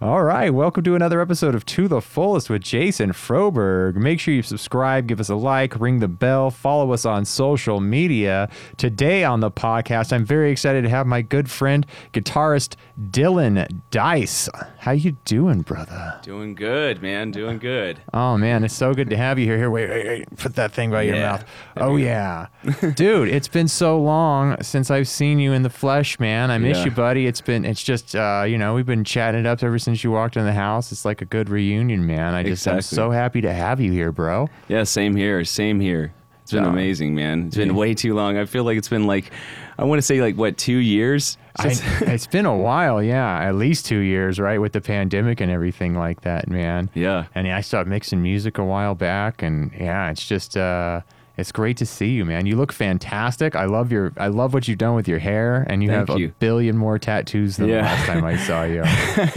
All right, welcome to another episode of To the Fullest with Jason Froberg. Make sure you subscribe, give us a like, ring the bell, follow us on social media. Today on the podcast, I'm very excited to have my good friend, guitarist Dylan Dice. How you doing, brother? Doing good, man. Doing good. Oh man, it's so good to have you here. Here, wait, wait, wait. Put that thing by your Yeah. mouth. Oh yeah, dude, it's been so long since I've seen you in the flesh, man. I miss Yeah. you, buddy. It's been, it's just, uh, you know, we've been chatting it up ever since you walked in the house. It's like a good reunion, man. I just, I'm so happy to have you here, bro. Yeah, same here. Same here. It's been Oh. amazing, man. It's been Yeah. way too long. I feel like it's been like, I want to say like what two years? I, it's been a while, yeah, at least two years, right, with the pandemic and everything like that, man. yeah. And I started mixing music a while back, and yeah, it's just uh, it's great to see you, man. You look fantastic. I love your I love what you've done with your hair, and you Thank have you. a billion more tattoos than the Yeah. last time I saw you.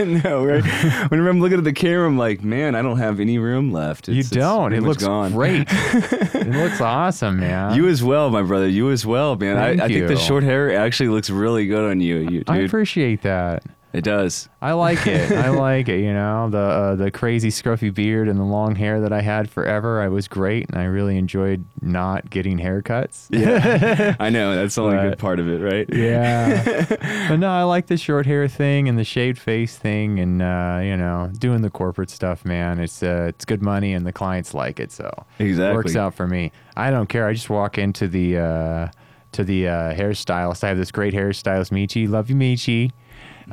no, right? Whenever I'm looking at the camera, I'm like, man, I don't have any room left. you It's- it's don't. It looks gone. great. it looks awesome, man. You as well, my brother. You as well, man. I, I think the short hair actually looks really good on you, you I appreciate that. It does. I like it. I like it. You know, the uh, the crazy scruffy beard and the long hair that I had forever. I was great, and I really enjoyed not getting haircuts. Yeah, I know. That's the only But- good part of it, right? Yeah. but no, I like the short hair thing and the shaved face thing and uh, you know, doing the corporate stuff, man. It's uh, it's good money and the clients like it, so Exactly. it works out for me. I don't care. I just walk into the uh, to the uh, hairstylist. I have this great hairstylist, Michi. Love you, Michi.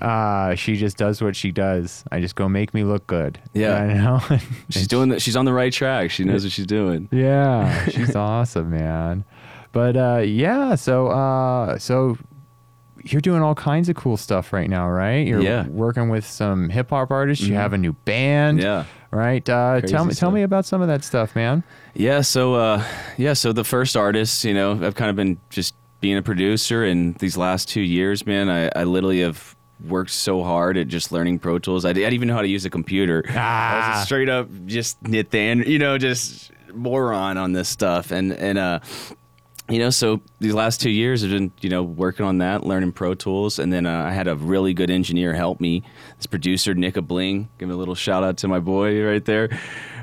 Uh, she just does what she does. I just go make me look good. Yeah. I know. She's doing that. She's on the right track. She knows what she's doing. Yeah, she's awesome, man. But uh, yeah, so uh, so you're doing all kinds of cool stuff right now, right? You're Yeah. working with some hip hop artists. You Mhm. have a new band, Yeah. right? Uh, tell me, tell me about some of that stuff, man. Yeah, so uh yeah, so the first artist, you know, I've kind of been just being a producer and these last two years, man, I, I literally have worked so hard at just learning Pro Tools. I, didn't even know how to use a computer. I was Ah. a straight up just Nathan, you know, just moron on this stuff. And and uh you know, so these last two years I've been, you know, working on that, learning Pro Tools, and then uh, I had a really good engineer help me. This producer Nika Bling, give a little shout out to my boy right there.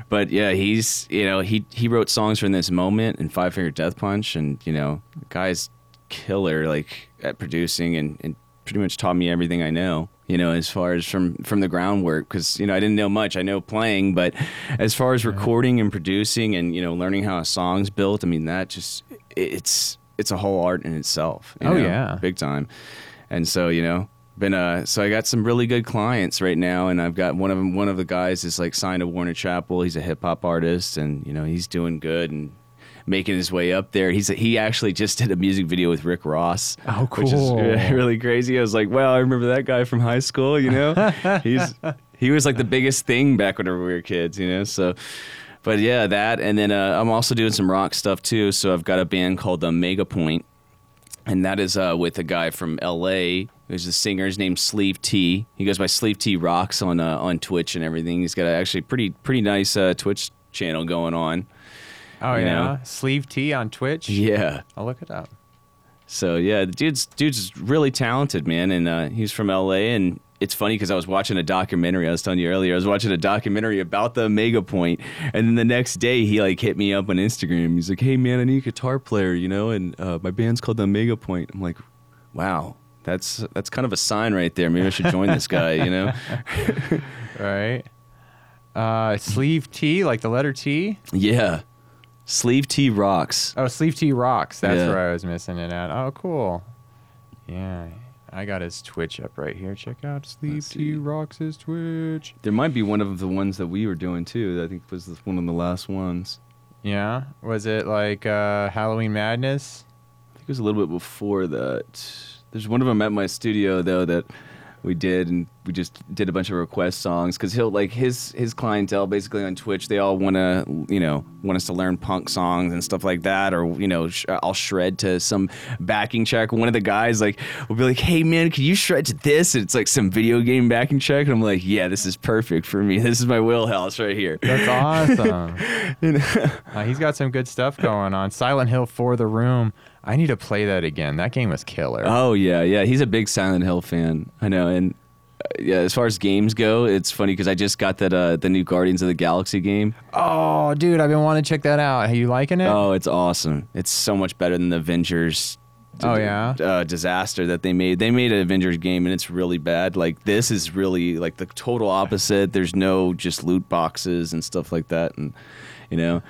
But yeah, he's, you know, he he wrote songs from this moment and Five Finger Death Punch, and you know, guy's killer like at producing and, and pretty much taught me everything I know. You know, as far as from from the groundwork, because you know I didn't know much. I know playing, but as far as recording and producing and you know learning how a song's built, I mean that just it's it's a whole art in itself. you Oh, know, yeah. big time. And so you know, been uh, so I got some really good clients right now, and I've got one of them. One of the guys is like signed to Warner Chappell. He's a hip hop artist, and you know he's doing good and making his way up there. He's he actually just did a music video with Rick Ross. Oh, Which is cool. really crazy. I was like, wow, I remember that guy from high school. You know, he's he was like the biggest thing back whenever we were kids. You know, so. But yeah, that, and then uh, I'm also doing some rock stuff too. So I've got a band called the Omega Point, and that is uh, with a guy from L.A. who's a singer. His name's Sleeve T. He goes by Sleeve T Rocks on uh, on Twitch and everything. He's got a actually pretty pretty nice uh, Twitch channel going on. Oh yeah, know? Sleeve T on Twitch. Yeah. I'll look it up. So yeah, the dude's dude's really talented, man, and uh, he's from L.A. And it's funny because I was watching a documentary. I was telling you earlier, I was watching a documentary about the Omega Point, and then the next day he like hit me up on Instagram. He's like, "Hey man, I need a guitar player, you know, and uh, my band's called the Omega Point." I'm like, "Wow." That's that's kind of a sign right there. Maybe I should join this guy, you know? Right. Uh, sleeve T, like the letter T. Yeah. Sleeve T rocks. Oh, Sleeve T rocks. That's Yeah. where I was missing it at. Oh, cool. Yeah, I got his Twitch up right here. Check out Sleeve T rocks his Twitch. There might be one of the ones that we were doing too. I think was one of the last ones. Yeah, was it like uh, Halloween Madness? I think it was a little bit before that. There's one of them at my studio though that we did, and we just did a bunch of request songs because he'll like his his clientele basically on Twitch. They all want to you know want us to learn punk songs and stuff like that, or you know sh- I'll shred to some backing track. One of the guys like will be like, "Hey man, can you shred to this?" And it's like some video game backing track, and I'm like, "Yeah, this is perfect for me. This is my wheelhouse right here." That's awesome. Uh, he's got some good stuff going on. Silent Hill for the Room. I need to play that again. That game was killer. Oh yeah, yeah. He's a big Silent Hill fan. I know, and yeah, as far as games go, it's funny because I just got that uh, the new Guardians of the Galaxy game. Oh, dude, I've been wanting to check that out. Are you liking it? Oh, it's awesome! It's so much better than the Avengers. Oh, yeah? uh, disaster that they made. They made an Avengers game and it's really bad. Like this is really like the total opposite. There's no just loot boxes and stuff like that, and you know,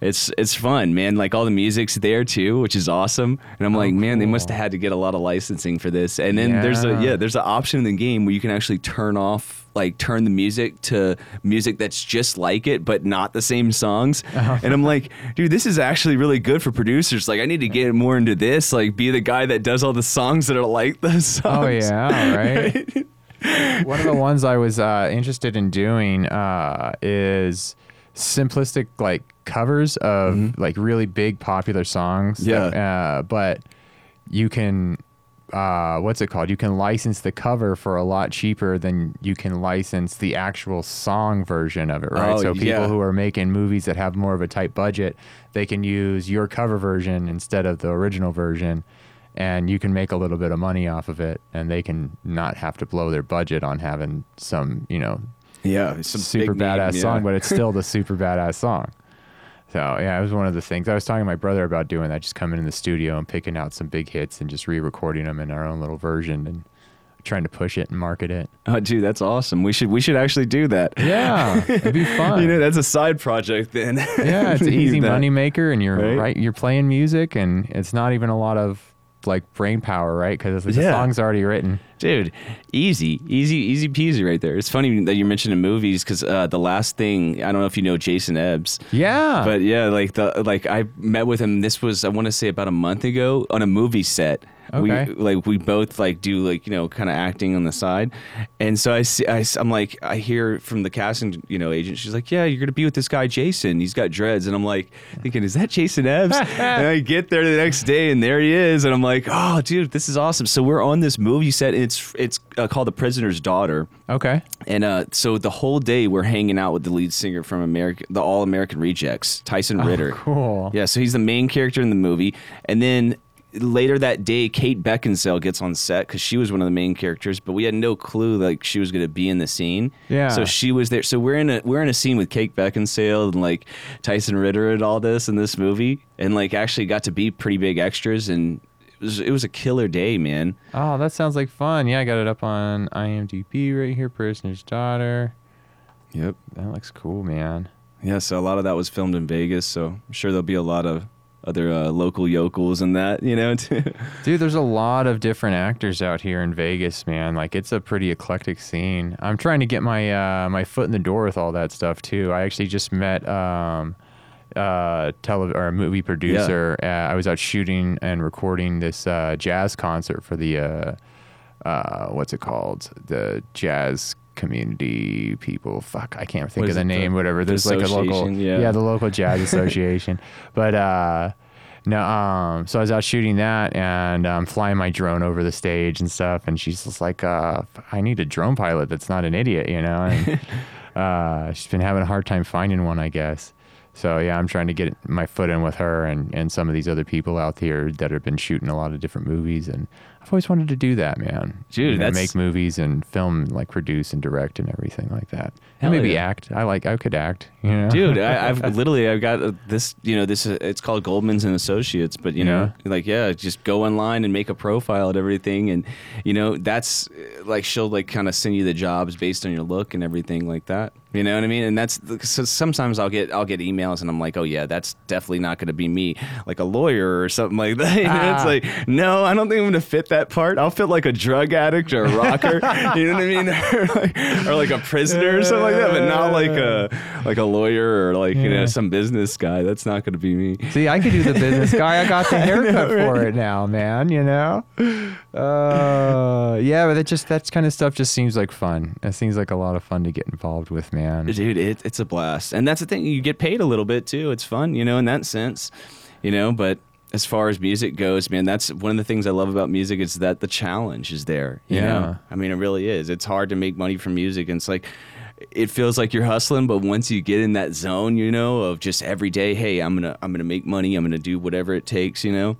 it's it's fun, man. Like all the music's there too, which is awesome. And I'm like, man, they must have had to get a lot of licensing for this. And then there's a Yeah. yeah, there's an option in the game where you can actually turn off like turn the music to music that's just like it but not the same songs and i'm like dude this is actually really good for producers like i need to get more into this like be the guy that does all the songs that are like those songs Oh yeah, right. One of the ones I was uh, interested in doing uh, is simplistic like covers of like really big popular songs. that- Mm-hmm. Yeah. uh, but you can. Uh, what's it called? You can license the cover for a lot cheaper than you can license the actual song version of it, right? Oh, so people yeah. who are making movies that have more of a tight budget, they can use your cover version instead of the original version and you can make a little bit of money off of it and they can not have to blow their budget on having some you know yeah it's some super big name, badass yeah. song but it's still the super badass song. So yeah it was one of the things. I was talking to my brother about doing that just coming in the studio and picking out some big hits and just re-recording them in our own little version and trying to push it and market it. Oh dude that's awesome. We should we should actually do that. Yeah it'd be fun. You know that's a side project then. Yeah it's an easy money maker and you're Right? right? you're playing music and it's not even a lot of like brain power right because the Yeah. song's already written Dude, easy, easy, easy peasy right there. It's funny that you mentioned mentioning movies because uh, the last thing I don't know if you know Jason Ebbs, yeah but yeah, like the like I met with him. This was I want to say about a month ago on a movie set. Okay. We like we both like do like you know kind of acting on the side, and so I see I, am like I hear from the casting you know agent. She's like, yeah, you're gonna be with this guy Jason. He's got dreads, and I'm like thinking, is that Jason Ebbs? and I get there the next day, and there he is, and I'm like, oh, dude, this is awesome. So we're on this movie set, and it's it's uh, called The Prisoner's Daughter. okay And uh, so the whole day we're hanging out with the lead singer from America, the All American Rejects, Tyson Ritter. Oh, cool. Yeah, so he's the main character in the movie. And then later that day, Kate Beckinsale gets on set because she was one of the main characters, but we had no clue like she was going to be in the scene. Yeah. So she was there. So we're in a we're in a scene with Kate Beckinsale and like Tyson Ritter and all this in this movie, and like actually got to be pretty big extras and. It was, it was a killer day, man. Oh, that sounds like fun. Yeah, I got it up on IMDb right here. Prisoner's Daughter. Yep. That looks cool, man. Yeah, so a lot of that was filmed in Vegas, so I'm sure there'll be a lot of other uh, local yokels and that, you know. Dude, there's a lot of different actors out here in Vegas, man. Like it's a pretty eclectic scene. I'm trying to get my uh, my foot in the door with all that stuff too. I actually just met um uh tele or a movie producer. Uh, I was out shooting and recording this uh, jazz concert for the uh uh what's it called? The jazz community people fuck i can't think of the it, the- name whatever the there's like a local? Yeah. yeah the local jazz association but uh no, um, so I was out shooting that and um, flying my drone over the stage and stuff, and she's just like, uh, "I need a drone pilot that's not an idiot," you know. And uh, she's been having a hard time finding one, I guess. So yeah, I'm trying to get my foot in with her and, and some of these other people out here that have been shooting a lot of different movies, and I've always wanted to do that, man. Dude, You know, that's- make movies and film, like produce and direct and everything like that, and maybe yeah. act. I like, I could act, you know. Dude, I, I've literally I've got uh, this, you know, this uh, it's called Goldman's and Associates, but you know, like yeah, just go online and make a profile and everything, and you know, that's uh, like she'll like kind of send you the jobs based on your look and everything like that. You know what I mean? And that's so sometimes I'll get I'll get emails and I'm like, oh yeah, that's definitely not going to be me, like a lawyer or something like that. You know, Ah. It's like no, I don't think I'm going to fit that part. I'll fit like a drug addict or a rocker. you know what I mean? or, like, or like a prisoner or something like that, but not like a like a lawyer or like you know some business guy. That's not going to be me. See, I could do the business guy. I got the haircut for it now, man. You know. Uh, yeah, but that just that kind of stuff just seems like fun. It seems like a lot of fun to get involved with, man. Dude, it, it's a blast, and that's the thing. You get paid a little bit too. It's fun, you know, in that sense, you know. But as far as music goes, man, that's one of the things I love about music is that the challenge is there. You Yeah. know, I mean, it really is. It's hard to make money from music, and it's like it feels like you're hustling, but once you get in that zone, you know, of just every day, hey, I'm gonna I'm gonna make money. I'm gonna do whatever it takes, you know.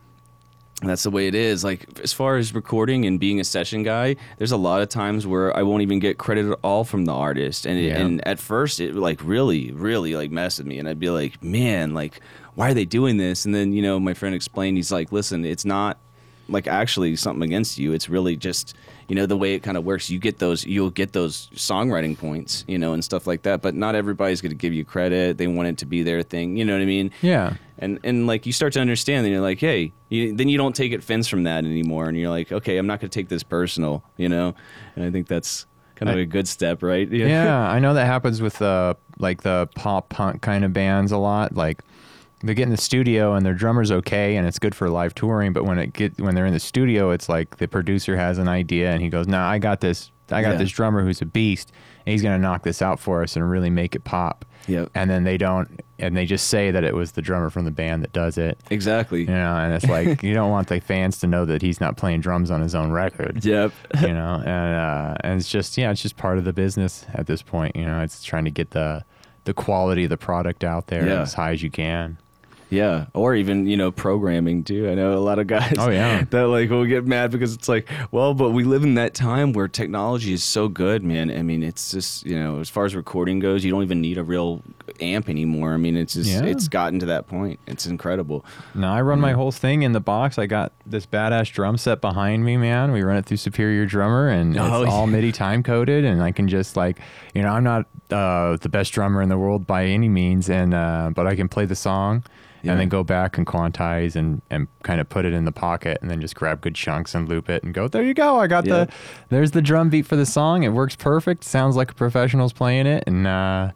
that's the way it is. Like as far as recording and being a session guy, there's a lot of times where I won't even get credit at all from the artist, and it, Yeah. and at first it like really, really like messed with me, and I'd be like, man, like why are they doing this? And then you know my friend explained, he's like, listen, it's not like actually something against you. It's really just you know the way it kind of works. You get those, you'll get those songwriting points, you know, and stuff like that. But not everybody's going to give you credit. They want it to be their thing. You know what I mean? Yeah. and and like you start to understand and you're like hey you, then you don't take offense from that anymore and you're like okay i'm not going to take this personal you know and i think that's kind of I- a good step right yeah, yeah, I know that happens with uh, like the pop punk kind of bands a lot. Like they get in the studio and their drummer's okay and it's good for live touring, but when it get when they're in the studio, it's like the producer has an idea and he goes, "No, I got this. I got Yeah. this drummer who's a beast, and he's gonna knock this out for us and really make it pop." Yep. And then they don't, and they just say that it was the drummer from the band that does it. exactly You know, and it's like you don't want the fans to know that he's not playing drums on his own record yep you know and uh and it's just yeah it's just part of the business at this point you know it's trying to get the the quality of the product out there Yeah. as high as you can Yeah, or even you know programming too. I know a lot of guys. Oh, yeah. that like will get mad because it's like, well, but we live in that time where technology is so good, man. I mean, it's just you know, as far as recording goes, you don't even need a real amp anymore. I mean, it's just Yeah. it's gotten to that point. It's incredible. no i run my whole thing in the box i got this badass drum set behind me man we run it through superior drummer and Oh, it's all midi time coded and i can just like you know i'm not uh the best drummer in the world by any means and uh but i can play the song Yeah. and then go back and quantize and, and kind of put it in the pocket and then just grab good chunks and loop it and go there you go i got Yeah. the there's the drum beat for the song it works perfect sounds like a professional's playing it and uh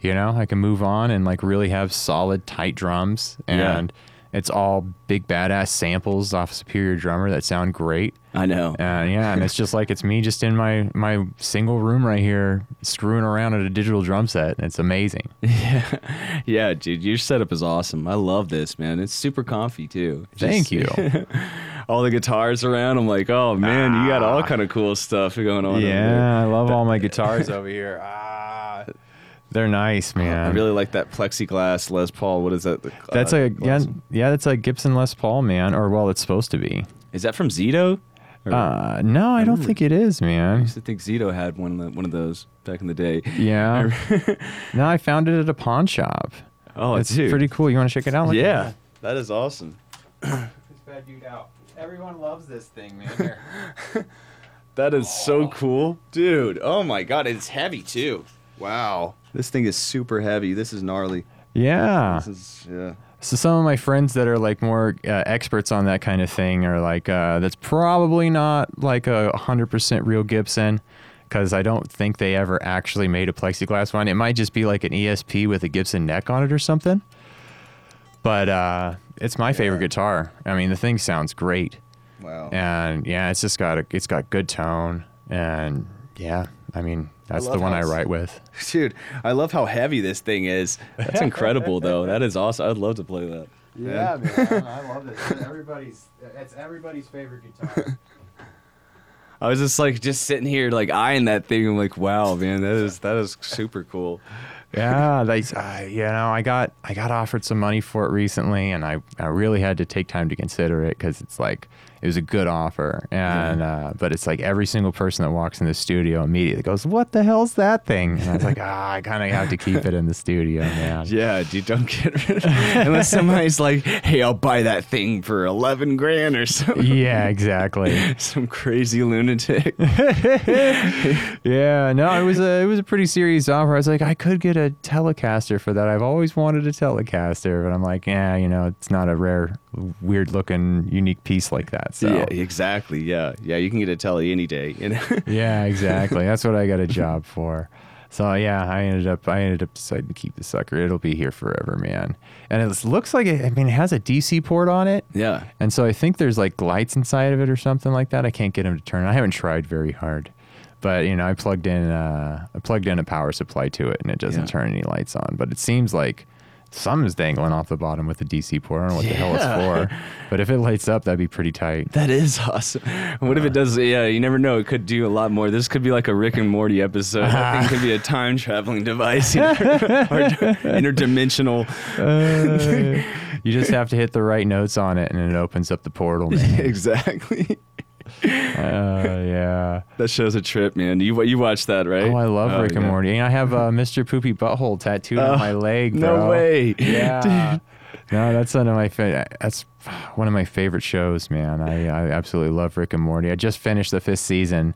you know i can move on and like really have solid tight drums Yeah. and it's all big badass samples off superior drummer that sound great I know. and yeah and it's just like it's me just in my my single room right here screwing around at a digital drum set and it's amazing Yeah, yeah, dude, your setup is awesome. I love this, man. It's super comfy too. Thank you. all the guitars around. I'm like, oh man, you got all kind of cool stuff going on. yeah i love all my guitars over here ah they're nice man I really like that plexiglass Les Paul. What is that? The, that's uh, a yeah, yeah that's a gibson les paul man or well it's supposed to be Is that from Zito? Or- uh no i don't think it is man. I used to think Zito had one of the, one of those back in the day. yeah no i found it at a pawn shop Oh, it's dude. pretty cool you want to check it out Look at Yeah, that is awesome. This bad dude out. Everyone loves this thing, man. Here. That is so cool, dude. Oh my god, it's heavy too. Wow, this thing is super heavy. This is gnarly. yeah. This is yeah. So some of my friends that are like more uh, experts on that kind of thing are like, uh, that's probably not like a hundred percent real Gibson, because I don't think they ever actually made a plexiglass one. It might just be like an ESP with a Gibson neck on it or something. But uh, it's my favorite guitar. I mean, the thing sounds great, Wow. and yeah, it's just got a, it's got good tone, and yeah, I mean, that's the one I write with. Dude, I love how heavy this thing is. That's incredible, though. That is awesome. I'd love to play that. Yeah, man, I love this. Everybody's it's everybody's favorite guitar. I was just like, just sitting here, like eyeing that thing. I'm like, wow, man, that is that is super cool. yeah, they, uh, you know, I got I got offered some money for it recently, and I, I really had to take time to consider it because it's like it was a good offer, and uh, but it's like every single person that walks in the studio immediately goes, "What the hell's that thing?" And I was like, ah, I kind of have to keep it in the studio, man. Yeah, dude, don't get rid of it unless somebody's like, hey, I'll buy that thing for eleven grand or something. Yeah, exactly. Some crazy lunatic. Yeah, no, it was a it was a pretty serious offer. I was like, I could get a Telecaster for that. I've always wanted a Telecaster, but I'm like, yeah, you know, it's not a rare, weird looking, unique piece like that. So Yeah, exactly. Yeah, yeah, you can get a telly any day. You know. yeah, exactly. That's what I got a job for. So yeah, I ended up I ended up deciding to keep the sucker. It'll be here forever, man. And it looks like it. I mean, it has a DC port on it, yeah. and so I think there's like lights inside of it or something like that. I can't get them to turn. I haven't tried very hard, but you know, I plugged in uh, I plugged in a power supply to it, and it doesn't Yeah. turn any lights on. But it seems like something's dangling off the bottom with the DC port. I don't know what the hell it's for, but if it lights up, that'd be pretty tight. That is awesome. What if it does? Yeah, you never know. It could do a lot more. This could be like a Rick and Morty episode. That thing could be a time traveling device, you know? or interdimensional. Uh, You just have to hit the right notes on it, and it opens up the portal. Man. exactly. Uh, yeah. That show's a trip, man. You you watched that, right? Oh, I love Rick and. Morty. And I have uh, Mr. Poopy Butthole tattooed Oh, on my leg. no way. Yeah. No, that's one of my fa- that's one of my favorite shows, man. I, I absolutely love Rick and Morty. I just finished the fifth season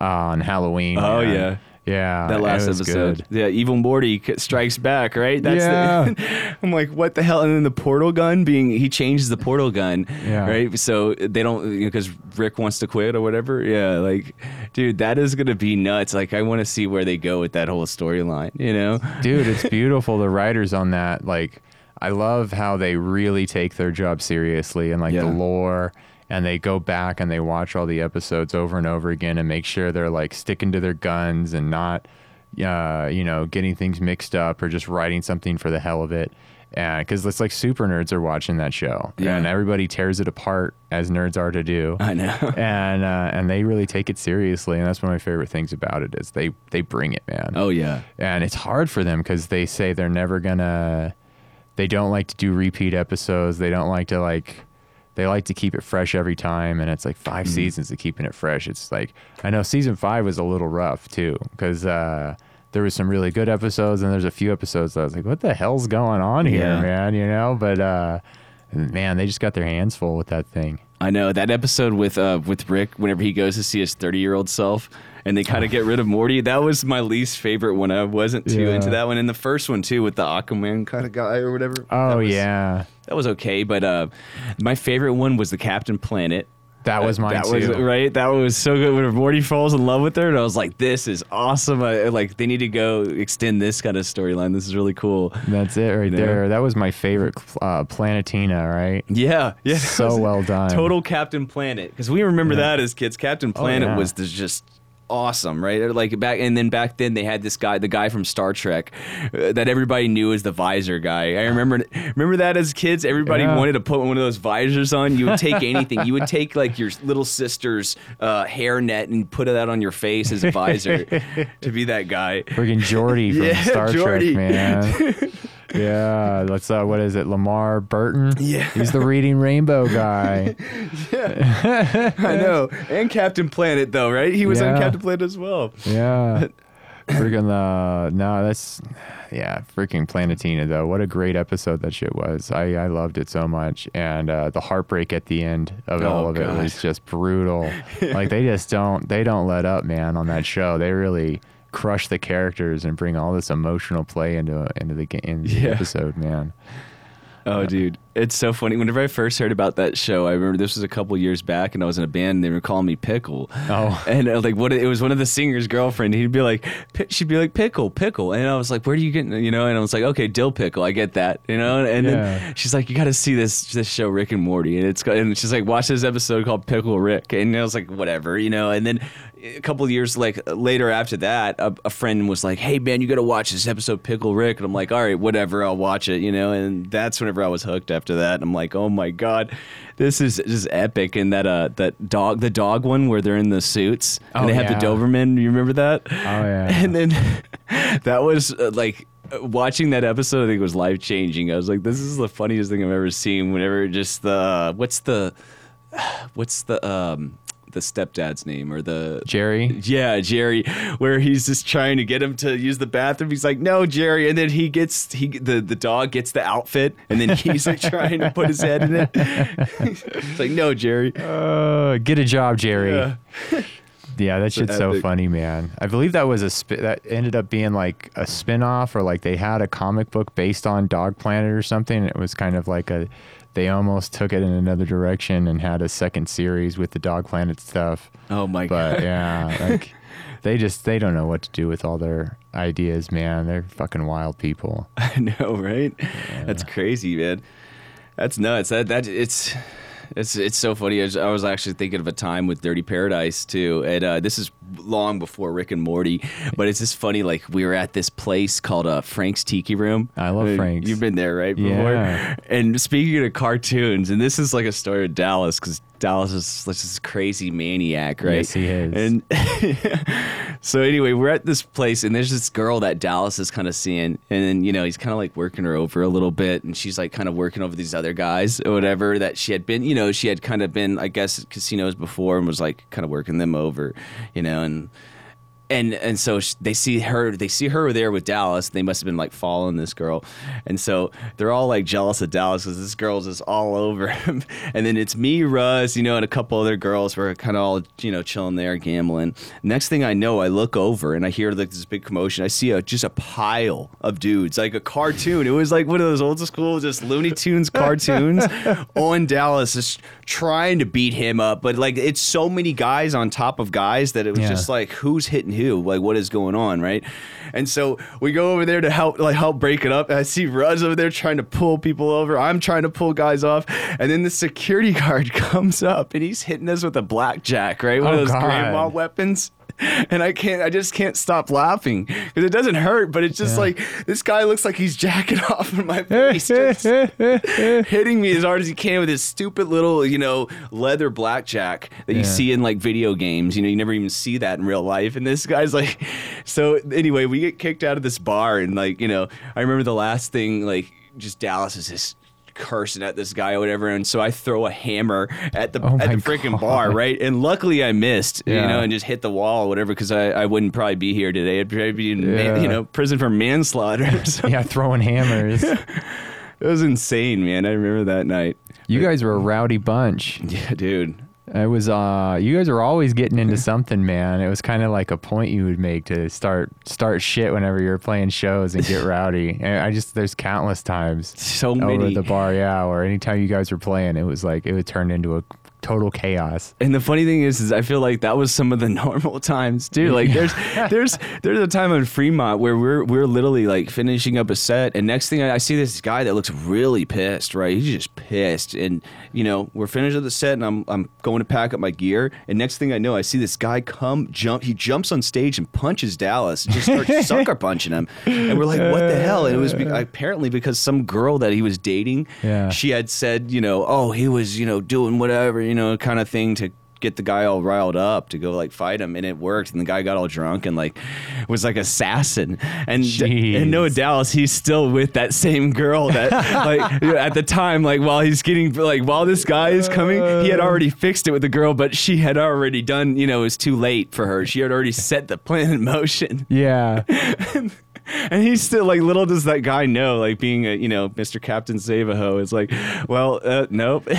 uh, on Halloween. Oh, man. yeah. Yeah. that last episode. good. Yeah, Evil Morty strikes back, right? That's Yeah. The, I'm like, what the hell? And then the portal gun being he changes the portal gun, Yeah. right? So they don't because Rick wants to quit or whatever. Yeah, like, dude, that is gonna be nuts. Like, I want to see where they go with that whole storyline. You know? Dude, it's beautiful. the writers on that, like, I love how they really take their job seriously and like Yeah. the lore. And they go back and they watch all the episodes over and over again and make sure they're like sticking to their guns and not, uh, you know, getting things mixed up or just writing something for the hell of it. And because it's like super nerds are watching that show, Yeah. and everybody tears it apart as nerds are to do. I know. and uh, and they really take it seriously, and that's one of my favorite things about it is they they bring it, man oh yeah. and it's hard for them because they say they're never gonna they don't like to do repeat episodes they don't like to like they like to keep it fresh every time and it's like 5 seasons of keeping it fresh it's like i know season five was a little rough too because uh there was some really good episodes and there's a few episodes that i was like what the hell's going on here Yeah. man you know but uh man they just got their hands full with that thing I know that episode with uh with Rick whenever he goes to see his 30 year old self and they kind of get rid of Morty. That was my least favorite one. I wasn't too Yeah. into that one. And the first one too with the Aquaman kind of guy or whatever. oh was- yeah that was okay. But uh, my favorite one was the Captain Planet. that was mine that too was right. That was so good when Morty falls in love with her, and I was like, "This is awesome!" I, like they need to go extend this kind of storyline. This is really cool. that's it right You know? there that was my favorite uh planetina right Yeah, yeah. so well done Total Captain Planet because we remember that as kids. Captain Planet Oh, yeah. was just awesome, right? Like back and then back then they had this guy, the guy from Star Trek, uh, that everybody knew as the visor guy. I remember remember that as kids. Everybody Yeah. wanted to put one of those visors on. You would take anything. You would take like your little sister's uh, hair net and put that on your face as a visor to be that guy. Friggin' Geordi from Yeah, Star Geordi. Trek, man. Yeah, let's uh, what is it? LeVar Burton. Yeah. he's the Reading Rainbow guy. Yeah, I know. And Captain Planet though, right? He was on Captain Planet as well. Yeah, freaking uh, no, that's yeah, freaking Planetina though. What a great episode that shit was. I I loved it so much, and uh, the heartbreak at the end of Oh, all of it was just brutal. like they just don't they don't let up, man. On that show, they really crush the characters and bring all this emotional play into into the game into the Yeah. episode, man. Oh, dude, it's so funny. Whenever I first heard about that show, I remember this was a couple years back, and I was in a band. and They were calling me Pickle. Oh. and uh, like what? It was one of the singer's girlfriend. He'd be like, she'd be like Pickle, Pickle, and I was like, where do you get? You know, and I was like, okay, Dill Pickle, I get that. You know, and Yeah. then she's like, you got to see this this show, Rick and Morty, and it's and she's like, watch this episode called Pickle Rick, and I was like, whatever, you know, and then. A couple of years like later after that, a, a friend was like, "Hey man, you got to watch this episode Pickle Rick," and I'm like, "All right, whatever, I'll watch it," you know. And that's whenever I was hooked. After that, I'm like, "Oh my god, this is just epic!" And that uh, that dog, the dog one where they're in the suits and Oh, they have yeah. the Doberman. You remember that? Oh yeah. And then that was uh, like watching that episode. I think was life changing. I was like, "This is the funniest thing I've ever seen." Whenever just the what's the what's the um the stepdad's name or the Jerry. yeah, Jerry, where he's just trying to get him to use the bathroom. He's like, "No, Jerry," and then he gets he the the dog gets the outfit, and then he's like trying to put his head in it. it's like, "No, Jerry." Uh, get a job, Jerry. Yeah. Yeah, that shit's so funny, man. I believe that was a that ended up being like a spin-off or like they had a comic book based on Dog Planet or something. It was kind of like a they almost took it in another direction and had a second series with the Dog Planet stuff. Oh my But god. But yeah, like they just they don't know what to do with all their ideas, man. They're fucking wild people. I know, right? That's crazy, man. That's nuts. That that it's it's it's so funny. I was, I was actually thinking of a time with Dirty Paradise too, and uh, this is long before Rick and Morty. But it's just funny. Like we were at this place called uh, Frank's Tiki Room. I love Uh, Frank's. You've been there, right? Before. Yeah. And speaking of cartoons, and this is like a story of Dallas because Dallas is like this crazy maniac, right? Yes, he is. And so anyway, we're at this place, and there's this girl that Dallas is kind of seeing, and then you know he's kind of like working her over a little bit, and she's like kind of working over these other guys or whatever that she had been, you know, she had kind of been, I guess, casinos before and was like kind of working them over, you know, and and and so sh- they see her they see her there with Dallas. They must have been like following this girl. And so they're all like jealous of Dallas because this girl's just all over him. And then it's me Russ you know and a couple other girls. We're kind of all you know chilling there gambling. Next thing I know I look over and I hear like this big commotion. I see a just a pile of dudes like a cartoon. It was like one of those old school just Looney Tunes cartoons on Dallas just trying to beat him up. But like it's so many guys on top of guys that it was Yeah. just like who's hitting who like what is going on right? And so we go over there to help like help break it up. And i see Russ over there trying to pull people over. I'm trying to pull guys off. And then the security guard comes up and he's hitting us with a blackjack right? One Oh, of those God. grandma weapons and I can't, I just can't stop laughing because it doesn't hurt, but it's just Yeah. like this guy looks like he's jacking off in my face, just hitting me as hard as he can with his stupid little, you know, leather blackjack that you see in like video games. You know, you never even see that in real life. And this guy's like, so anyway, we get kicked out of this bar, and like, you know, I remember the last thing, like, just Dallas is just cursing at this guy or whatever and so I throw a hammer at the Oh at the freaking God. bar right and luckily I missed you know and just hit the wall or whatever because I, I wouldn't probably be here today I'd probably be in Yeah. you know prison for manslaughter yeah, throwing hammers. it was insane man I remember that night You guys were a rowdy bunch. yeah dude It was uh you guys were always getting into something, man. It was kind of like a point you would make to start start shit whenever you were playing shows and get rowdy. And I just there's countless times so over many at the bar, yeah, or anytime you guys were playing, it was like it would turn into a total chaos. And the funny thing is, is I feel like that was some of the normal times too. Like there's there's there's a time in Fremont where we're we're literally like finishing up a set, and next thing I, I see this guy that looks really pissed. Right, he's just pissed, and you know we're finished with the set, and I'm I'm going to pack up my gear, and next thing I know, I see this guy come jump. He jumps on stage and punches Dallas, and just starts sucker punching him, and we're like, what the hell? And it was be- uh. apparently because some girl that he was dating, Yeah. she had said, you know, oh, he was, you know, doing whatever, you know, kind of thing to get the guy all riled up to go like fight him and it worked and the guy got all drunk and like was like assassin and Jeez. and no Dallas he's still with that same girl that like you at the time like while he's getting like while this guy is coming he had already fixed it with the girl but she had already done you know it was too late for her she had already set the plan in motion Yeah. and he's still like, little does that guy know, like being a, you know, Mr. Captain Savaho is like, well, uh, nope.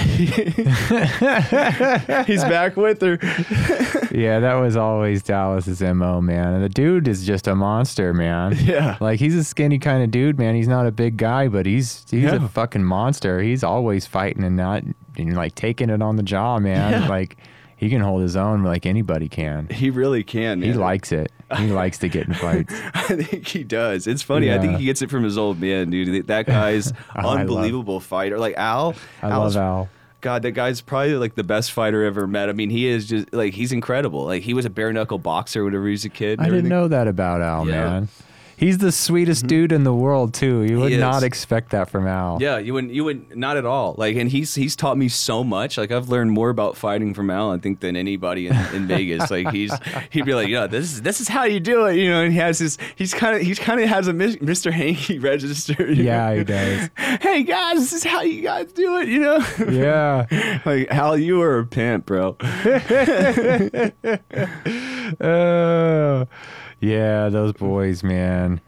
he's back with her. yeah, that was always Dallas's MO, man. And the dude is just a monster, man. Yeah. Like he's a skinny kind of dude, man. He's not a big guy, but he's he's Yeah. a fucking monster. He's always fighting and not and like taking it on the jaw, man. Yeah. Like he can hold his own like anybody can. He really can. He man. likes it. He likes to get in fights. I think he does. It's funny. I think he gets it from his old man, dude. That guy's I love- unbelievable fighter. Like Al. I Al's- love Al. God, that guy's probably like the best fighter I ever met. I mean, he is just like he's incredible. Like he was a bare knuckle boxer whenever he was a kid. I didn't know that about Al, Yeah. man. He's the sweetest mm-hmm. dude in the world too. You would not expect that from Al. Yeah, you wouldn't. You would not at all. Like, and he's he's taught me so much. Like, I've learned more about fighting from Al, I think, than anybody in, in Vegas. Like, he's he'd be like, yeah, this is this is how you do it, you know. And he has his he's kind of he's kind of has a Mr. Hanky register. Yeah, know? he does. hey guys, this is how you guys do it, you know. Yeah. like Al, you are a pimp, bro. Oh, yeah, those boys, man.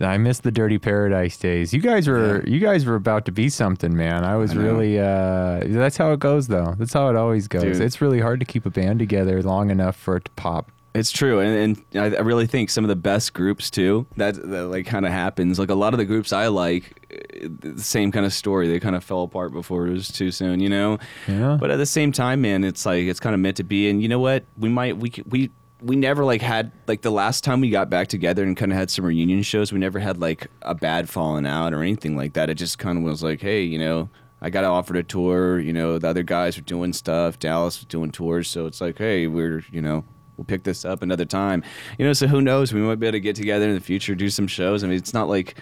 I miss the Dirty Paradise days. You guys were you guys were about to be something, man. I was I really uh that's how it goes though. That's how it always goes. Dude. It's really hard to keep a band together long enough for it to pop. It's true, and, and I really think some of the best groups too. That, that like kind of happens. Like a lot of the groups I like, uh, the same kind of story. They kind of fell apart before it was too soon, you know. Yeah. But at the same time, man, it's like it's kind of meant to be. And you know what? We might we we we never like had like the last time we got back together and kind of had some reunion shows. We never had like a bad falling out or anything like that. It just kind of was like, hey, you know. I got offered a tour, you know, the other guys were doing stuff, Dallas was doing tours, so it's like, hey, we're, you know, we'll pick this up another time. You know, so who knows? We might be able to get together in the future, do some shows. I mean, it's not like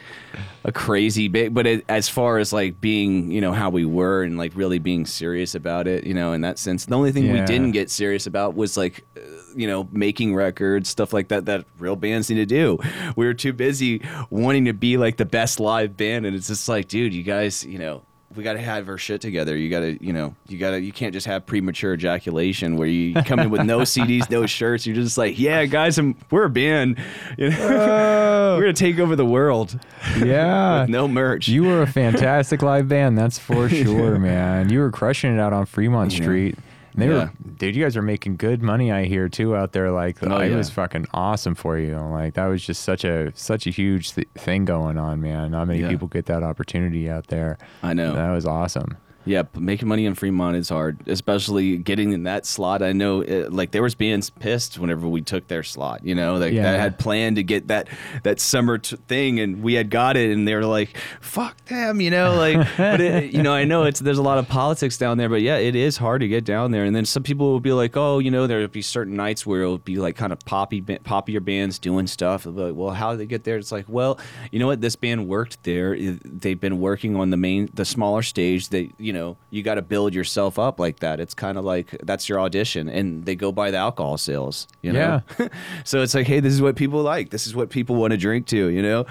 a crazy big, but it, as far as like being, you know, how we were and like really being serious about it, you know, in that sense, the only thing we didn't get serious about was like, uh, you know, making records, stuff like that, that real bands need to do. We were too busy wanting to be like the best live band. And it's just like, dude, you guys, you know, we got to have our shit together. You got to, you know, you got to, you can't just have premature ejaculation where you come in with no CDs, no shirts. You're just like, yeah, guys, I'm, we're a band. You know? we're going to take over the world Yeah. with no merch. You were a fantastic live band, that's for sure, man. You were crushing it out on Fremont. Street. They Yeah. were, dude. You guys are making good money, I hear too, out there. Like, Oh, it yeah. was fucking awesome for you. Like, that was just such a such a huge th- thing going on, man. Not many Yeah. people get that opportunity out there. I know. That was awesome. Yeah, making money in Fremont is hard, especially getting in that slot. I know, uh like there was bands pissed whenever we took their slot. You know, like Yeah. that had planned to get that that summer t- thing, and we had got it, and they were like, "Fuck them," you know. Like, but it, you know, I know it's there's a lot of politics down there, but yeah, it is hard to get down there. And then some people will be like, "Oh, you know, there'll be certain nights where it'll be like kind of poppy, poppier bands doing stuff." They'll be like, "Well, how did they get there?" It's like, well, you know what? This band worked there. They've been working on the main, the smaller stage. That you know, you got to build yourself up like that. It's kind of like that's your audition, and they go by the alcohol sales. You know, Yeah. so it's like, hey, this is what people like. This is what people want to drink to. You know,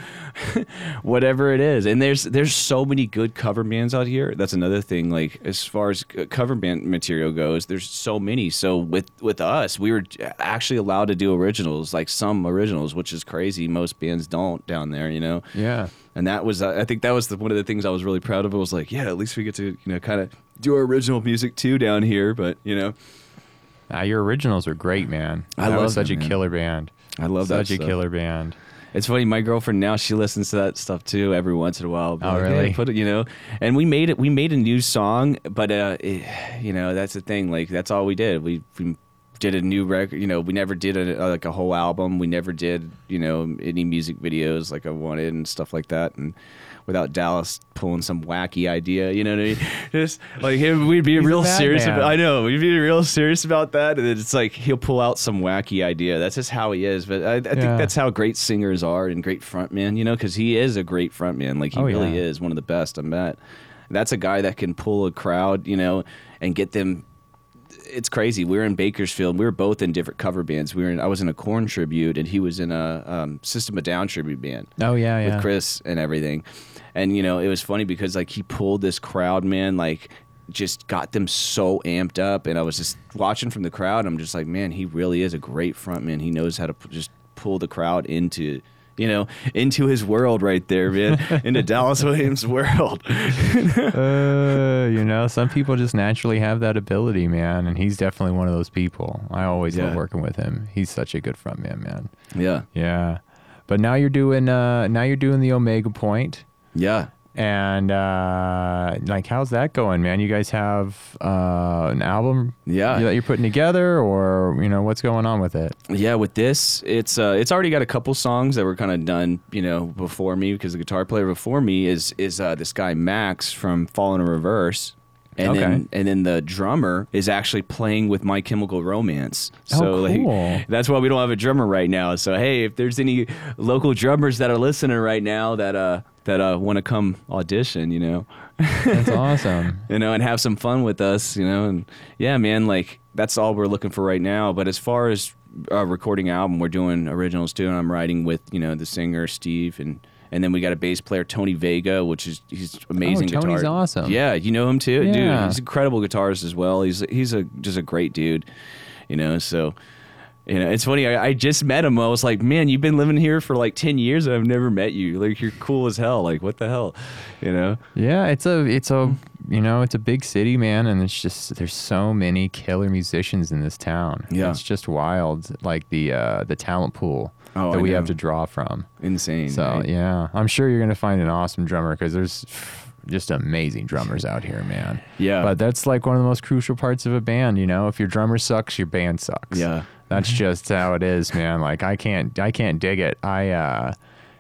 whatever it is. And there's there's so many good cover bands out here. That's another thing. Like as far as cover band material goes, there's so many. So with with us, we were actually allowed to do originals, like some originals, which is crazy. Most bands don't down there. You know. Yeah. And that was, uh, I think that was the, one of the things I was really proud of. I was like, yeah, at least we get to, you know, kind of do our original music too down here. But you know, Ah, your originals are great, man. I that love such them, a man. killer band. I love that such a killer band. It's funny. My girlfriend now she listens to that stuff too every once in a while. Oh, like, "Hey, really? put it, you know. And we made it. We made a new song, but uh, it, you know, that's the thing. Like that's all we did. We we did a new record. You know, we never did a, like a whole album. We never did you know any music videos like I wanted and stuff like that. And without Dallas pulling some wacky idea, you know what I mean? Just like him, we'd be real serious. About, I know we'd be real serious about that, and then it's like he'll pull out some wacky idea. That's just how he is. But I, I think that's how great singers are and great frontmen, you know, because he is a great frontman. Like he Oh, really yeah. is one of the best I met. That's a guy that can pull a crowd, you know, and get them. It's crazy. We were in Bakersfield. We were both in different cover bands. We were in. I was in a Korn tribute, and he was in a um, System of a Down tribute band Oh yeah, yeah. with Chris and everything. And you know, it was funny because like he pulled this crowd, man, like just got them so amped up. And I was just watching from the crowd. I'm just like, man, he really is a great frontman. He knows how to p- just pull the crowd into. You know, into his world right there, man. into Dallas Williams' world. uh, you know, some people just naturally have that ability, man, and he's definitely one of those people. I always Yeah. love working with him. He's such a good frontman, man. Man. Yeah, Yeah, but now you're doing uh, now you're doing the Omega Point, yeah. And uh, like, how's that going, man? You guys have uh, an album Yeah. that you're putting together, or you know, what's going on with it? Yeah, with this, it's uh, it's already got a couple songs that were kind of done, you know, before me because the guitar player before me is is uh, this guy Max from Falling in Reverse. And Okay. then and then the drummer is actually playing with My Chemical Romance. Oh, So like, that's why we don't have a drummer right now. So hey, if there's any local drummers that are listening right now that uh that uh want to come audition, you know, That's awesome. you know, and have some fun with us, you know, and yeah, man, like that's all we're looking for right now. But as far as uh, recording album, we're doing originals too, and I'm writing with you know the singer Steve, and and then we got a bass player Tony Vega, which is he's amazing. Oh, Tony's guitar. awesome. Yeah, you know him too, dude. Yeah. He's incredible guitarist as well. He's he's a just a great dude, you know. So. You know, it's funny. I, I just met him. I was like, "Man, you've been living here for like ten years, and I've never met you. Like, you're cool as hell. Like, what the hell, you know?" Yeah, it's a it's a you know it's a big city, man, and it's just there's so many killer musicians in this town. Yeah. it's just wild, like the uh, the talent pool Oh, that I we know. have to draw from. Insane. So right? yeah, I'm sure you're gonna find an awesome drummer because there's just amazing drummers out here, man. Yeah. but that's like one of the most crucial parts of a band. You know, if your drummer sucks, your band sucks. Yeah. That's just how it is, man. Like I can't I can't dig it. I uh,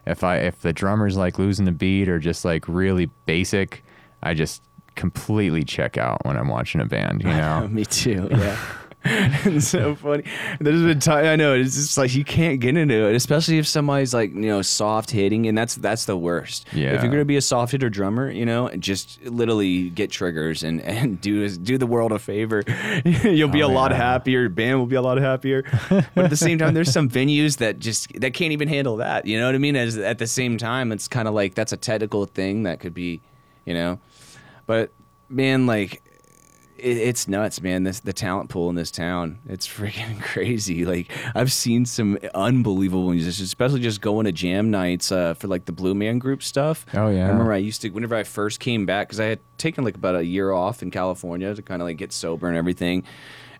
if I if the drummer's like losing the beat or just like really basic, I just completely check out when I'm watching a band. You know. Me too. Yeah. it's so funny. There's been time I know it's just like you can't get into it, especially if somebody's like you know soft hitting, and that's that's the worst. Yeah. If you're gonna be a soft hitter drummer, you know, just literally get triggers and and do do the world a favor. You'll be Oh, a lot yeah. happier. Band will be a lot happier. But at the same time, there's some venues that just that can't even handle that. You know what I mean? As at the same time, it's kind of like that's a technical thing that could be, you know. But man, like it, it's nuts, man. This the talent pool in this town. It's freaking crazy. Like I've seen some unbelievable musicians, especially just going to jam nights uh, for like the Blue Man Group stuff. Oh, yeah. I remember I used to whenever I first came back because I had taken like about a year off in California to kind of like get sober and everything.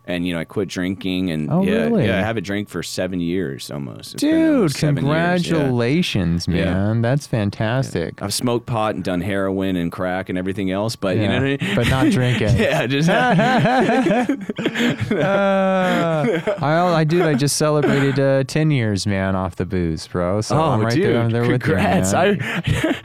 And you know, I quit drinking, and Oh, yeah, really? yeah, I haven't drank for seven years almost. It's Dude, years, yeah. congratulations, Yeah. man. That's fantastic. I've smoked pot and done heroin and crack and everything else, but you know what I mean. but not drinking. yeah, just Uh, I, I dude, I just celebrated uh, ten years, man, off the booze, bro. So I'm right there, I'm there congrats! with you,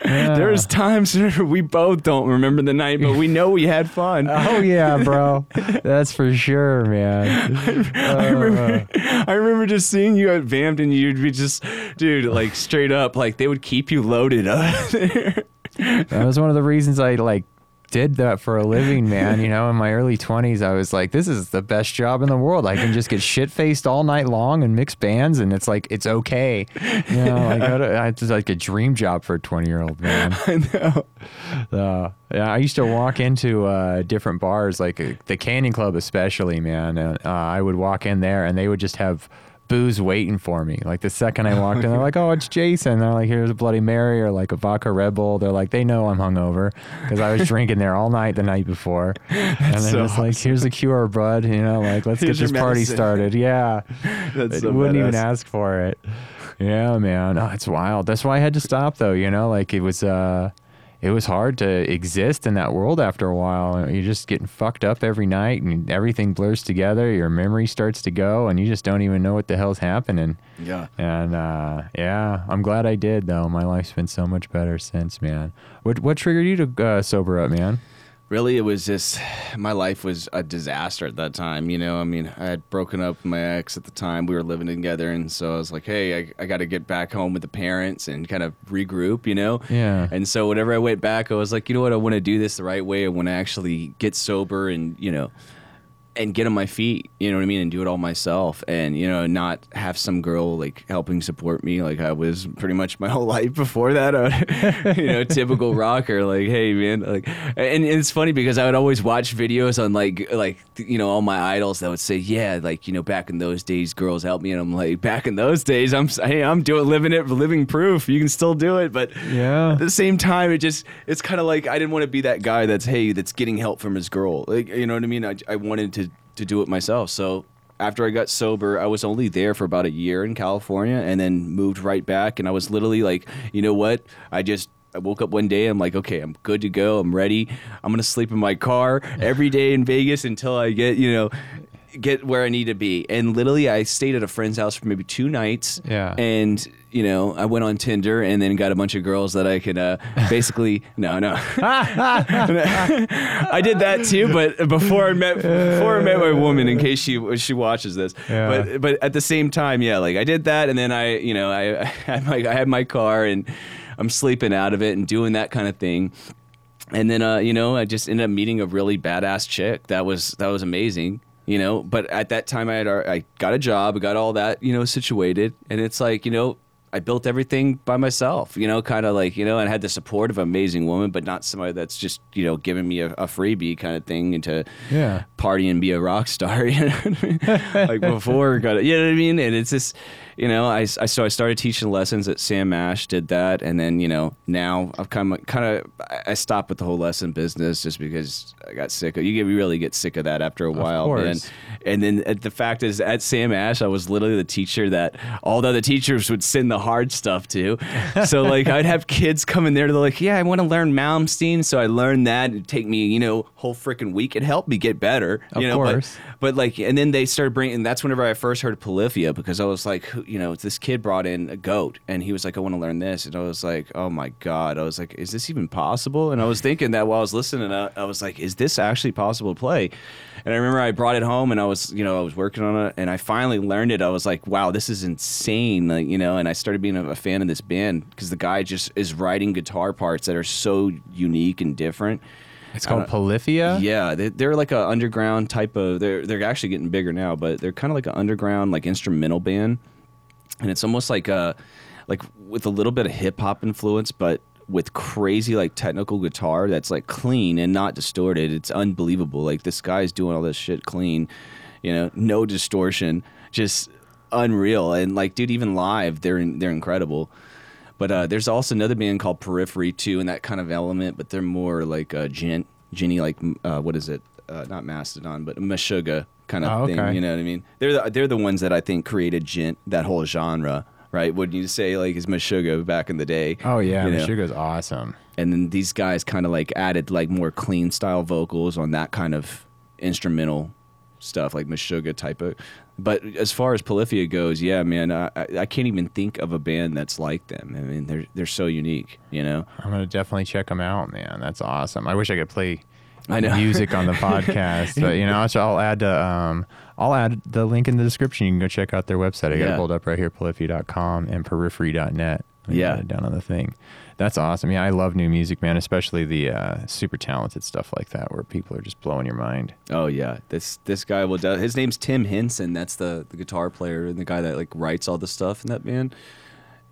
man. I, There's times we both don't remember the night, but we know we had fun. oh yeah, bro. That's for sure, man. I uh. remember, I remember just seeing you at Vamped, and you'd be just, dude, like straight up, like they would keep you loaded up there. That was one of the reasons I like did that for a living, man. You know, in my early 20s, I was like, this is the best job in the world. I can just get shit faced all night long and mix bands, and it's like, it's okay. You know, I don't- it's like a dream job for a 20 year old man. I know. Uh, yeah, I used to walk into uh, different bars, like uh, the Canyon Club, especially, man. And, uh, I would walk in there, and they would just have booze waiting for me. Like the second I walked in, they're like, "Oh, it's Jason." They're like, "Here's a Bloody Mary or like a vodka Red Bull." They're like, they know I'm hungover because I was drinking there all night the night before. and then so it's like, "Here's a cure, bud." You know, like let's Here's get this party started. Yeah, That's so wouldn't even ask for it. Yeah, man. Oh, it's wild. That's why I had to stop though, you know, like it was uh it was hard to exist in that world after a while. You're just getting fucked up every night and everything blurs together, your memory starts to go and you just don't even know what the hell's happening. Yeah. And uh yeah, I'm glad I did though. My life's been so much better since, man. What what triggered you to uh, sober up, man? Really, it was just my life was a disaster at that time. You know, I mean, I had broken up with my ex at the time. We were living together, and so I was like, "Hey, I, I got to get back home with the parents and kind of regroup." You know. Yeah. And so whenever I went back, I was like, you know what? I want to do this the right way. I want to actually get sober and you know, and get on my feet. You know what I mean? And do it all myself, and you know, not have some girl like helping support me like I was pretty much my whole life before that. Would, uh, you know, typical rocker. Like, hey man, like, and it's funny because I would always watch videos on like like you know all my idols that would say, yeah, like you know, back in those days, girls helped me, and I'm like, back in those days, I'm hey, I'm doing living it, living proof. You can still do it, but Yeah. at the same time, it just it's kind of like I didn't want to be that guy that's hey that's getting help from his girl. Like you know what I mean? I, I wanted to to do it myself. So after I got sober, I was only there for about a year in California, and then moved right back. And I was literally like, you know what? I just I woke up one day. I'm like, okay, I'm good to go. I'm ready. I'm gonna sleep in my car every day in Vegas until I get you know get where I need to be. And literally, I stayed at a friend's house for maybe two nights. Yeah. And you know, I went on Tinder and then got a bunch of girls that I could uh, basically no no. I did that too, but before I met before I met my woman, in case she she watches this. Yeah. But but at the same time, yeah, like I did that, and then I you know I, I had my I had my car and I'm sleeping out of it and doing that kind of thing. And then uh, you know, I just ended up meeting a really badass chick. That was that was amazing. You know, but at that time I had I got a job, I got all that, you know, situated, and it's like, you know, I built everything by myself, you know, kind of like, you know, and had the support of an amazing woman, but not somebody that's just, you know, giving me a, a freebie kind of thing and to Yeah. party and be a rock star, you know what I mean? like before, got it, you know what I mean? And it's just, you know, I, I so I started teaching lessons at Sam Ash, did that, and then you know now I've kind of kind of I stopped with the whole lesson business just because I got sick of you get you really get sick of that after a while, course. And then uh, the fact is, at Sam Ash, I was literally the teacher that all the other teachers would send the hard stuff too. so like I'd have kids come in there, they're like, "Yeah, I want to learn Malmsteen," so I learned that. It'd take me, you know, whole freaking week. It helped me get better, Of you know. course. But, but like, and then they started bringing. And that's whenever I first heard of Polyphia because I was like, who- you know, this kid brought in a goat, and he was like, "I want to learn this," and I was like, "Oh my god!" I was like, "Is this even possible?" And I was thinking that while I was listening, I, I was like, "Is this actually possible to play?" And I remember I brought it home, and I was, you know, I was working on it, and I finally learned it. I was like, "Wow, this is insane!" Like, you know, and I started being a, a fan of this band because the guy just is writing guitar parts that are so unique and different. It's called uh, Polyphia. Yeah, they, they're like a underground type of. They're they're actually getting bigger now, but they're kind of like an underground like instrumental band, and it's almost like a like with a little bit of hip hop influence, but with crazy like technical guitar that's like clean and not distorted. It's unbelievable. Like this guy's doing all this shit clean, you know, no distortion, just unreal. And like, dude, even live, they're they're incredible. But uh, there's also another band called Periphery too, in that kind of element. But they're more like uh, Gin, Ginny, like uh, what is it? Uh, not Mastodon, but Meshuggah kind of Oh, thing. okay. You know what I mean? They're the, they're the ones that I think created Djent, that whole genre, right? Wouldn't you say like is Meshuggah back in the day? Oh yeah, You know? Meshuggah's awesome. and then these guys kind of like added like more clean style vocals on that kind of instrumental stuff like Meshuggah type of but as far as Polyphia goes yeah man I, I I can't even think of a band that's like them I mean they're they're so unique you know I'm gonna definitely check them out, man. That's awesome. I wish I could play I know. music on the podcast, but you know, I'll, I'll add the um, I'll add the link in the description. You can go check out their website. I got Yeah. it pulled up right here, polyphia.com and periphery.net. I Yeah. got it down on the thing. That's awesome. Yeah, I love new music, man. Especially the uh, super talented stuff like that, where people are just blowing your mind. Oh yeah, this this guy will. do- His name's Tim Henson. That's the the guitar player and the guy that like writes all the stuff in that band.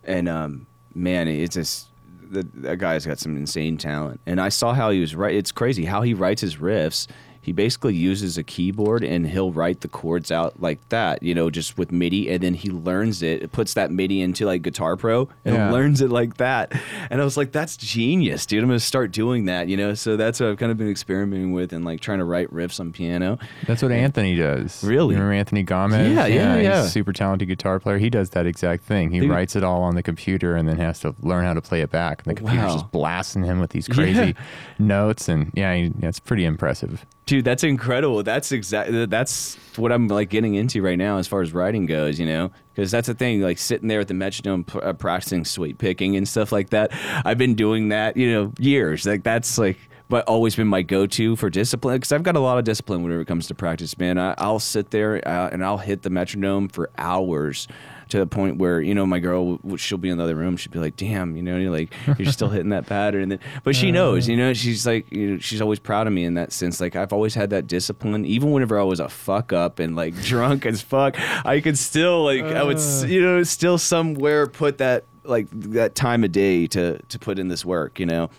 And um, man, it's just that guy's got some insane talent. And I saw how he was right. It's crazy how he writes his riffs. He basically uses a keyboard and he'll write the chords out like that, you know, just with MIDI, and then he learns it. It puts that MIDI into like Guitar Pro and Yeah. learns it like that. And I was like, that's genius, dude. I'm gonna start doing that, you know. So that's what I've kind of been experimenting with and like trying to write riffs on piano. That's what Anthony does. Really? You remember Anthony Gomez? Yeah, yeah, he's yeah. a super talented guitar player. He does that exact thing. He Dude. writes it all on the computer and then has to learn how to play it back. And the computer's Wow. just blasting him with these crazy notes. And yeah, yeah, it's pretty impressive. Dude, that's incredible. That's exactly that's what I'm like getting into right now as far as writing goes. You know, because that's the thing. Like sitting there at the metronome, p- uh, practicing sweep picking and stuff like that. I've been doing that, you know, years. Like that's like, but always been my go-to for discipline. Because I've got a lot of discipline whenever it comes to practice, man. I, I'll sit there uh, and I'll hit the metronome for hours. To the point where you know my girl, she'll be in the other room. She'd be like, "Damn, you know, you're like you're still hitting that pattern." And then, but she knows, you uh. know, she's like, you know, she's always proud of me in that sense. Like I've always had that discipline, even whenever I was a fuck up and like drunk as fuck, I could still like I would, uh. you know, still somewhere put that like that time of day to to put in this work, you know,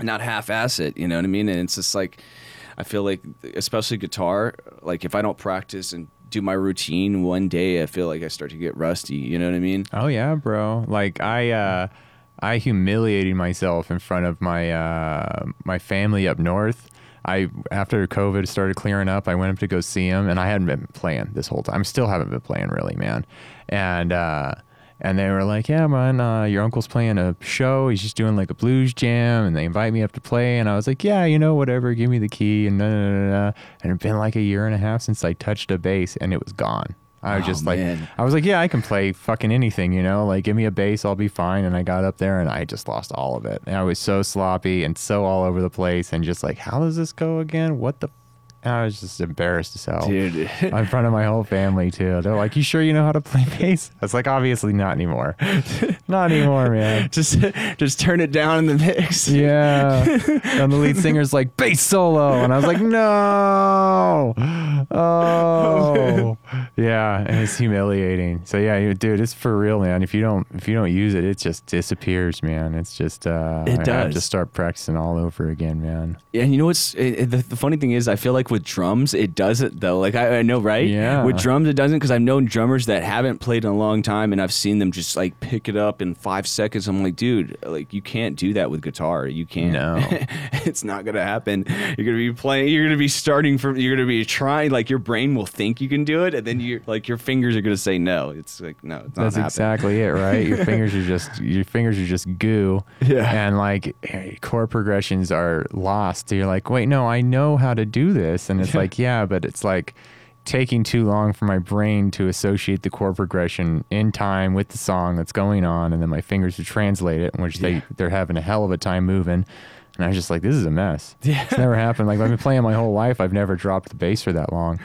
not half-ass it. You know what I mean? And it's just like I feel like, especially guitar, like if I don't practice and do my routine one day, I feel like I start to get rusty. You know what I mean? Oh yeah, bro. Like I uh I humiliated myself in front of my uh my family up north. I after COVID started clearing up, I went up to go see him and I hadn't been playing this whole time. I still haven't been playing really, man. And uh and they were like, "Yeah, man, uh, your uncle's playing a show. He's just doing like a blues jam, and they invite me up to play." And I was like, "Yeah, you know, whatever. Give me the key." And da, da, da, da. and it'd been like a year and a half since I touched a bass, and it was gone. I was Oh, just like, man. I was like, yeah, I can play fucking anything, you know, like give me a bass, I'll be fine. And I got up there and I just lost all of it. And I was so sloppy and so all over the place and just like, how does this go again? What the? I was just embarrassed as hell. Dude. In front of my whole family too. They're like, "You sure you know how to play bass?" I was like, "Obviously not anymore, not anymore, man." just just turn it down in the mix. Yeah. and the lead singer's like, bass solo. And I was like, no. Oh. Yeah. And it's humiliating. So yeah, dude, it's for real, man. If you don't if you don't use it, it just disappears, man. It's just uh It I have to start practicing all over again, man. And you know what's it, it- the, the funny thing is, I feel like with drums, it doesn't though. Like I, I know, right? Yeah. With drums, it doesn't because I've known drummers that haven't played in a long time, and I've seen them just like pick it up in five seconds. I'm like, dude, like you can't do that with guitar. You can't. No. it's not gonna happen. You're gonna be playing. You're gonna be starting from. You're gonna be trying. like your brain will think you can do it, and then you like your fingers are gonna say no. It's like no, it's That's happening. exactly it, right? Your fingers are just your fingers are just goo. Yeah. And like chord progressions are lost. You're like, wait, no, I know how to do this, and it's like, yeah, but it's like taking too long for my brain to associate the chord progression in time with the song that's going on, and then my fingers to translate it, which Yeah. they they're having a hell of a time moving. And I was just like, this is a mess. Yeah. It's never happened. Like I've been playing my whole life. I've never dropped the bass for that long.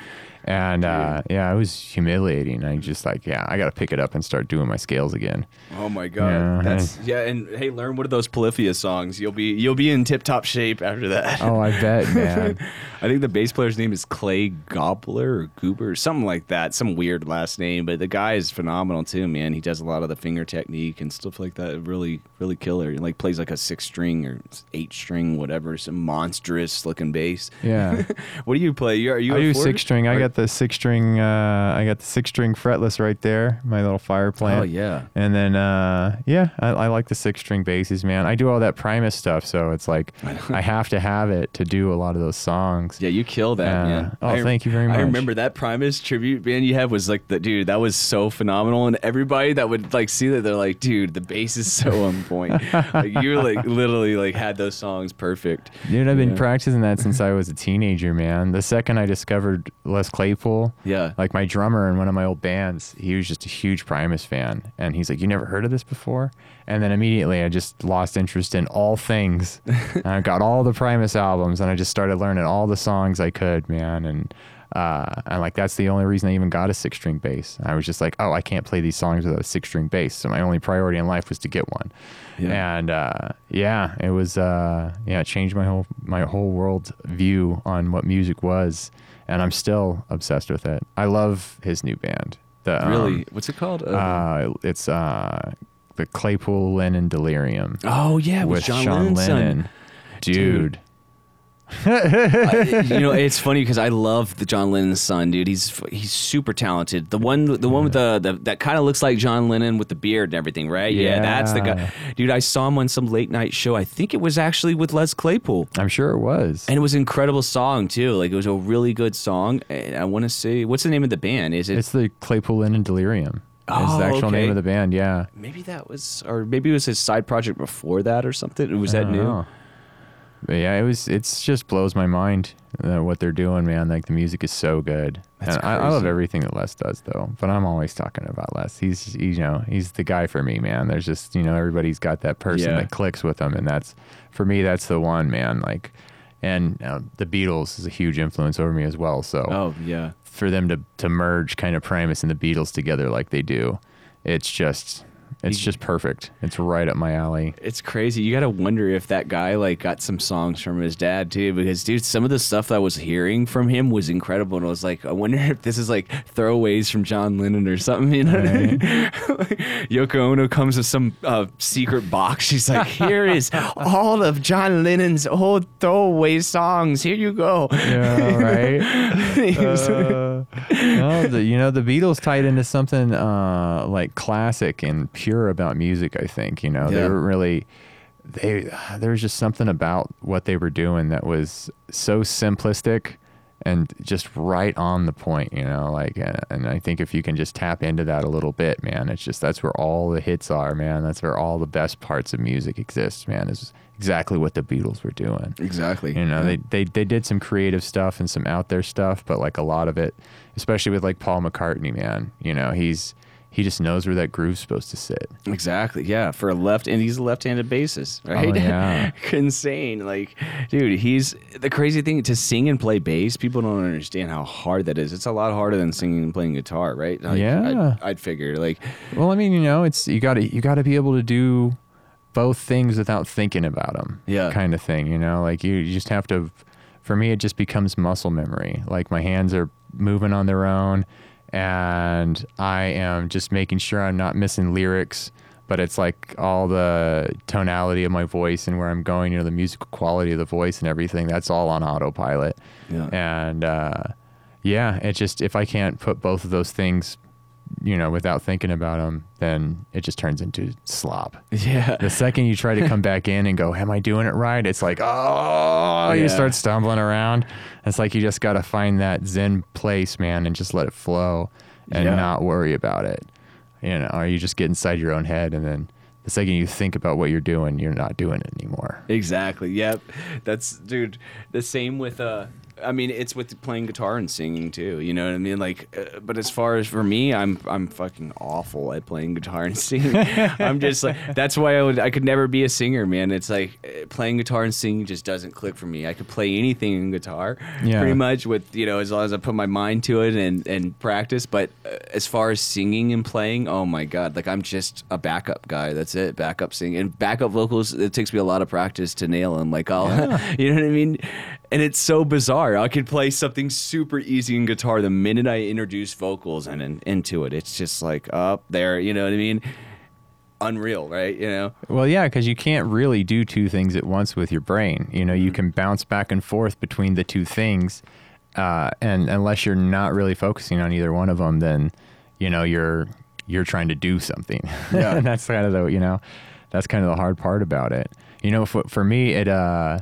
And uh, yeah, it was humiliating. I just like, yeah, I got to pick it up and start doing my scales again. Oh my god, Yeah, that's yeah. And hey, learn one of those Polyphia songs. You'll be you'll be in tip top shape after that. Oh, I bet, man. I think the bass player's name is Clay Gobbler or Goober, something like that. Some weird last name, but the guy is phenomenal too, man. He does a lot of the finger technique and stuff like that. Really, really killer. He like plays like a six string or eight string, whatever, some monstrous looking bass. Yeah. What do you play? You are you I a do six string. I Or- got the six string. Uh, I got the six string fretless right there. My little fire plant. Oh yeah. And then, uh, yeah, I, I like the six string basses, man. I do all that Primus stuff, so it's like I have to have it to do a lot of those songs. Yeah, you kill that, Uh, man. oh, I- thank you very much. I remember that Primus tribute band you had was like the dude. That was so phenomenal, and everybody that would like see that they're like, dude, the bass is so on point. like you like literally like had those songs perfect. Dude, I've been practicing that since I was a teenager, man. The second I discovered Les Claypool, Yeah. like my drummer in one of my old bands, he was just a huge Primus fan. And he's like, You never heard of this before? And then immediately I just lost interest in all things. and I got all the Primus albums and I just started learning all the songs I could, man. And, uh, and like that's the only reason I even got a six string bass. I was just like, oh, I can't play these songs without a six string bass. So my only priority in life was to get one. Yeah. And uh, yeah, it was uh, yeah, it changed my whole my whole world view on what music was, and I'm still obsessed with it. I love his new band. The, um, Really, what's it called? Uh, uh, it's uh, the Claypool Lennon Delirium oh yeah, with, with John, son. Lennon. Dude. I- you know, it's funny because I love the John Lennon's son, dude. He's he's super talented. The one, the one with the, the that kind of looks like John Lennon with the beard and everything, right? Yeah. that's the guy, dude. I saw him on some late night show. I think it was actually with Les Claypool. I'm sure it was. And it was an incredible song too. Like it was a really good song. And I want to say, what's the name of the band? Is it It's the Claypool Lennon Delirium. Oh, the actual okay. name of the band. Yeah. maybe that was, or maybe it was his side project before that or something? Was that new? know. But yeah, it was. It's just blows my mind uh, what they're doing, man. Like the music is so good. That's and I, I love everything that Les does, though. But I'm always talking about Les. He's, he's, you know, he's the guy for me, man. There's just, you know, everybody's got that person Yeah. that clicks with them, and that's for me. That's the one, man. Like, and uh, the Beatles is a huge influence over me as well. So Oh yeah. for them to to merge kind of Primus and the Beatles together like they do, it's just. It's just perfect. It's right up my alley. It's crazy. You got to wonder if that guy like got some songs from his dad too, because dude, some of the stuff that I was hearing from him was incredible, and I was like, I wonder if this is like throwaways from John Lennon or something. You know, what I mean? Like, Yoko Ono comes with some uh, secret box. She's like, "Here is all of John Lennon's old throwaway songs. Here you go." Yeah, right. Uh, no, the, you know the Beatles tied into something uh, like classic and pure about music. I think you know they Yeah. were really they there was just something about what they were doing that was so simplistic and just right on the point. You know, like uh, and I think if you can just tap into that a little bit, man, it's just that's where all the hits are, man. That's where all the best parts of music exist, man. Is exactly what the Beatles were doing. exactly. You know, they, they they did some creative stuff and some out there stuff, but like a lot of it, especially with like Paul McCartney, man, you know, he's he just knows where that groove's supposed to sit. Exactly. Yeah, for a left, and he's a left-handed bassist, right? Oh, yeah. Insane. Like, dude, he's the crazy thing to sing and play bass. People don't understand how hard that is. It's a lot harder than singing and playing guitar, right? Like, Yeah. I'd, I'd figure. Like, Well, I mean, you know, it's you got to you got to be able to do both things without thinking about them. Yeah. kind of thing. You know, like you, you just have to. For me, it just becomes muscle memory. Like my hands are moving on their own, and I am just making sure I'm not missing lyrics. But it's like all the tonality of my voice and where I'm going, you know, the musical quality of the voice and everything. That's all on autopilot. Yeah. And uh, yeah, it just if I can't put both of those things you know, without thinking about them, then it just turns into slop. Yeah. The second you try to come back in and go, "Am I doing it right?" It's like, oh, you start stumbling around. It's like you just got to find that zen place, man, and just let it flow and Yeah. not worry about it. You know, or you just get inside your own head, and then the second you think about what you're doing, you're not doing it anymore. Exactly. Yep. That's dude. The same with uh. I mean, it's with playing guitar and singing too. You know what I mean? Like, uh, but as far as for me, I'm I'm fucking awful at playing guitar and singing. I'm just like that's why I would I could never be a singer, man. It's like uh, playing guitar and singing just doesn't click for me. I could play anything in guitar, Yeah. pretty much with you know as long as I put my mind to it and and practice. But uh, as far as singing and playing, oh my god, like I'm just a backup guy. That's it, backup singing and backup vocals. It takes me a lot of practice to nail them. Like I'll, you know what I mean. And it's so bizarre. I could play something super easy in guitar the minute I introduce vocals and, and into it. It's just like up there. You know what I mean? Unreal, right? You know. Well, yeah, because you can't really do two things at once with your brain. You know, you can bounce back and forth between the two things, uh, and unless you're not really focusing on either one of them, then you know you're you're trying to do something. Yeah. and that's kind of the you know that's kind of the hard part about it. You know, for, for me, it uh,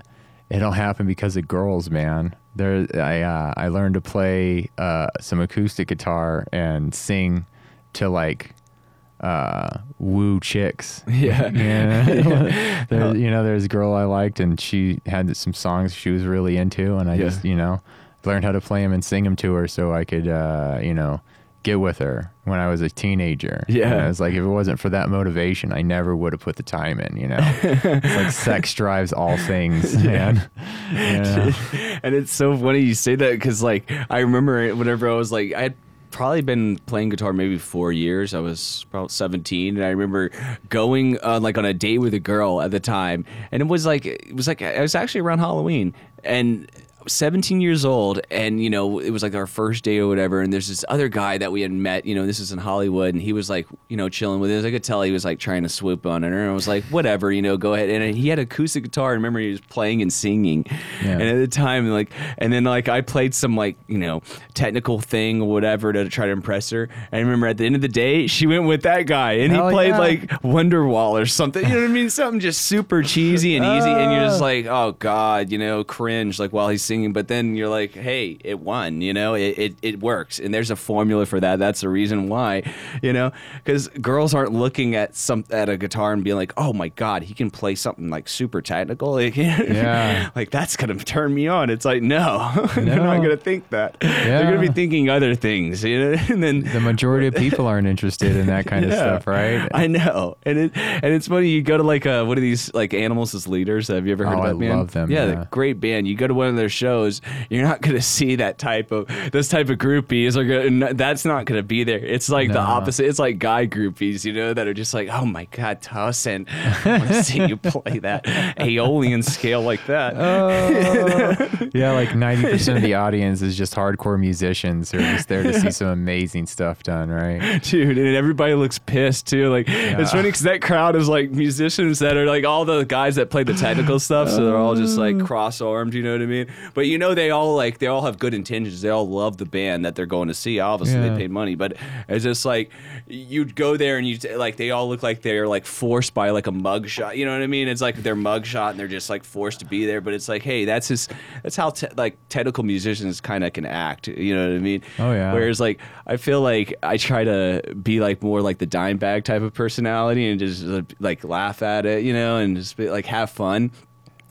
it'll happen because of girls, man. There, I uh, I learned to play uh, some acoustic guitar and sing to like uh, woo chicks. Yeah. Yeah. there, you know, there's a girl I liked, and she had some songs she was really into, and I Yeah. just, you know, learned how to play them and sing them to her so I could, uh, you know, get with her when I was a teenager. Yeah. And it's like if it wasn't for that motivation, I never would have put the time in. You know, it's like sex drives all things, man. Yeah. and it's so funny you say that because like I remember whenever I was like I had probably been playing guitar maybe four years. I was about seventeen, and I remember going uh, like on a date with a girl at the time, and it was like it was like it was actually around Halloween, and. I was 17 years old and you know it was like our first day or whatever and there's this other guy that we had met you know this is in hollywood and he was like you know chilling with us i could tell he was like trying to swoop on her and i was like whatever you know go ahead and he had acoustic guitar and remember he was playing and singing Yeah. and at the time like and then like i played some like you know technical thing or whatever to try to impress her and i remember at the end of the day she went with that guy and Hell he played yeah. like wonderwall or something you know what i mean something just super cheesy and easy and you're just Ah. like oh god you know cringe like while he's singing but then you're like hey it won you know it, it, it works and there's a formula for that that's the reason why you know because girls aren't looking at some at a guitar and being like oh my god he can play something like super technical like, Yeah. like that's gonna turn me on it's like no, they're not gonna think that they're gonna be thinking other things you know and then The majority of people aren't interested in that kind of stuff, right? I know, and it and it's funny. You go to like uh, what are these like animals as leaders? Have you ever heard Oh, of that I band? love them, Yeah, yeah. the great band. You go to one of their shows, you're not going to see that type of those type of groupies. Are gonna, that's not going to be there. It's like the opposite. It's like guy groupies, you know, that are just like, oh my god, Tosin, I want to see you play that Aeolian scale like that. Oh. yeah, like 90% of the audience is just hardcore musicians who are just there to see some amazing stuff done, right? dude and everybody looks pissed too like it's funny because that crowd is like musicians that are like all the guys that play the technical stuff so they're all just like Oh. cross-armed you know what i mean but you know they all like they all have good intentions they all love the band that they're going to see obviously Yeah. they paid money but it's just like you'd go there and you like they all look like they're like forced by like a mug shot you know what i mean it's like their mug shot and they're just like forced to be there but it's like hey that's his that's how te- like technical musicians kind of can act you know what i mean Oh, yeah. whereas like I feel like I try to be like more like the Dimebag type of personality and just like laugh at it, you know, and just be, like have fun.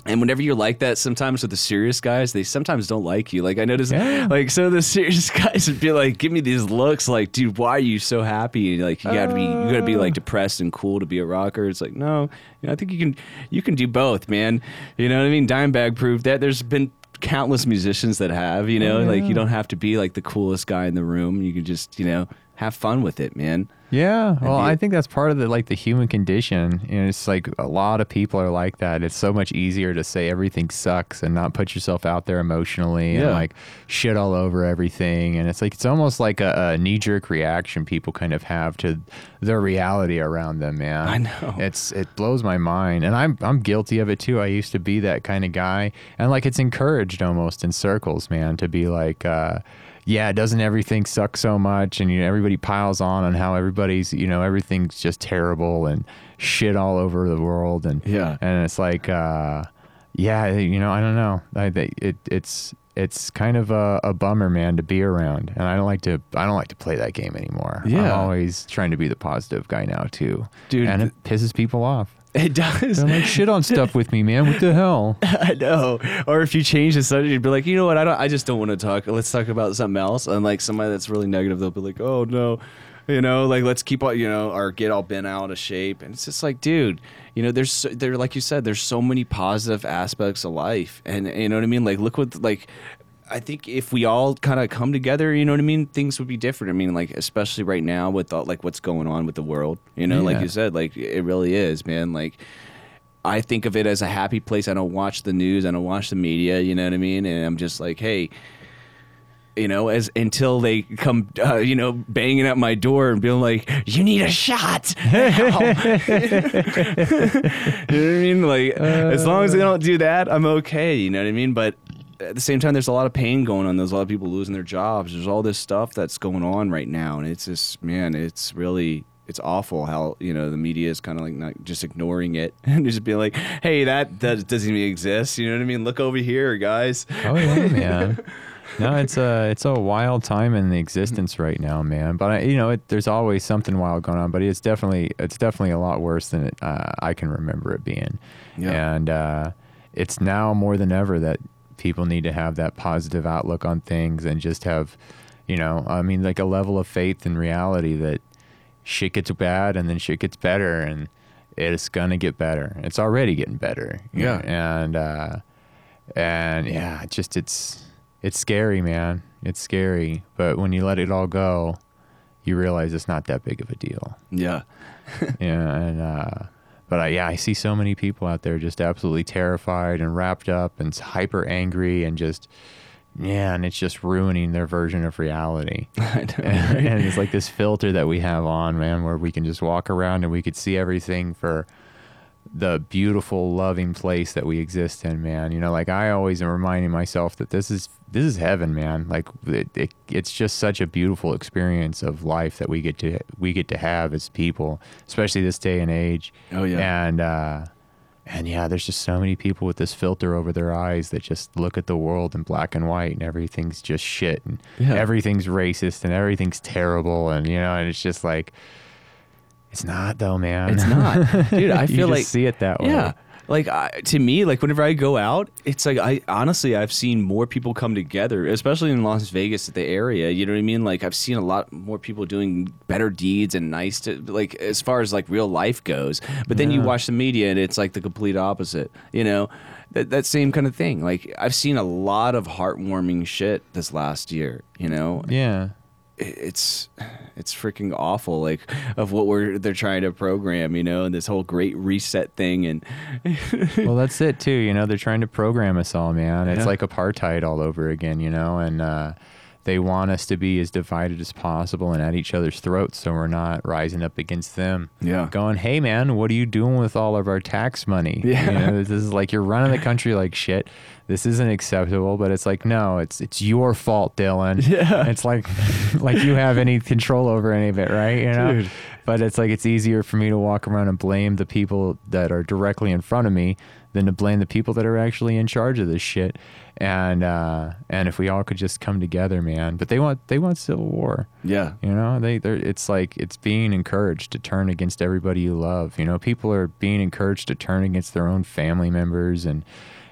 And whenever you're like that, sometimes with the serious guys, they sometimes don't like you. Like I noticed, Yeah. like some of the serious guys would be like, "Give me these looks, like, dude, why are you so happy? And, like, you gotta be, you gotta be like oh. depressed and cool to be a rocker." It's like, no, you know, I think you can, you can do both, man. You know what I mean? Dimebag proved that. There's been countless musicians that have, you know, oh, like you don't have to be like the coolest guy in the room. You can just, you know, have fun with it, man. Yeah, well, I think that's part of the like the human condition. and it's like a lot of people are like that. It's so much easier to say everything sucks and not put yourself out there emotionally and Yeah. like shit all over everything. And it's like it's almost like a, a knee jerk reaction people kind of have to the reality around them, man. I know. It's it blows my mind, and I'm I'm guilty of it too. I used to be that kind of guy, and like it's encouraged almost in circles, man, to be like. uh yeah, doesn't everything suck so much? And you know, everybody piles on on how everybody's, you know, everything's just terrible and shit all over the world. And Yeah. and it's like, uh, yeah, you know, I don't know. I, it it's it's kind of a, a bummer, man, to be around. And I don't like to I don't like to play that game anymore. Yeah, I'm always trying to be the positive guy now too, Dude, And it pisses people off. It does. They're like, shit on stuff with me, man. What the hell? I know. Or if you change the subject, you'd be like, you know what? I don't. I just don't want to talk. Let's talk about something else. And like somebody that's really negative, they'll be like, oh no, you know, like let's keep all, you know, or get all bent out of shape. And it's just like, dude, you know, there's so- there, like you said, there's so many positive aspects of life, and you know what I mean. Like, look what like. I think if we all kind of come together, you know what I mean, things would be different. I mean, like especially right now with all, like what's going on with the world, you know, like you said, like it really is, man. Like I think of it as a happy place. I don't watch the news. I don't watch the media. You know what I mean? And I'm just like, hey, you know, as until they come, uh, you know, banging at my door and being like, "You need a shot." You know what I mean? Like, as long as they don't do that, I'm okay. You know what I mean? But at the same time, there's a lot of pain going on. There's a lot of people losing their jobs. There's all this stuff that's going on right now, and it's just, man, it's really. It's awful how you know the media is kind of like not just ignoring it and just being like, "Hey, that, that doesn't even exist." You know what I mean? Look over here, guys. Oh yeah, man. No, it's a it's a wild time in the existence right now, man. But I, you know, it, there's always something wild going on. But it's definitely it's definitely a lot worse than it, uh, I can remember it being. Yeah. And uh, it's now more than ever that people need to have that positive outlook on things and just have, you know, I mean, like a level of faith in reality that shit gets bad and then shit gets better and it's gonna get better. It's already getting better. Yeah. know, And uh, and yeah, it just it's it's scary, man. It's scary. But when you let it all go, you realize it's not that big of a deal. Yeah. yeah, and uh, but I, yeah, I see so many people out there just absolutely terrified and wrapped up and hyper angry and just yeah, and it's just ruining their version of reality. Know, and, right? and it's like this filter that we have on, man, where we can just walk around and we could see everything for the beautiful, loving place that we exist in, man. You know, like I always am reminding myself that this is this is heaven, man. Like it, it, it's just such a beautiful experience of life that we get to we get to have as people, especially this day and age. Oh, yeah. and uh, and yeah, there's just so many people with this filter over their eyes that just look at the world in black and white, and everything's just shit, and Yeah. everything's racist, and everything's terrible, and you know, and it's just like. It's not though, man. It's not, dude. I You feel just like see it that way. Yeah, like I, to me, like whenever I go out, it's like I honestly I've seen more people come together, especially in Las Vegas, at the area. You know what I mean? Like I've seen a lot more people doing better deeds and nice to like as far as like real life goes. But then you watch the media and it's like the complete opposite. You know. That, that same kind of thing. Like I've seen a lot of heartwarming shit this last year. You know, Yeah. It's it's freaking awful like of what we're they're trying to program you know and this whole great reset thing and well, that's it too. You know, they're trying to program us all, man. It's Yeah. like apartheid all over again, you know, and uh, they want us to be as divided as possible and at each other's throats, so we're not rising up against them. Yeah. going, hey man, what are you doing with all of our tax money? Yeah. You know, this is like you're running the country like shit. This isn't acceptable, but it's like no, it's it's your fault, Dylan. Yeah. it's like like you have any control over any of it, right? You know, Dude. but it's like it's easier for me to walk around and blame the people that are directly in front of me than to blame the people that are actually in charge of this shit. And uh, and if we all could just come together, man. But they want they want civil war. yeah You know, they they're it's like it's being encouraged to turn against everybody you love. You know, people are being encouraged to turn against their own family members and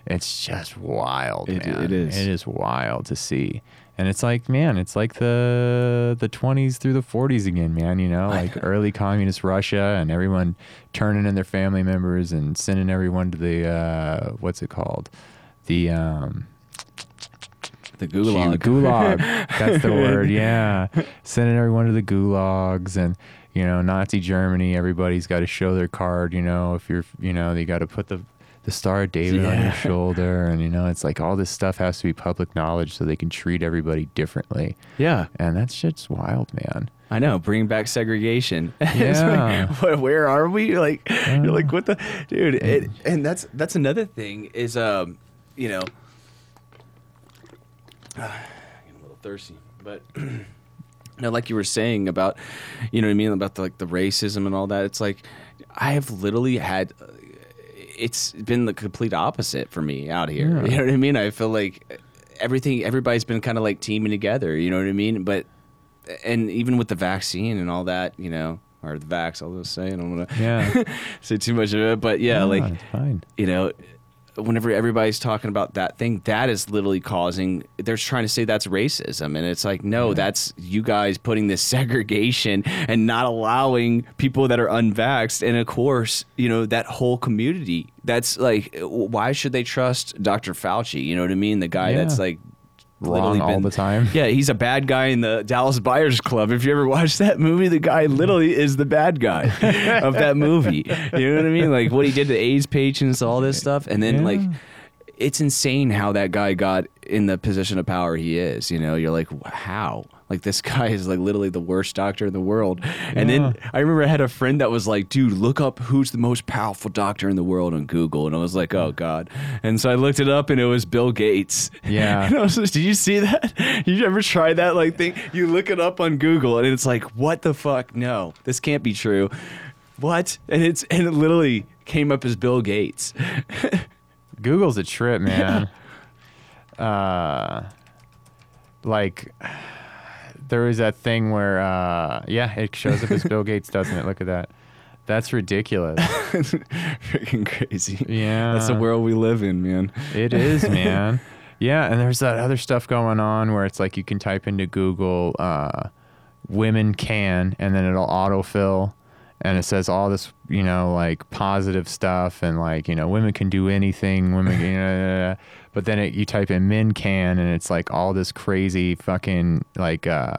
it's just wild, It- man. it is. It is wild to see. And it's like, man, it's like the the 20s through the 40s again, man, you know, like early communist Russia and everyone turning in their family members and sending everyone to the uh what's it called? The um the gulag Gulag. That's the word. Yeah, sending everyone to the gulags and you know Nazi Germany. Everybody's got to show their card. You know, if you're, you know, they got to put the the Star of David on your shoulder, and you know, it's like all this stuff has to be public knowledge so they can treat everybody differently. yeah And that shit's wild, man. i know bring back segregation Yeah. like, what, where are we like you're like what the dude it, and that's that's another thing is um you know I'm getting a little thirsty, but no, like you were saying about, you know what I mean about the, like the racism and all that. It's like I have literally had. It's been the complete opposite for me out here. Yeah. You know what I mean? I feel like everything, everybody's been kind of like teaming together. You know what I mean? But and even with the vaccine and all that, you know, or the vax, I'll just say. I don't want to Yeah. say too much of it, but yeah, No, like fine. you know, whenever everybody's talking about that thing, that is literally causing. They're trying to say that's racism, and it's like, no, that's you guys putting this segregation and not allowing people that are unvaxxed, and of course, you know that whole community. That's like, why should they trust Dr. Fauci? You know what I mean? The guy Yeah. that's like. Wrong literally all been- the time. Yeah, he's a bad guy in the Dallas Buyers Club. If you ever watched that movie, the guy literally is the bad guy of that movie. You know what I mean? Like what he did to AIDS patients, all this stuff, and then Yeah. like it's insane how that guy got in the position of power he is. You know, you're like, how? Like this guy is like literally the worst doctor in the world. And Yeah. then I remember I had a friend that was like, dude, look up who's the most powerful doctor in the world on Google. And I was like, oh God. And so I looked it up and it was Bill Gates. Yeah. And I was just, did you see that? You ever try that like thing? You look it up on Google and it's like, what the fuck? No, this can't be true. What? And it's and it literally came up as Bill Gates. Google's a trip, man. Uh, like there was that thing where, uh, yeah, it shows up as Bill Gates, doesn't it? Look at that. That's ridiculous. Freaking crazy. Yeah. That's the world we live in, man. It is, man. yeah, and there's that other stuff going on where it's like you can type into Google uh, "women can" and then it'll autofill, and it says all this, you know, like positive stuff and like you know women can do anything, women, can, you know, but then it, you type in "men can" and it's like all this crazy fucking like. Uh,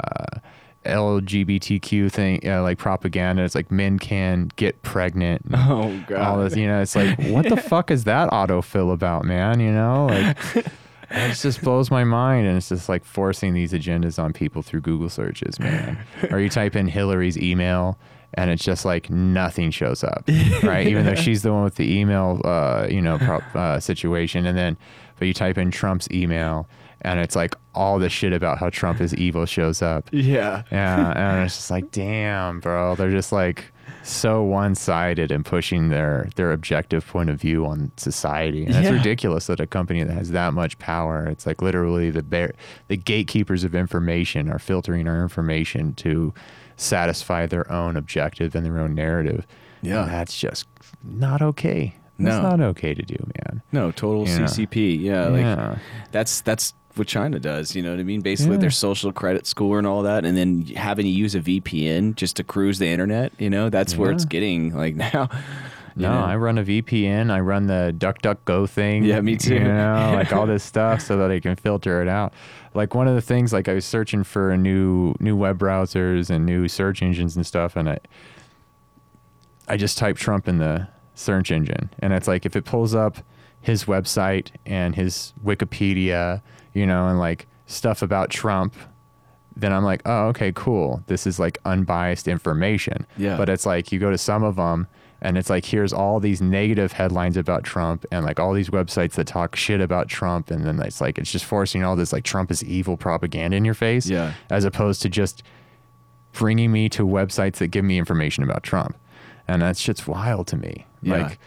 LGBTQ thing, uh, like propaganda. It's like men can get pregnant. Oh all this, you know, it's like, what the fuck is that autofill about, man? You know, like it just blows my mind, and it's just like forcing these agendas on people through Google searches, man. or you type in Hillary's email, and it's just like nothing shows up, right? Even though she's the one with the email, uh, you know, prop, uh, situation, and then, but you type in Trump's email, and it's like all the shit about how Trump is evil shows up. Yeah. Yeah, and it's just like, damn, bro. They're just like so one-sided and pushing their their objective point of view on society. And it's ridiculous that a company that has that much power, it's like literally the bear, the gatekeepers of information are filtering our information to satisfy their own objective and their own narrative. Yeah. And that's just not okay. That's not okay to do, man. No, total Yeah. CCP. Yeah, like Yeah. that's that's what China does. You know what I mean? Basically, Yeah. their social credit score and all that, and then having to use a VPN just to cruise the internet. You know, that's where it's getting like now. No, know? I run a VPN. I run the DuckDuckGo thing. Yeah, me too. You know, like all this stuff, so that I can filter it out. Like one of the things, like I was searching for new new web browsers and new search engines and stuff, and I I just typed Trump in the search engine, and it's like if it pulls up his website and his Wikipedia, you know, and like stuff about Trump, then I'm like, oh, okay, cool. This is like unbiased information. Yeah. But it's like you go to some of them and it's like here's all these negative headlines about Trump and like all these websites that talk shit about Trump and then it's like it's just forcing all this like Trump is evil propaganda in your face Yeah. as opposed to just bringing me to websites that give me information about Trump. And that shit's wild to me. Yeah. Like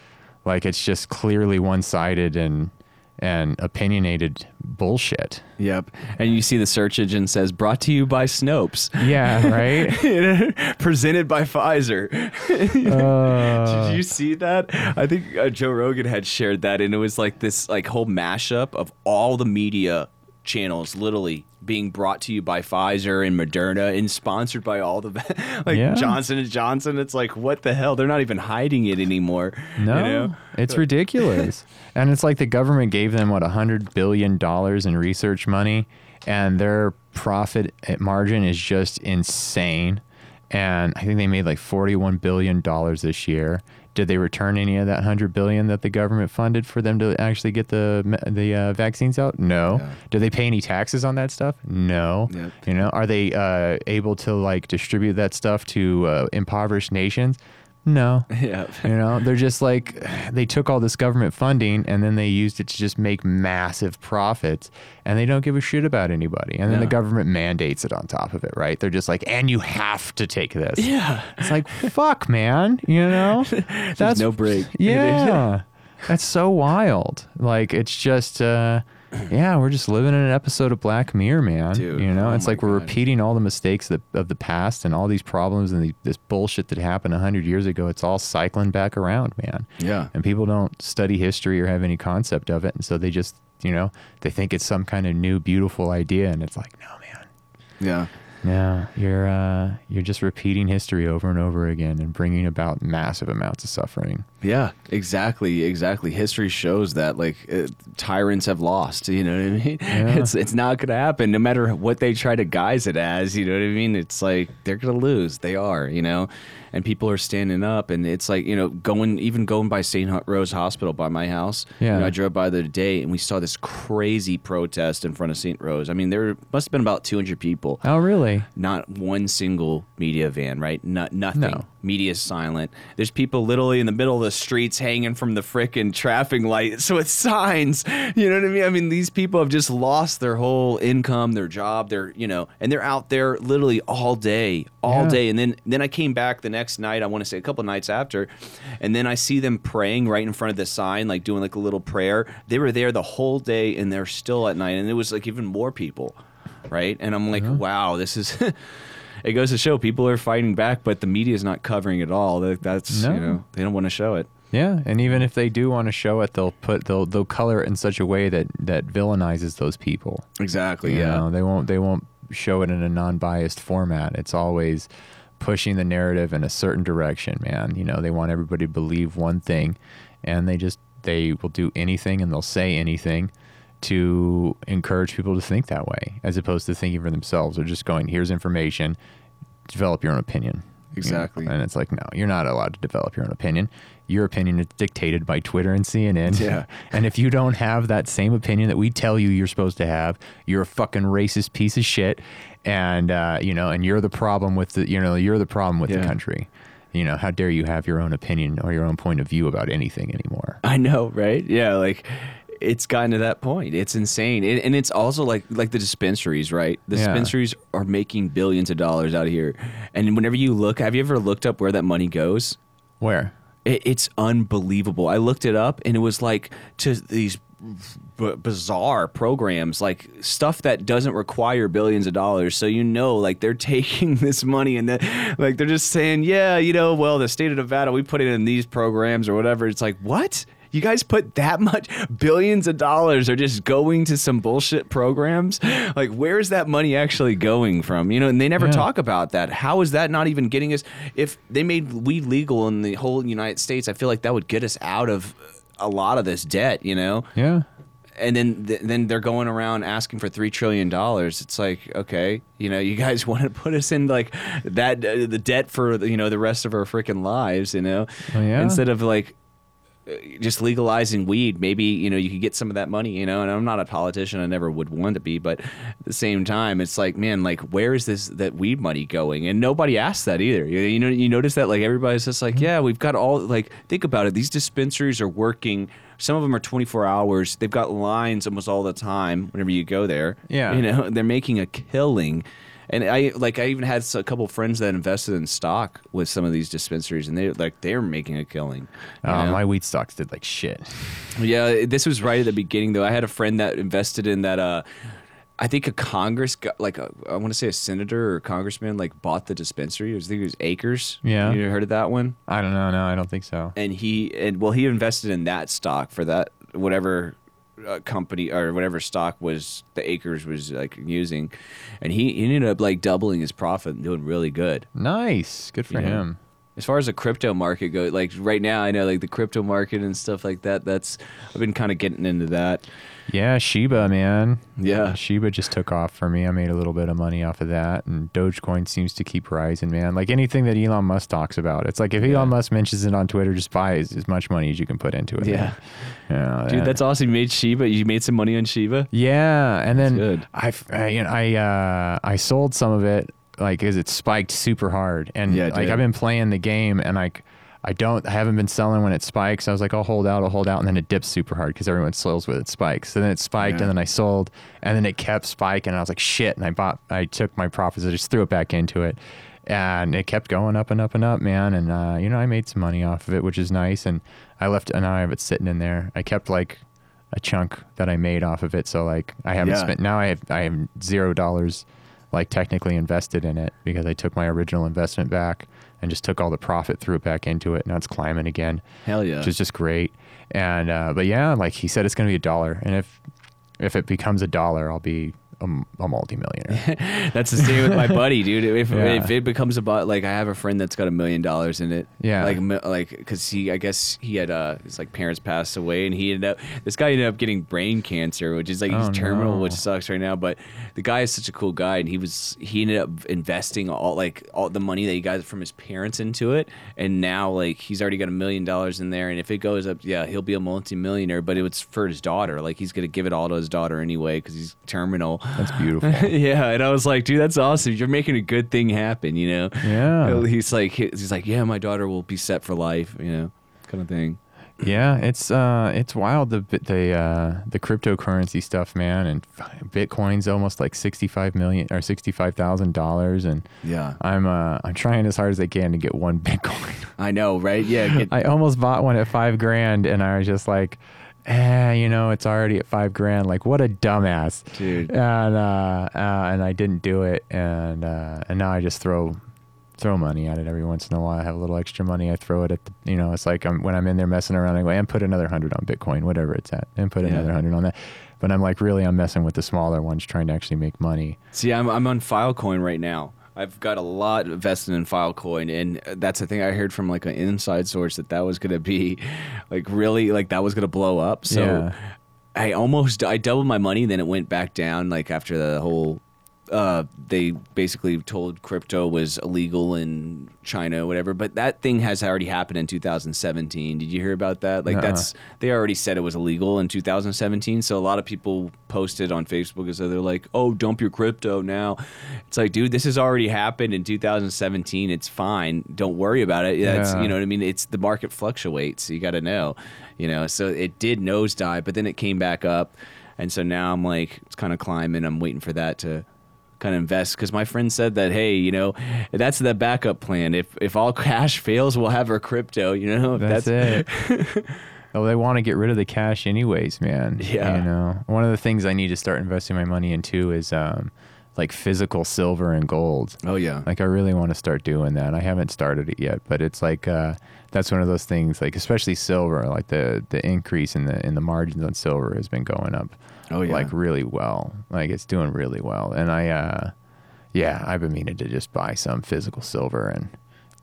like it's just clearly one-sided and and opinionated bullshit. Yep. And you see the search engine says brought to you by Snopes. Yeah, right? Presented by Pfizer. Uh, Did you see that? I think uh, Joe Rogan had shared that, and it was like this like whole mashup of all the media channels, literally being brought to you by Pfizer and Moderna, and sponsored by all the like Yeah. Johnson and Johnson. It's like what the hell? They're not even hiding it anymore. No, you know? it's ridiculous. and it's like the government gave them what a hundred billion dollars in research money, and their profit margin is just insane. And I think they made like forty-one billion dollars this year. Did they return any of that hundred billion that the government funded for them to actually get the the uh, vaccines out? No. Yeah. Do they pay any taxes on that stuff? No. Yep. You know, are they uh, able to like distribute that stuff to uh, impoverished nations? No. Yeah. You know, they're just like they took all this government funding and then they used it to just make massive profits and they don't give a shit about anybody. And then the government mandates it on top of it, right? They're just like, and you have to take this. Yeah. It's like, fuck, man. You know? That's no break. Yeah. That's so wild. Like it's just uh yeah, we're just living in an episode of Black Mirror, man. Dude, you know, oh it's like we're God. repeating all the mistakes that, of the past and all these problems and the, this bullshit that happened 100 years ago. It's all cycling back around, man. Yeah. And people don't study history or have any concept of it. And so they just, you know, they think it's some kind of new, beautiful idea. And it's like, no, man. Yeah. No, you're uh, you're just repeating history over and over again and bringing about massive amounts of suffering. Yeah, exactly, exactly. History shows that like uh, tyrants have lost. You know what I mean? Yeah. It's it's not gonna happen, no matter what they try to guise it as. You know what I mean? It's like they're gonna lose. They are. You know, and people are standing up, and it's like you know going even going by St. Rose Hospital by my house. you Yeah. know, I drove by the other day, and we saw this crazy protest in front of St. Rose. I mean, there must have been about 200 people Oh, really? not one single media van, right? Not nothing. No. Media silent. There's people literally in the middle of the streets hanging from the frickin' traffic lights with signs. You know what I mean? I mean, these people have just lost their whole income, their job, their you know, and they're out there literally all day, all Yeah. day. And then then I came back the next night. I want to say a couple nights after, and then I see them praying right in front of the sign, like doing like a little prayer. They were there the whole day, and they're still at night, and it was like even more people right? And I'm like, wow, this is. it goes to show people are fighting back, but the media is not covering it all. That- That's No. you know they don't want to show it. Yeah, and even if they do want to show it, they'll put they'll they'll color it in such a way that that villainizes those people. Exactly. You Yeah. know, they won't they won't show it in a non-biased format. It's always pushing the narrative in a certain direction, man. You know, they want everybody to believe one thing and they just they will do anything and they'll say anything to encourage people to think that way as opposed to thinking for themselves or just going here's information develop your own opinion You know? Exactly. and it's like no you're not allowed to develop your own opinion your opinion is dictated by twitter and cnn Yeah. and if you don't have that same opinion that we tell you you're supposed to have, you're a fucking racist piece of shit. And, uh, you know, and you're the problem with the, you know, you're the problem with the country. You know, how dare you have your own opinion or your own point of view about anything anymore? I know, right? Yeah, like it's gotten to that point. It's insane, and, and it's also like like the dispensaries, right? The Yeah. dispensaries are making billions of dollars out of here, and whenever you look, have you ever looked up where that money goes? Where? It, it's unbelievable. I looked it up, and it was like to these b- bizarre programs, like stuff that doesn't require billions of dollars. So you know, like they're taking this money and then, like they're just saying, yeah, you know, well, the state of Nevada, we put it in these programs or whatever. It's like what? You guys put that much billions of dollars are just going to some bullshit programs? Like, where's that money actually going from? You know, and they never Yeah. talk about that. How is that not even getting us? If they made weed legal in the whole United States, I feel like that would get us out of a lot of this debt, you know? Yeah. And then th- then they're going around asking for 3 trillion dollars. It's like, okay, you know, you guys want to put us in like that uh, the debt for, you know, the rest of our freaking lives, you know? Oh, yeah. Instead of like just legalizing weed, maybe you know you could get some of that money, you know. And I'm not a politician; I never would want to be. But at the same time, it's like, man, like where is this that weed money going? And nobody asks that either. You, you know, you notice that like everybody's just like, mm-hmm. yeah, we've got all like think about it. These dispensaries are working. Some of them are 24 hours. They've got lines almost all the time. Whenever you go there, Yeah. you know, they're making a killing. And I like I even had a couple friends that invested in stock with some of these dispensaries, and they like they're making a killing. Uh, my wheat stocks did like shit. Yeah, this was right at the beginning though. I had a friend that invested in that. Uh, I think a Congress, like a, I want to say a senator or congressman, like bought the dispensary. I think it was Acres. Yeah. you heard of that one? I don't know. No, I don't think so. And he and well, he invested in that stock for that whatever uh, company or whatever stock was the Acres was like using, and he, he ended up like doubling his profit and doing really good. Nice. Good for Yeah. him. As far as the crypto market goes, like right now, I know like the crypto market and stuff like that. That's I've been kind of getting into that. Yeah, Shiba, man. Yeah. Shiba just took off for me. I made a little bit of money off of that, and Dogecoin seems to keep rising, man. Like anything that Elon Musk talks about, it's like if Yeah. Elon Musk mentions it on Twitter, just buy as, as much money as you can put into it. Yeah. Yeah, Dude, that- that's awesome. You made Shiba. You made some money on Shiba. yeah. And then. I, I, you know, I, uh, I sold some of it, like, because it spiked super hard, and Yeah, like. I've been playing the game, and like. I don't. I haven't been selling when it spikes. I was like, I'll hold out, I'll hold out, and then it dips super hard because everyone sells with it spikes. So then it spiked, Yeah. and then I sold, and then it kept spiking. And I was like, shit. And I bought. I took my profits. I just threw it back into it, and it kept going up and up and up, man. And uh, you know, I made some money off of it, which is nice. And I left, and now I have it sitting in there. I kept like a chunk that I made off of it. So like, I haven't Yeah. spent. Now I have. I have zero dollars like technically invested in it because I took my original investment back and just took all the profit, threw it back into it. And now it's climbing again, Hell yeah. which is just great. And uh, but yeah, like he said, it's going to be a dollar, and if if it becomes a dollar, I'll be a, a multimillionaire. That's the same with my buddy, dude. If, Yeah. if it becomes a about like I have a friend that's got a million dollars in it. Yeah. Like like because he I guess he had uh his like parents passed away and he ended up this guy ended up getting brain cancer, which is like he's Oh, terminal, no. which sucks right now. But the guy is such a cool guy and he was he ended up investing all like all the money that he got from his parents into it, and now like he's already got a million dollars in there. And if it goes up, yeah, he'll be a multimillionaire. But it was for his daughter. Like he's gonna give it all to his daughter anyway because he's terminal. That's beautiful. yeah, and I was like, dude, that's awesome. You're making a good thing happen, you know. Yeah. He's like, he's like, yeah, my daughter will be set for life, you know, kind of thing. yeah, it's uh, it's wild the the uh, the cryptocurrency stuff, man. And Bitcoin's almost like sixty five million or sixty five thousand dollars, and Yeah, I'm uh, I'm trying as hard as I can to get one Bitcoin. I know, right? Yeah, get, I almost bought one at five grand, and I was just like, eh, you know, it's already at five grand. Like, what a dumbass, Dude. And uh, uh, and I didn't do it, and uh, and now I just throw throw money at it every once in a while. I have a little extra money, I throw it at the, you know, it's like I'm, when I'm in there messing around, I go and put another hundred on Bitcoin, whatever it's at, and put Yeah. another hundred on that. But I'm like, really, I'm messing with the smaller ones, trying to actually make money. See, I'm I'm on Filecoin right now. I've got a lot invested in Filecoin, and that's the thing I heard from like an inside source that that was gonna be like really like that was gonna blow up. So Yeah. I almost I doubled my money, then it went back down like after the whole. Uh, they basically told crypto was illegal in China, or whatever. But that thing has already happened in 2017. Did you hear about that? Like Nuh-uh. that's they already said it was illegal in 2017. So a lot of people posted on Facebook as though they're like, "Oh, dump your crypto now." It's like, dude, this has already happened in 2017. It's fine. Don't worry about it. It's, Yeah. you know what I mean. It's the market fluctuates. You got to know, you know. So it did nosedive, but then it came back up, and so now I'm like, it's kind of climbing. I'm waiting for that to kind of invest because my friend said that hey you know that's the backup plan if if all cash fails we'll have our crypto you know That's, it. oh, they want to get rid of the cash anyways, man. Yeah. You know, one of the things I need to start investing my money into is um, like physical silver and gold. oh yeah Like I really want to start doing that. I haven't started it yet, but it's like uh, that's one of those things. Like especially silver, like the the increase in the in the margins on silver has been going up. Oh, yeah. like really well. Like it's doing really well. And I, uh, yeah, I've been meaning to just buy some physical silver and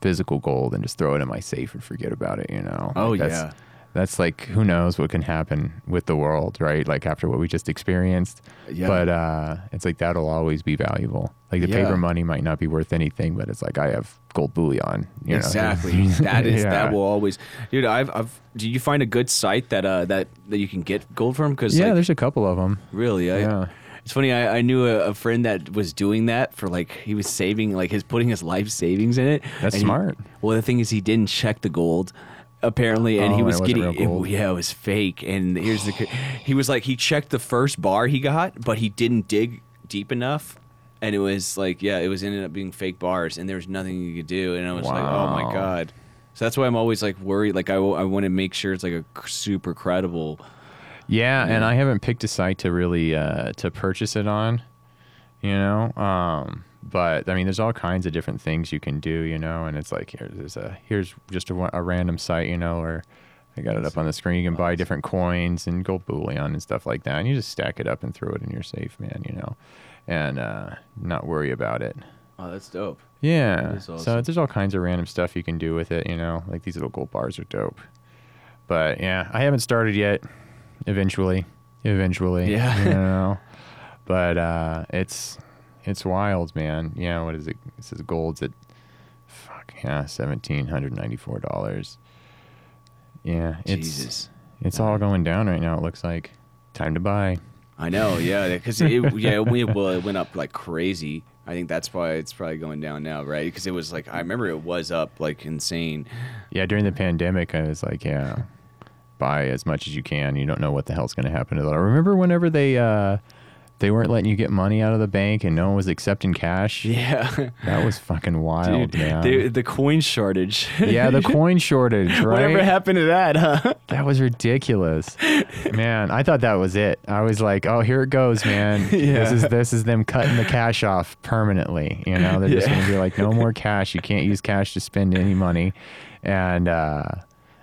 physical gold and just throw it in my safe and forget about it. You know? Oh, Like, that's, yeah. That's like who knows what can happen with the world, right? Like after what we just experienced. Yeah. But uh, it's like that'll always be valuable. Like the Yeah. paper money might not be worth anything, but it's like I have gold bullion. You know? exactly that is Yeah. that will always dude i've i've do you find a good site that uh that that you can get gold from because Yeah, like, there's a couple of them. really I, Yeah. it's funny I, I knew a, a friend that was doing that for like he was saving like his putting his life savings in it That's And he- smart. well the thing is he didn't check the gold apparently and Oh, he was getting it- yeah it was fake. And here's the he was like he checked the first bar he got but he didn't dig deep enough. And it was like yeah it was ended up being fake bars and there was nothing you could do. And i was like oh my god. So that's why i'm always like worried. Like i, I want to make sure it's like a super credible. Yeah, and I haven't picked a site to really uh, to purchase it on. You know, um, but I mean, there's all kinds of different things you can do. You know, and it's like here's there's a here's just a, a random site. You know, or I got it up on the screen. You can buy different coins and gold bullion and stuff like that, and you just stack it up and throw it in your safe, man. You know, and uh, not worry about it. oh that's dope Yeah. That is So there's all kinds of random stuff you can do with it, you know, like these little gold bars are dope. But yeah, I haven't started yet. Eventually. Eventually. Yeah. You know. But uh it's it's wild, man. Yeah, what is it? It says gold's at fuck yeah, seventeen hundred ninety four dollars. Yeah. It's jesus it's all going down right now, it looks like. Time to buy. I know, yeah, because it, yeah, we well, it went up like crazy. I think that's why it's probably going down now, right? Because it was like I remember it was up like insane. Yeah, during the pandemic, I was like, yeah, buy as much as you can. You don't know what the hell's going to happen to that. I remember whenever they uh, they weren't letting you get money out of the bank and no one was accepting cash. Yeah, That was fucking wild, dude, man. the, the coin shortage. yeah, the coin shortage, right? Whatever happened to that, huh? That was ridiculous. man, I thought that was it. I was like, oh, here it goes, man. This is this is them cutting the cash off permanently. You know, they're just gonna be like, no more cash. You can't use cash to spend any money. And uh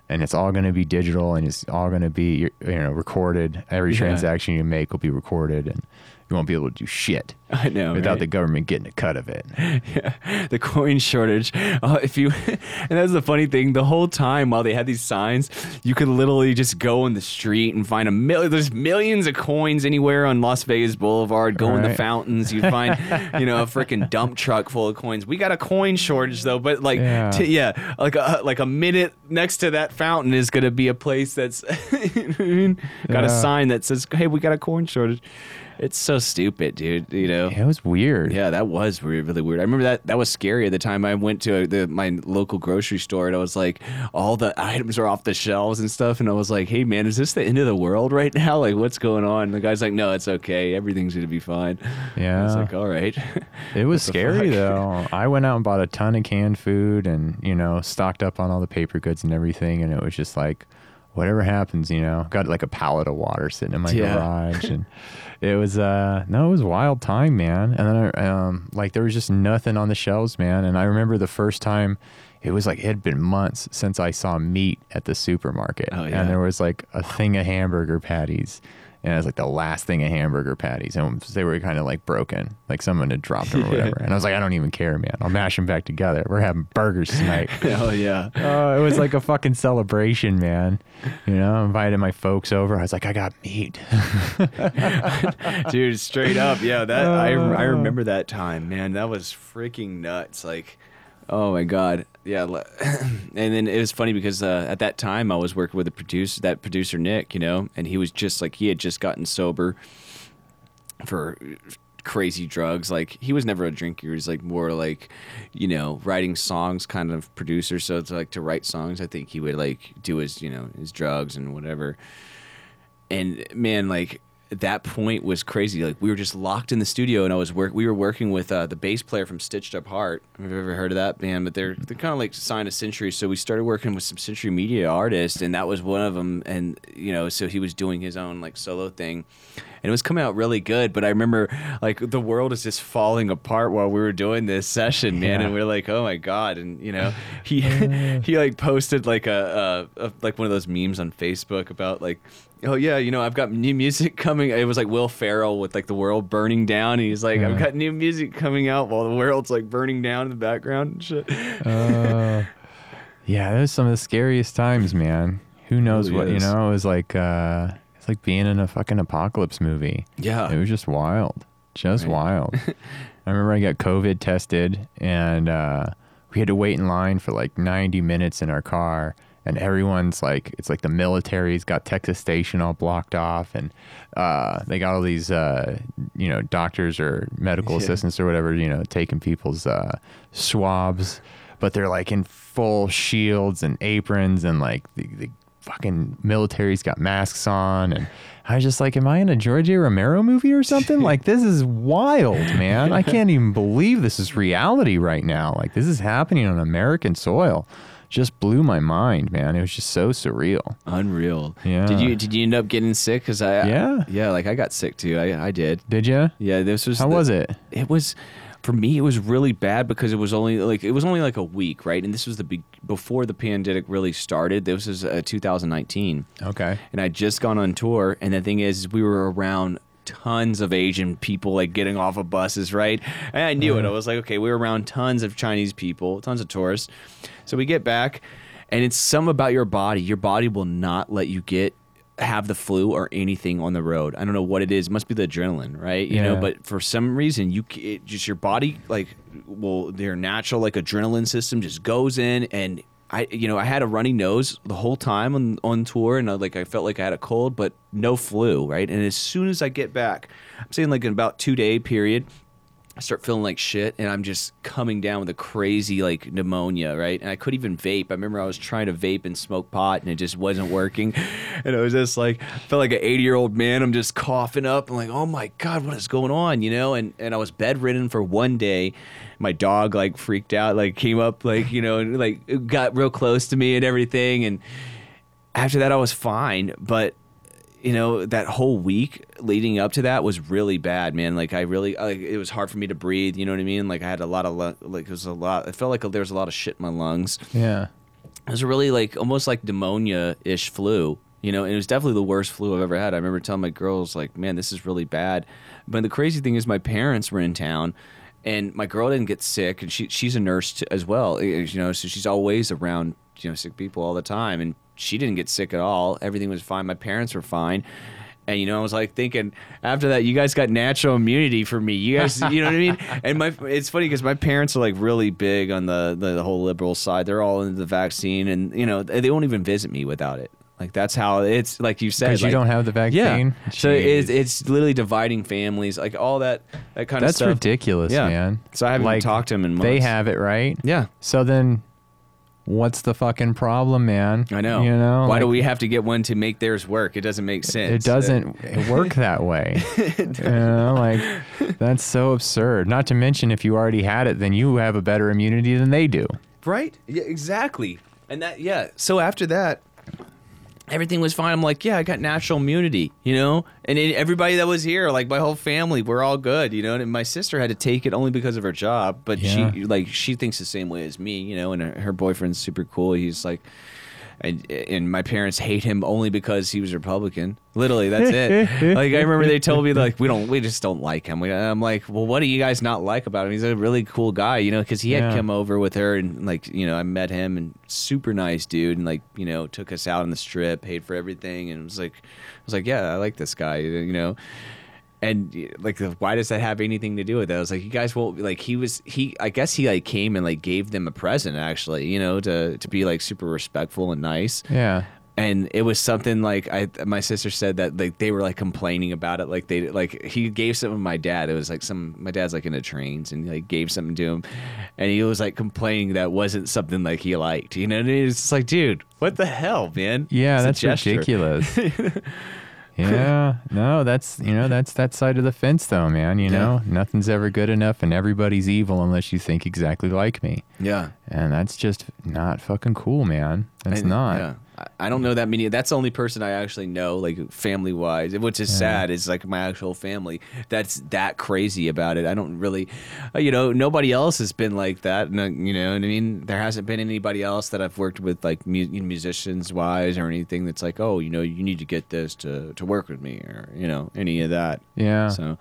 and it's all going to be digital and it's all going to be you know recorded every Yeah. transaction you make will be recorded and you won't be able to do shit I know. without right? the government getting a cut of it yeah, the coin shortage. Uh, if you, and that's the funny thing. The whole time while they had these signs, you could literally just go in the street and find a million. There's millions of coins anywhere on Las Vegas Boulevard. Go in the fountains. You find, you know, a freaking dump truck full of coins. We got a coin shortage though, but like, Yeah. t- yeah, like a like a minute next to that fountain is gonna be a place that's you know what I mean? got a sign that says, "Hey, we got a coin shortage." It's so stupid, dude. You know. it was weird Yeah, that was really, really weird. I remember that that was scary at the time. I went to uh, the, my local grocery store and I was like, all the items are off the shelves and stuff, and I was like, hey man, is this the end of the world right now? Like, what's going on? And the guy's like, no, it's okay. Everything's gonna be fine. I yeah was like, all right. It was scary though. I went out and bought a ton of canned food and, you know, stocked up on all the paper goods and everything. And it was just like, whatever happens, you know, got like a pallet of water sitting in my Yeah. garage. And it was, uh, no, it was a wild time, man. And then, I, um, like, there was just nothing on the shelves, man. And I remember the first time it was like, it had been months since I saw meat at the supermarket. Oh, yeah. And there was like a thing of hamburger patties. And it was like the last thing of hamburger patties. And they were kind of like broken. Like someone had dropped them or whatever. And I was like, I don't even care, man. I'll mash them back together. We're having burgers tonight. Hell yeah. Oh, it was like a fucking celebration, man. You know, I invited my folks over. I was like, I got meat. dude straight up yeah that I, I Uh. remember that time man that was freaking nuts like oh my god yeah and then it was funny because uh, at that time i was working with a producer that producer nick you know and he was just like he had just gotten sober for crazy drugs. Like he was never a drinker. He was like more like you know writing songs kind of producer. So it's like to write songs i think he would like do his you know his drugs and whatever. And man like that point was crazy. Like we were just locked in the studio and i was work we were working with uh, the bass player from stitched up heart. Have you ever heard of that band but they're they're kind of like signed to century. So we started working with some century media artists and that was one of them and you know so he was doing his own like solo thing. And it was coming out really good but i remember like the world is just falling apart while we were doing this session man. Yeah. and we're like oh my god. And you know he he like posted like a, a, a like one of those memes on facebook about like oh yeah you know i've got new music coming it was like will ferrell with like the world burning down and he's like i've got new music coming out while the world's like burning down in the background and shit Uh, yeah, was some of the scariest times, man. Who knows Really what, you know? It was like, uh, it's like being in a fucking apocalypse movie. yeah It was just wild, just Right. wild. I remember I got COVID tested, and uh, we had to wait in line for like 90 minutes in our car. And everyone's like, it's like the military's got Texas Station all blocked off, and uh, they got all these, uh, you know, doctors or medical Yeah. assistants or whatever, you know, taking people's uh, swabs, but they're like in full shields and aprons, and like the, the fucking military's got masks on, and I was just like, am I in a George A. Romero movie or something? like, this is wild, man. I can't even believe this is reality right now. Like, this is happening on American soil. Just blew my mind, man. It was just so surreal. unreal Yeah. did you did you end up getting sick because i Yeah. yeah like i got sick too i i did Did you? yeah this was How the- was it? it was for me it was really bad because it was only like it was only like a week right and this was the be- before the pandemic really started this was uh, 2019 Okay. and i'd just gone on tour and the thing is we were around tons of asian people like getting off of buses right and i knew it i was like okay we were around tons of chinese people tons of tourists so we get back and it's some about your body your body will not let you get have the flu or anything on the road. I don't know what it is. It must be the adrenaline, right? You know, but for some reason you it just your body like well, their natural like adrenaline system just goes in and I you know I had a runny nose the whole time on on tour, and I, like I felt like I had a cold, but no flu, right? And as soon as I get back, I'm saying like in about two day period, I start feeling like shit, and I'm just coming down with a crazy like pneumonia, right? And I couldn't even vape. I remember I was trying to vape and smoke pot, and it just wasn't working. And it was just like I felt like an 80 year old man. I'm just coughing up. I'm like, oh my god, what is going on? You know? And and I was bedridden for one day. My dog like freaked out, like came up, like you know, and like got real close to me and everything. And after that, I was fine, but you know that whole week leading up to that was really bad man. Like i really like it was hard for me to breathe you know what i mean? Like i had a lot of like it was a lot i felt like there was a lot of shit in my lungs. Yeah. it was really like almost like pneumonia-ish flu you know and it was definitely the worst flu i've ever had. I remember telling my girls like man this is really bad. But the crazy thing is my parents were in town and my girl didn't get sick and she she's a nurse t- as well eh, you know so she's always around you know sick people all the time and she didn't get sick at all everything was fine my parents were fine and you know, I was like thinking after that, you guys got natural immunity for me. You guys, you know what I mean? And my, it's funny because my parents are like really big on the, the the whole liberal side. They're all into the vaccine, and you know, they won't even visit me without it. Like that's how it's like you said. Because you don't have the vaccine. yeah. So it's, it's literally dividing families, like all that that kind of stuff. that's ridiculous, Yeah. man. So I haven't like, talked to him in months. They have it right. Yeah, So then, what's the fucking problem, man? I know. You know, why do we have to get one to make theirs work? It doesn't make sense. It doesn't work that way. you know, like that's so absurd. Not to mention, if you already had it, then you have a better immunity than they do. Right? Yeah, exactly. And that, yeah. So after that, everything was fine. I'm like, yeah, I got natural immunity, you know? And it, everybody that was here, like my whole family, we're all good, you know? And my sister had to take it only because of her job, but Yeah. she, like, she thinks the same way as me, you know? And her, her boyfriend's super cool. He's like, and, and my parents hate him only because he was Republican. Literally, that's it. like I remember they told me like we don't, we just don't like him. We, I'm like, well, what do you guys not like about him? He's a really cool guy, you know, because he had Yeah. come over with her and like you know I met him and super nice dude and like you know took us out on the strip, paid for everything, and was like, I was like, yeah, I like this guy, you know. And like, why does that have anything to do with it? I was like, you guys won't like. He was he. I guess he like came and like gave them a present actually, you know, to to be like super respectful and nice Yeah. and it was something like I my sister said that like they were like complaining about it like they like he gave something to my dad it was like some my dad's like into trains and he like gave something to him and he was like complaining that wasn't something like he liked you know and it's like dude what the hell man Yeah, It's that's ridiculous. yeah, no, that's you know that's that side of the fence though, man. You Yeah. know, nothing's ever good enough, and everybody's evil unless you think exactly like me, yeah and that's just not fucking cool, man. That's And, not. yeah. I- don't know that many. That's the only person I actually know, like family wise, which is sad. Is like my actual family. That's that crazy about it. I don't really, uh, you know, nobody else has been like that. No, you know what I mean? There hasn't been anybody else that I've worked with, like mu- musicians wise or anything. That's like, oh, you know, you need to get this to to work with me, or you know, any of that. Yeah. So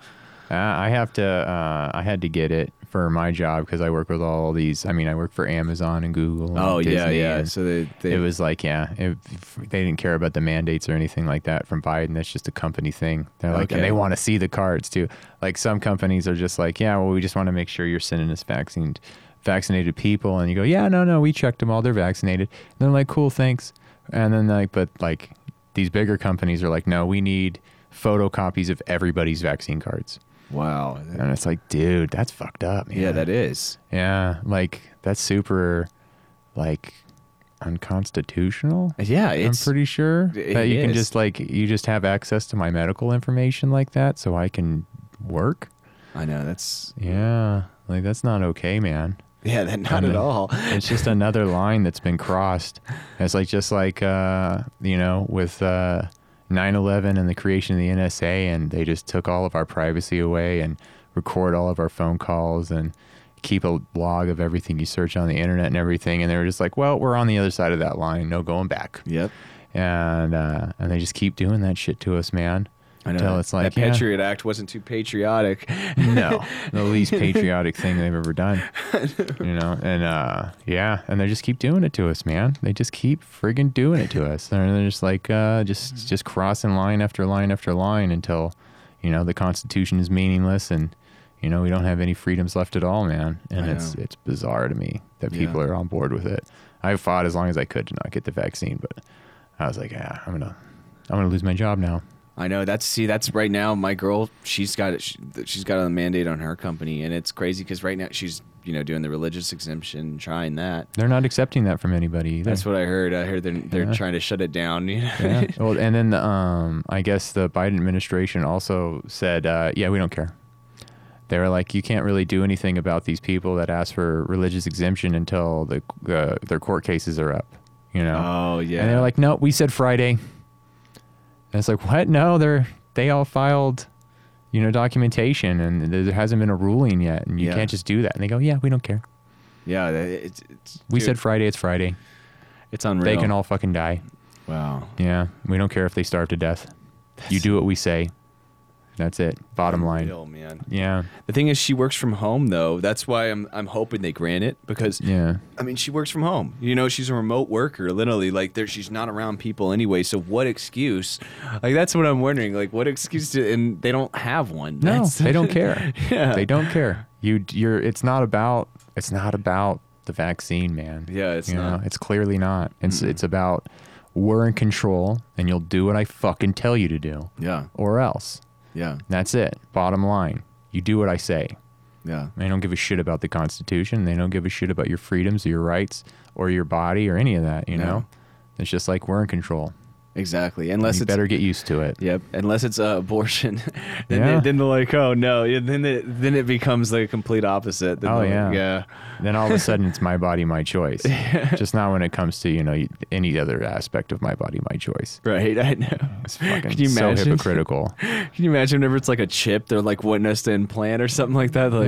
Uh, I have to. Uh, I had to get it for my job because I work with all these. I mean, I work for Amazon and Google. And oh yeah, Disney, yeah. and So they, they it was like, yeah, it, they didn't care about the mandates or anything like that from Biden. That's just a company thing. They're like, and they want to see the cards too. Like some companies are just like, yeah, well, we just want to make sure you're sending us vaccinated, vaccinated people. And you go, yeah, no, no, we checked them all. They're vaccinated. And they're like, cool, thanks. And then like, but like these bigger companies are like, no, we need photocopies of everybody's vaccine cards. Wow. And it's like, dude, that's fucked up. Man. Yeah, that is. Yeah, like that's super, like, unconstitutional. Yeah, I'm pretty sure it that you can is. just like you just have access to my medical information like that, so I can work. I know that's Yeah, like that's not okay, man. yeah, that not And at all. It's just another line that's been crossed. It's like just like uh, you know with uh, 9/11 and the creation of the NSA, and they just took all of our privacy away and record all of our phone calls and keep a log of everything you search on the internet and everything. And they were just like, well, we're on the other side of that line, no going back. Yep. And uh, and they just keep doing that shit to us, man. I know. Until it's like, that yeah. Patriot Act wasn't too patriotic. no, the least patriotic thing they've ever done. You know, and uh, yeah, and they just keep doing it to us, man. They just keep friggin' doing it to us. They're, they're just like uh, just just crossing line after line after line until you know the Constitution is meaningless and you know we don't have any freedoms left at all, man. And I it's know. it's bizarre to me that Yeah. people are on board with it. I fought as long as I could to not get the vaccine, but I was like, yeah, I'm gonna, I'm gonna lose my job now. I know that's see that's right now my girl she's got it she, she's got a mandate on her company and it's crazy because right now she's you know doing the religious exemption trying that They're not accepting that from anybody either. that's what I heard I heard they're they're Yeah. trying to shut it down you know? yeah. Well, and then um, I guess the Biden administration also said, uh, yeah, we don't care. They were like, you can't really do anything about these people that ask for religious exemption until the uh, their court cases are up. You know. oh yeah And they're like, no, we said Friday. And it's like, what? No, they're they all filed, you know, documentation, and there hasn't been a ruling yet, and you Yeah. can't just do that. And they go, yeah, we don't care. yeah it's, it's We dude, said Friday. It's Friday. it's unreal They can all fucking die. wow Yeah, we don't care if they starve to death. you do what we say. That's it. Bottom line. Unreal, man Yeah, the thing is she works from home though that's why I'm I'm hoping they grant it because yeah, I mean, she works from home. You know, she's a remote worker, literally. Like, there, she's not around people anyway. So, what excuse? Like, that's what I'm wondering. Like, what excuse? To, and they don't have one. no, That's- they don't care. Yeah. They don't care. You, you're. It's not about. It's not about the vaccine, man. Yeah, it's you not. Know? It's clearly not. It's it's about we're in control, and you'll do what I fucking tell you to do, Yeah, or else. Yeah, That's it. Bottom line. You do what I say. yeah, They don't give a shit about the Constitution. They don't give a shit about your freedoms or your rights or your body or any of that. You No. know, it's just like we're in control. exactly. Unless you it's better get used to it. Yep, unless it's uh, abortion, then, Yeah. they, then they're like, oh no, yeah, then it then it becomes the complete opposite. Then Oh, they're like, yeah. Then all of a sudden, it's my body, my choice. Just not when it comes to you know any other aspect of my body, my choice. right. I know. It's fucking Can you so imagine? hypocritical. Can you imagine whenever it's like a chip they're like wanting us to implant or something like that? Like,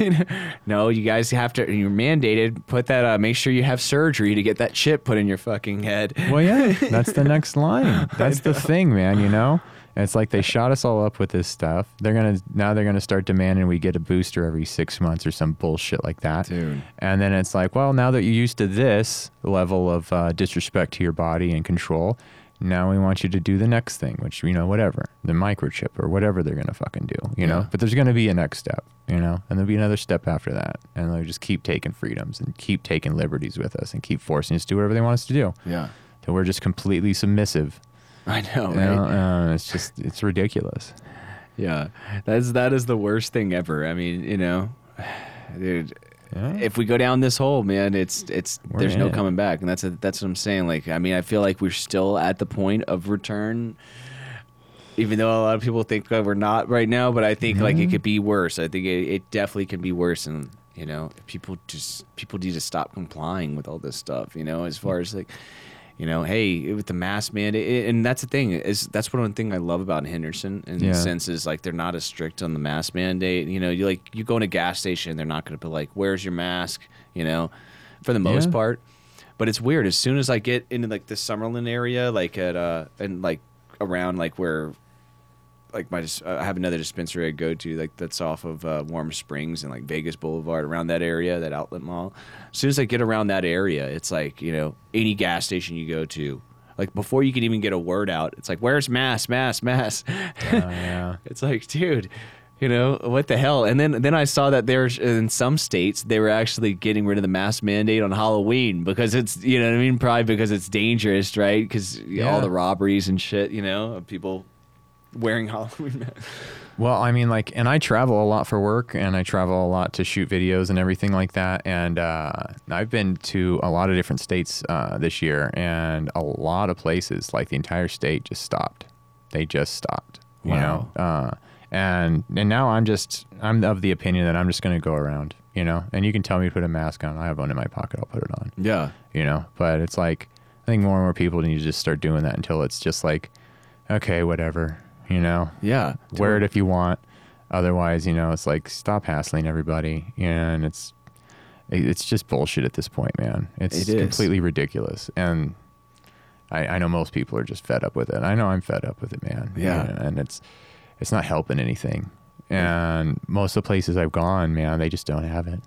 Yeah. no, you guys have to. You're mandated. Put that. Uh, make sure you have surgery to get that chip put in your fucking head. Well, yeah, that's the next line. That's the thing, man. You know, And it's like they shot us all up with this stuff. They're gonna now they're gonna start demanding we get a booster every six months or some bullshit like that. Dude. And then it's like, well, now that you're used to this level of uh, disrespect to your body and control, now we want you to do the next thing, which you know, whatever, the microchip or whatever they're gonna fucking do, you know. But there's gonna be a next step, you know, and there'll be another step after that, and they'll just keep taking freedoms and keep taking liberties with us and keep forcing us to do whatever they want us to do. Yeah. Till we're just completely submissive. I know, right? Uh, it's just it's ridiculous. Yeah, that's that is the worst thing ever. I mean, you know, dude. Yeah. If we go down this hole, man, it's it's We're there's no it. coming back, and that's a, that's what I'm saying. Like, I mean, I feel like we're still at the point of return, even though a lot of people think that we're not right now. But I think like it could be worse. I think it, it definitely can be worse, and you know, people just people need to stop complying with all this stuff. You know, as far as like you know, hey, with the mask mandate, and that's the thing is that's one thing I love about Henderson in Yeah. the sense is like they're not as strict on the mask mandate. You know, you like you go in a gas station, they're not going to be like, "Where's your mask?" You know, for the most Yeah. part. But it's weird. As soon as I get into like the Summerlin area, like at uh and like around like where like my uh, I have another dispensary I go to like that's off of uh, Warm Springs and like Vegas Boulevard around that area that outlet mall. As soon as I get around that area, it's like you know any gas station you go to, like before you can even get a word out, it's like where's mass, mass, mass. Oh, yeah. it's like dude. You know what the hell? And then then I saw that there's in some states they were actually getting rid of the mask mandate on Halloween because it's you know what I mean probably because it's dangerous right because Yeah. all the robberies and shit you know of people wearing Halloween masks. Well, I mean, like, and I travel a lot for work, and I travel a lot to shoot videos and everything like that. And uh, I've been to a lot of different states uh, this year, and a lot of places, like the entire state, just stopped. They just stopped. You Wow. know, uh, and and now I'm just I'm of the opinion that I'm just going to go around. You know, and you can tell me to put a mask on. I have one in my pocket. I'll put it on Yeah. you know but it's like i think more and more people need to just start doing that until it's just like okay whatever you know? Yeah. wear it if you want. Otherwise you know it's like stop hassling everybody. And it's it's just bullshit at this point man. It's It completely ridiculous. And I, I know most people are just fed up with it. I know i'm fed up with it man. Yeah. and, and it's it's not helping anything. And most of the places i've gone man they just don't have it.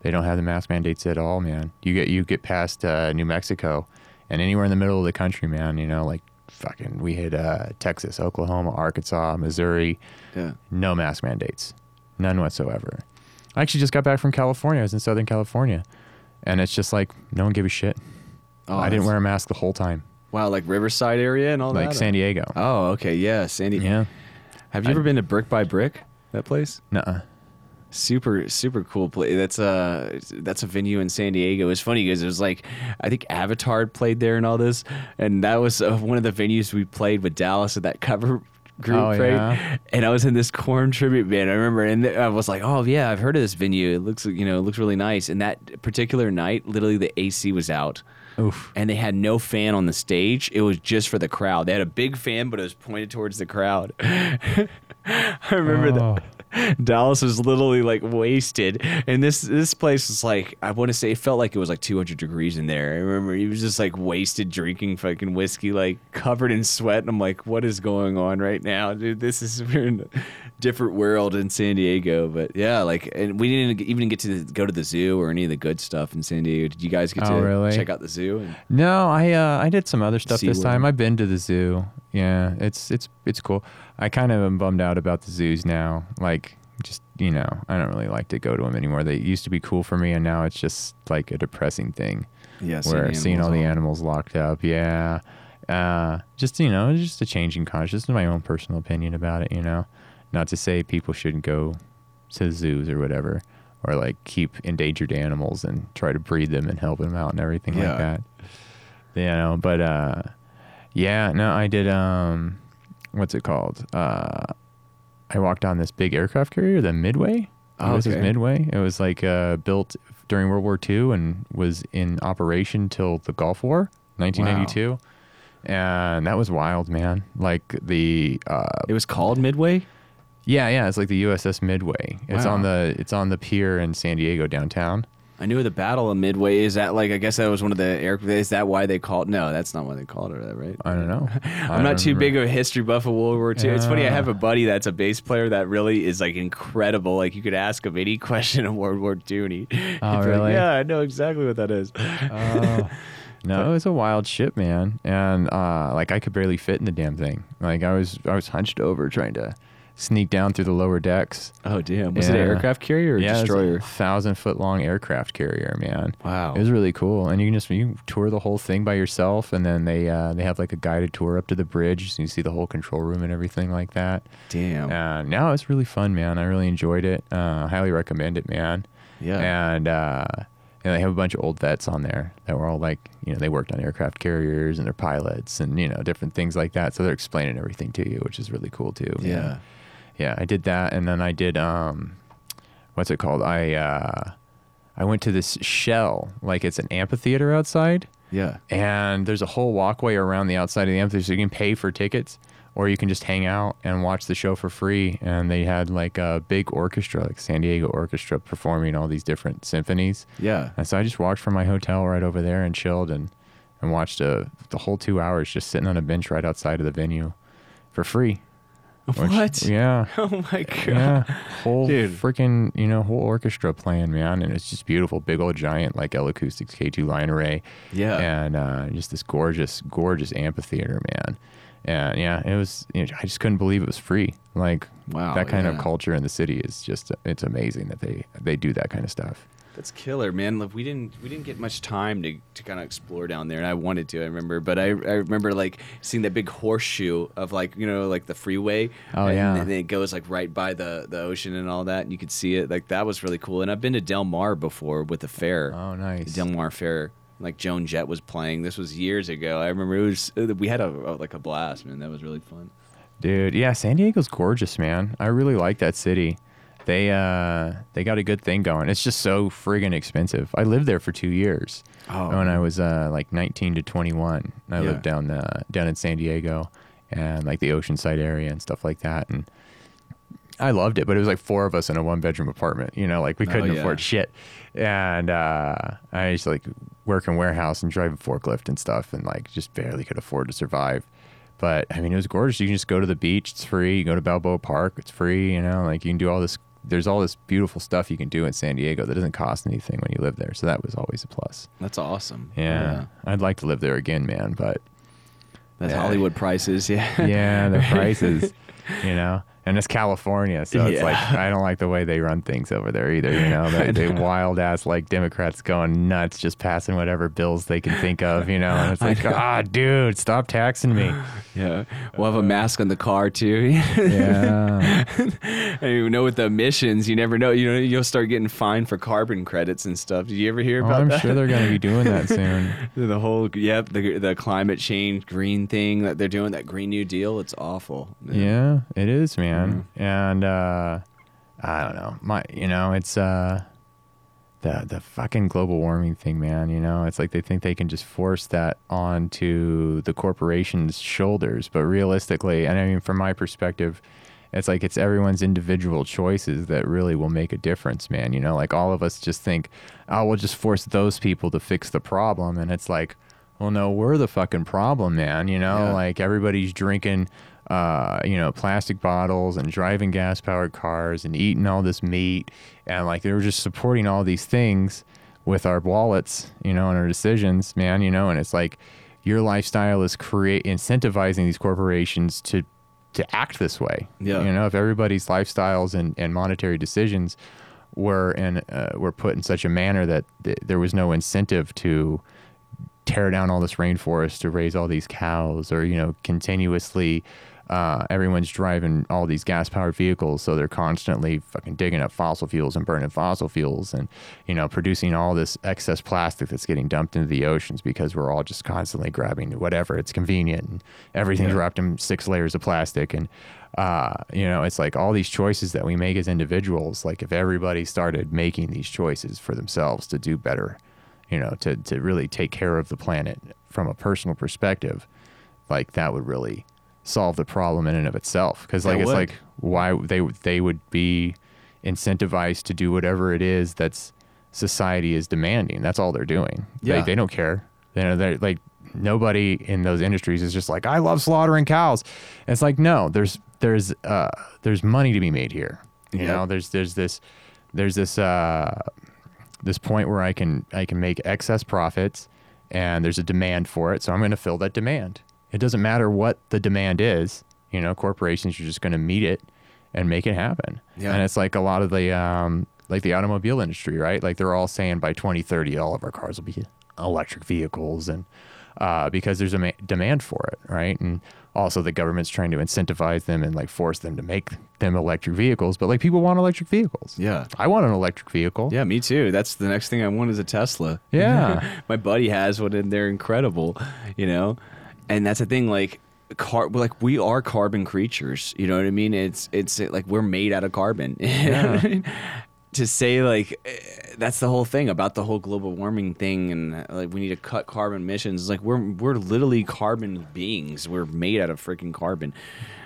They don't have the mask mandates at all, man. You get you get past uh, New Mexico, and anywhere in the middle of the country, man. You know, like fucking, we hit uh, Texas, Oklahoma, Arkansas, Missouri. Yeah. No mask mandates, none whatsoever. I actually just got back from California. I was in Southern California, and it's just like no one gave a shit. Oh, I didn't wear a mask the whole time, Wow, like Riverside area and all like that. Like San Diego. Oh, okay, yeah, Sandy. Yeah. Have you I- ever been to Brick by Brick? That place? Nuh-uh. Super super cool place. That's a that's a venue in San Diego. It's funny because it was like I think Avatar played there and all this, and that was uh, one of the venues we played with Dallas at that cover group, Oh, right? yeah? And I was in this Korn tribute band. I remember, and I was like, "Oh yeah, I've heard of this venue. It looks you know it looks really nice." And that particular night, literally the AC was out. Oof. And they had no fan on the stage. It was just for the crowd. They had a big fan, but it was pointed towards the crowd. I remember that. Dallas was literally like wasted, and this this place was like I want to say it felt like it was like 200 degrees in there. I remember he was just like wasted drinking fucking whiskey, like covered in sweat. And I'm like, what is going on right now, dude? This is we're in a different world in San Diego. But yeah, like, and we didn't even get to go to the zoo or any of the good stuff in San Diego. Did you guys get Oh, to really? check out the zoo? No, I uh, I did some other stuff this SeaWorld. time. I've been to the zoo. Yeah, it's it's it's cool. I kind of am bummed out about the zoos now. Like, just you know, I don't really like to go to them anymore. They used to be cool for me, and now it's just like a depressing thing. yeah, where seeing all the animals locked up, yeah. Uh, just you know, just a changing conscious. My own personal opinion about it. You know, not to say people shouldn't go to zoos or whatever, or like keep endangered animals and try to breed them and help them out and everything Yeah. like that. You know, but uh, yeah, no, I did. Um, what's it called? Uh, I walked on this big aircraft carrier, the Midway. Oh, This is okay. Midway. It was like uh, built during World War II and was in operation till the Gulf War, 1992. Wow. And that was wild, man. Like the uh, It was called Midway. yeah, yeah, it's like the USS Midway. It's Wow. on the it's on the pier in San Diego downtown. I knew the Battle of Midway. Is that like? I guess that was one of the air. Is that why they called? No, that's not why they called it that, right? I don't know. I'm not too big of a history buff of World War II. It's funny. I have a buddy that's a bass player that really is like incredible. Like you could ask him any question of World War II, and he, he'd be Oh, like, really? yeah, I know exactly what that is. Oh. No, it was a wild ship, man. And uh, like I could barely fit in the damn thing. Like I was I was hunched over trying to sneak down through the lower decks. Oh damn! Was it an aircraft carrier or a yeah, it was destroyer? a thousand foot long aircraft carrier, man. Wow. It was really cool, and you can just you tour the whole thing by yourself, and then they uh, they have like a guided tour up to the bridge, so you see the whole control room and everything like that. Damn. Uh, no, it's really fun, man. I really enjoyed it. Uh, highly recommend it, man. Yeah. And uh, and they have a bunch of old vets on there that were all like, you know, they worked on aircraft carriers and they're pilots and you know different things like that. So they're explaining everything to you, which is really cool too. man. Yeah. I did that, and then I did um, what's it called? I uh, I went to this shell, like it's an amphitheater outside, Yeah. and there's a whole walkway around the outside of the amphitheater, so you can pay for tickets, or you can just hang out and watch the show for free. And they had like a big orchestra, like San Diego Orchestra, performing all these different symphonies. Yeah. And so I just walked from my hotel right over there and chilled and and watched uh, the whole two hours just sitting on a bench right outside of the venue for free. Which- What? Yeah. Oh my god. Yeah, whole Dude. freaking you know whole orchestra playing, man, and it's just beautiful, big old giant like L Acoustics K2 line array, Yeah. and uh, just this gorgeous, gorgeous amphitheater, man, and yeah, it was. You know, I just couldn't believe it was free. Like Wow, that kind of culture in the city is just it's amazing that they they do that kind of stuff. That's killer, man. Look, we didn't we didn't get much time to, to kind of explore down there, and I wanted to. I remember, but I, I remember like seeing that big horseshoe of like you know like the freeway. Oh, and, yeah. and it goes like right by the the ocean and all that, and you could see it. Like that was really cool. And I've been to Del Mar before with the fair. Oh, nice. Del Mar Fair. Like Joan Jett was playing. This was years ago. I remember it was uh, we had a, a like a blast, man. That was really fun. Dude, yeah, San Diego's gorgeous, man. I really like that city. They uh they got a good thing going. It's just so friggin' expensive. I lived there for two years Oh, when I was uh like 19 to 21. I Yeah. lived down uh, down in San Diego and like the Oceanside area and stuff like that. And I loved it, but it was like four of us in a one bedroom apartment. You know, like we Oh, couldn't yeah. afford shit. And uh, I used to like work in warehouse and drive a forklift and stuff, and like just barely could afford to survive. But I mean, it was gorgeous. You can just go to the beach; it's free. You go to Balboa Park; it's free. You know, like you can do all this. There's all this beautiful stuff you can do in San Diego that doesn't cost anything when you live there. So that was always a plus. That's awesome. Yeah, I'd like to live there again, man. But That's Yeah. Hollywood prices. Yeah. yeah, the prices, you know. And it's California, so it's Yeah. like I don't like the way they run things over there either. You know, they, they wild ass like Democrats going nuts, just passing whatever bills they can think of. You know, and it's like, ah, dude, stop taxing me. Yeah, we'll have a mask on the car too. Yeah, and you know, with the emissions, you never know. You know, you'll start getting fined for carbon credits and stuff. Did you ever hear about? oh, about I'm that? sure they're going to be doing that soon. the whole yep, the the climate change green thing that they're doing, that Green New Deal. It's awful. Yeah, it is, man. And uh I don't know. My you know, it's uh the the fucking global warming thing, man, you know, it's like they think they can just force that onto the corporations' shoulders, but realistically, and I mean from my perspective, it's like it's everyone's individual choices that really will make a difference, man. You know, like all of us just think, oh, we'll just force those people to fix the problem. And it's like, well, no, we're the fucking problem, man. You know, Yeah. like everybody's drinking, uh, you know, plastic bottles and driving gas powered cars and eating all this meat. And like they were just supporting all these things with our wallets, you know, and our decisions, man, you know, and it's like your lifestyle is create incentivizing these corporations to to act this way. Yeah. You know, if everybody's lifestyles and, and monetary decisions were in uh, were put in such a manner that th- there was no incentive to tear down all this rainforest to raise all these cows or you know continuously uh, everyone's driving all these gas powered vehicles so they're constantly fucking digging up fossil fuels and burning fossil fuels and you know producing all this excess plastic that's getting dumped into the oceans because we're all just constantly grabbing whatever it's convenient and everything's Yeah. wrapped in six layers of plastic and uh, you know it's like all these choices that we make as individuals like if everybody started making these choices for themselves to do better you know, to, to really take care of the planet from a personal perspective, like that would really solve the problem in and of itself. Because like It it's would. like why they they would be incentivized to do whatever it is that's society is demanding. That's all they're doing. Yeah. They, they don't care. You know, they're like nobody in those industries is just like I love slaughtering cows. And it's like no, there's there's uh there's money to be made here. You know, there's there's this there's this uh this point where I can I can make excess profits and there's a demand for it, so I'm going to fill that demand. It doesn't matter what the demand is, you know, corporations are just going to meet it and make it happen. Yeah. And it's like a lot of the um like the automobile industry, right? Like they're all saying by 2030 all of our cars will be electric vehicles and uh, because there's a ma- demand for it, right? And also the government's trying to incentivize them and like force them to make them electric vehicles, but like people want electric vehicles. Yeah. I want an electric vehicle. Yeah, me too. That's the next thing I want is a Tesla. Yeah. My buddy has one and they're incredible, you know? And that's the thing, like car like we are carbon creatures, you know what I mean? It's it's like we're made out of carbon. You know what I mean? to say like eh, that's the whole thing about the whole global warming thing and like we need to cut carbon emissions It's like we're we're literally carbon beings we're made out of freaking carbon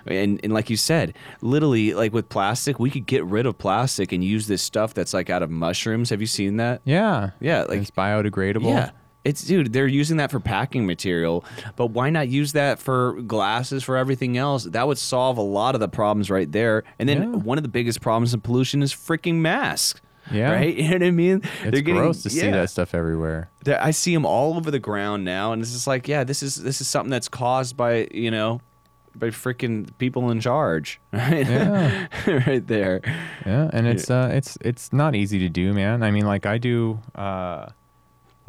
and and like you said literally like with plastic we could get rid of plastic and use this stuff that's like out of mushrooms have you seen that Yeah. Yeah, like- it's biodegradable. yeah. It's dude, they're using that for packing material, but why not use that for glasses for everything else? That would solve a lot of the problems right there. And then Yeah. one of the biggest problems in pollution is freaking masks. Yeah. Right? You know what I mean? It's gross to see yeah. that stuff everywhere. I see them all over the ground now, and it's just like, yeah, this is this is something that's caused by you know, by freaking people in charge, right? Yeah. right there. Yeah, and it's uh it's it's not easy to do, man. I mean, like I do uh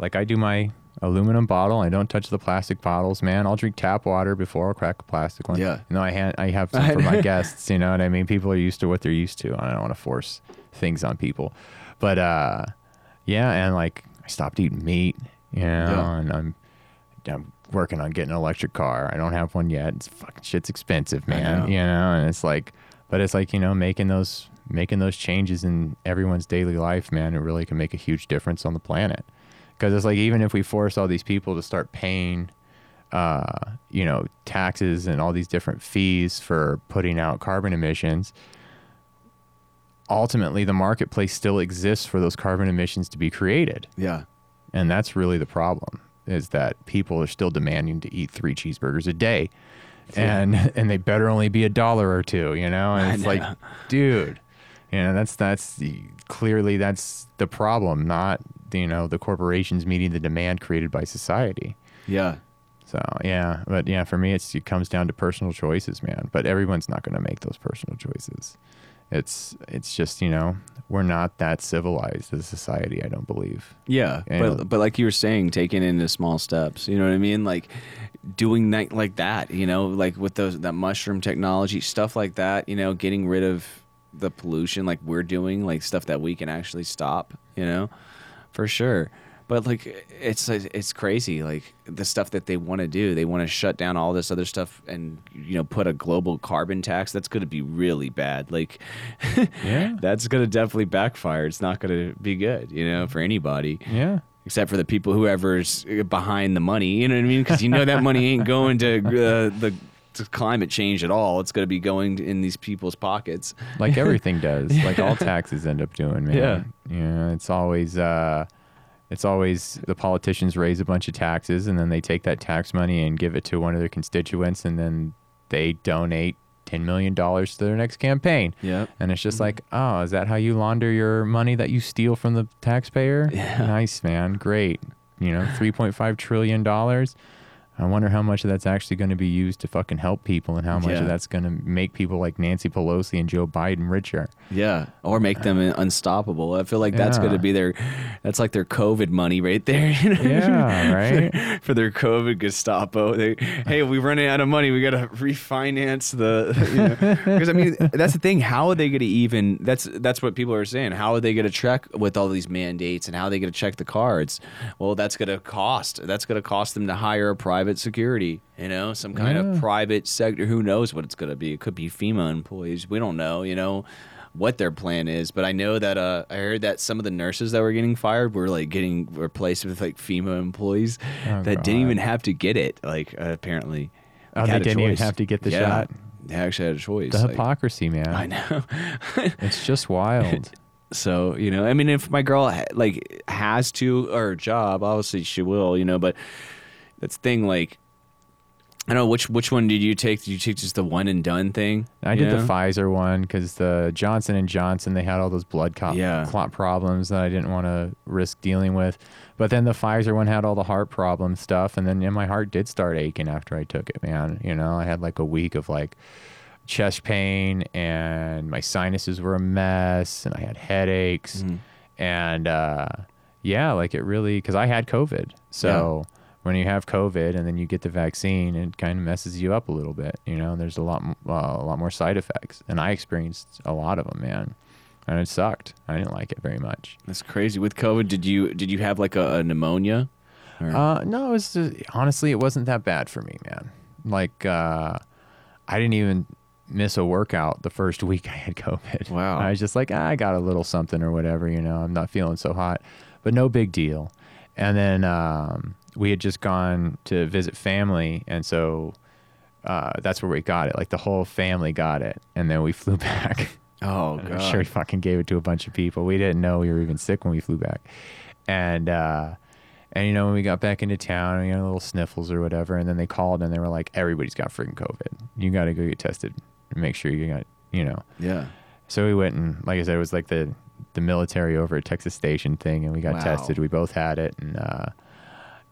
like I do my aluminum bottle. I don't touch the plastic bottles, man. I'll drink tap water before I'll crack a plastic one. Yeah. You know, I ha- I have some for my guests, you know what I mean? People are used to what they're used to. I don't want to force things on people. But uh yeah, and like I stopped eating meat, you know, Yeah. and I'm I'm working on getting an electric car. I don't have one yet. It's fucking shit's expensive, man. know. You know, and it's like, but it's like you know, making those making those changes in everyone's daily life, man, it really can make a huge difference on the planet. Because it's like even if we force all these people to start paying, uh, you know, taxes and all these different fees for putting out carbon emissions, ultimately the marketplace still exists for those carbon emissions to be created. Yeah. And that's really the problem is that people are still demanding to eat three cheeseburgers a day. And and they better only be a dollar or two, you know? And it's like, dude, you know, that's that's the, clearly that's the problem, not you know, the corporations meeting the demand created by society. Yeah. So yeah, but yeah, for me, it's it comes down to personal choices, man. But everyone's not going to make those personal choices. It's it's just you know we're not that civilized as a society. I don't believe. Yeah, And- but but like you were saying, taking into small steps. You know what I mean? Like doing that like that. You know, like with those that mushroom technology stuff like that. You know, getting rid of the pollution like we're doing, like stuff that we can actually stop. You know, for sure. But like it's it's crazy. Like the stuff that they want to do, they want to shut down all this other stuff and you know put a global carbon tax. That's going to be really bad. Like Yeah. that's going to definitely backfire. It's not going to be good. You know, for anybody Yeah. except for the people whoever's behind the money. You know what I mean? Because you know that money ain't going to uh, the to climate change at all. It's going to be going in these people's pockets. like everything does like all taxes end up doing man Yeah. you know it's always uh it's always the politicians raise a bunch of taxes and then they take that tax money and give it to one of their constituents and then they donate 10 million dollars to their next campaign Yep. and it's just like oh is that how you launder your money that you steal from the taxpayer Yeah. nice man great you know 3.5 trillion dollars I wonder how much of that's actually going to be used to fucking help people and how much Yeah. of that's going to make people like Nancy Pelosi and Joe Biden richer. Yeah, or make them uh, unstoppable. I feel like that's Yeah. going to be their, that's like their COVID money right there. Yeah, right? For their COVID Gestapo. They, hey, we're running out of money. We got to refinance the. Because I mean, that's the thing. How are they going to even? That's that's what people are saying. How are they going to check with all these mandates and how are they going to check the cards? Well, that's going to cost. That's going to cost them to hire a private security. You know, some kind Yeah. of private sector. Who knows what it's going to be? It could be FEMA employees. We don't know. You know what their plan is, but I know that uh, I heard that some of the nurses that were getting fired were like getting replaced with like FEMA employees Oh, that didn't even have to get it. Like uh, apparently, Oh, they didn't even have to get the Yeah. shot? They actually had a choice. The like- hypocrisy, man. I know. It's just wild. So you know, I mean, if my girl like has to or a job, obviously she will. You know, but that's the thing. Like, I don't know which which one did you take? Did you take just the one and done thing? I did the? Pfizer one because the Johnson and Johnson they had all those blood clot, Yeah. clot problems that I didn't want to risk dealing with. But then the Pfizer one had all the heart problem stuff, and then yeah, my heart did start aching after I took it. Man, you know, I had like a week of like chest pain, and my sinuses were a mess, and I had headaches, Mhm. and uh, yeah, like it really because I had COVID, so. When you have COVID and then you get the vaccine, it kind of messes you up a little bit. You know, there's a lot, uh, a lot more side effects, and I experienced a lot of them, man, and it sucked. I didn't like it very much. That's crazy. With COVID, did you did you have like a, a pneumonia? Or- Uh, no, it was just, honestly, it wasn't that bad for me, man. Like, uh, I didn't even miss a workout the first week I had COVID. Wow. I was just like, ah, I got a little something or whatever, you know, I'm not feeling so hot, but no big deal. And then um, we had just gone to visit family, and so uh, that's where we got it. Like the whole family got it, and then we flew back. oh And I'm sure he fucking gave it to a bunch of people. We didn't know we were even sick when we flew back. And uh and you know, when we got back into town, we got a little sniffles or whatever, and then they called and they were like, Everybody's got freaking COVID. You gotta go get tested and make sure you got you know. Yeah. So we went and like I said, it was like the the military over at Texas Station thing and we got Wow. tested. We both had it and uh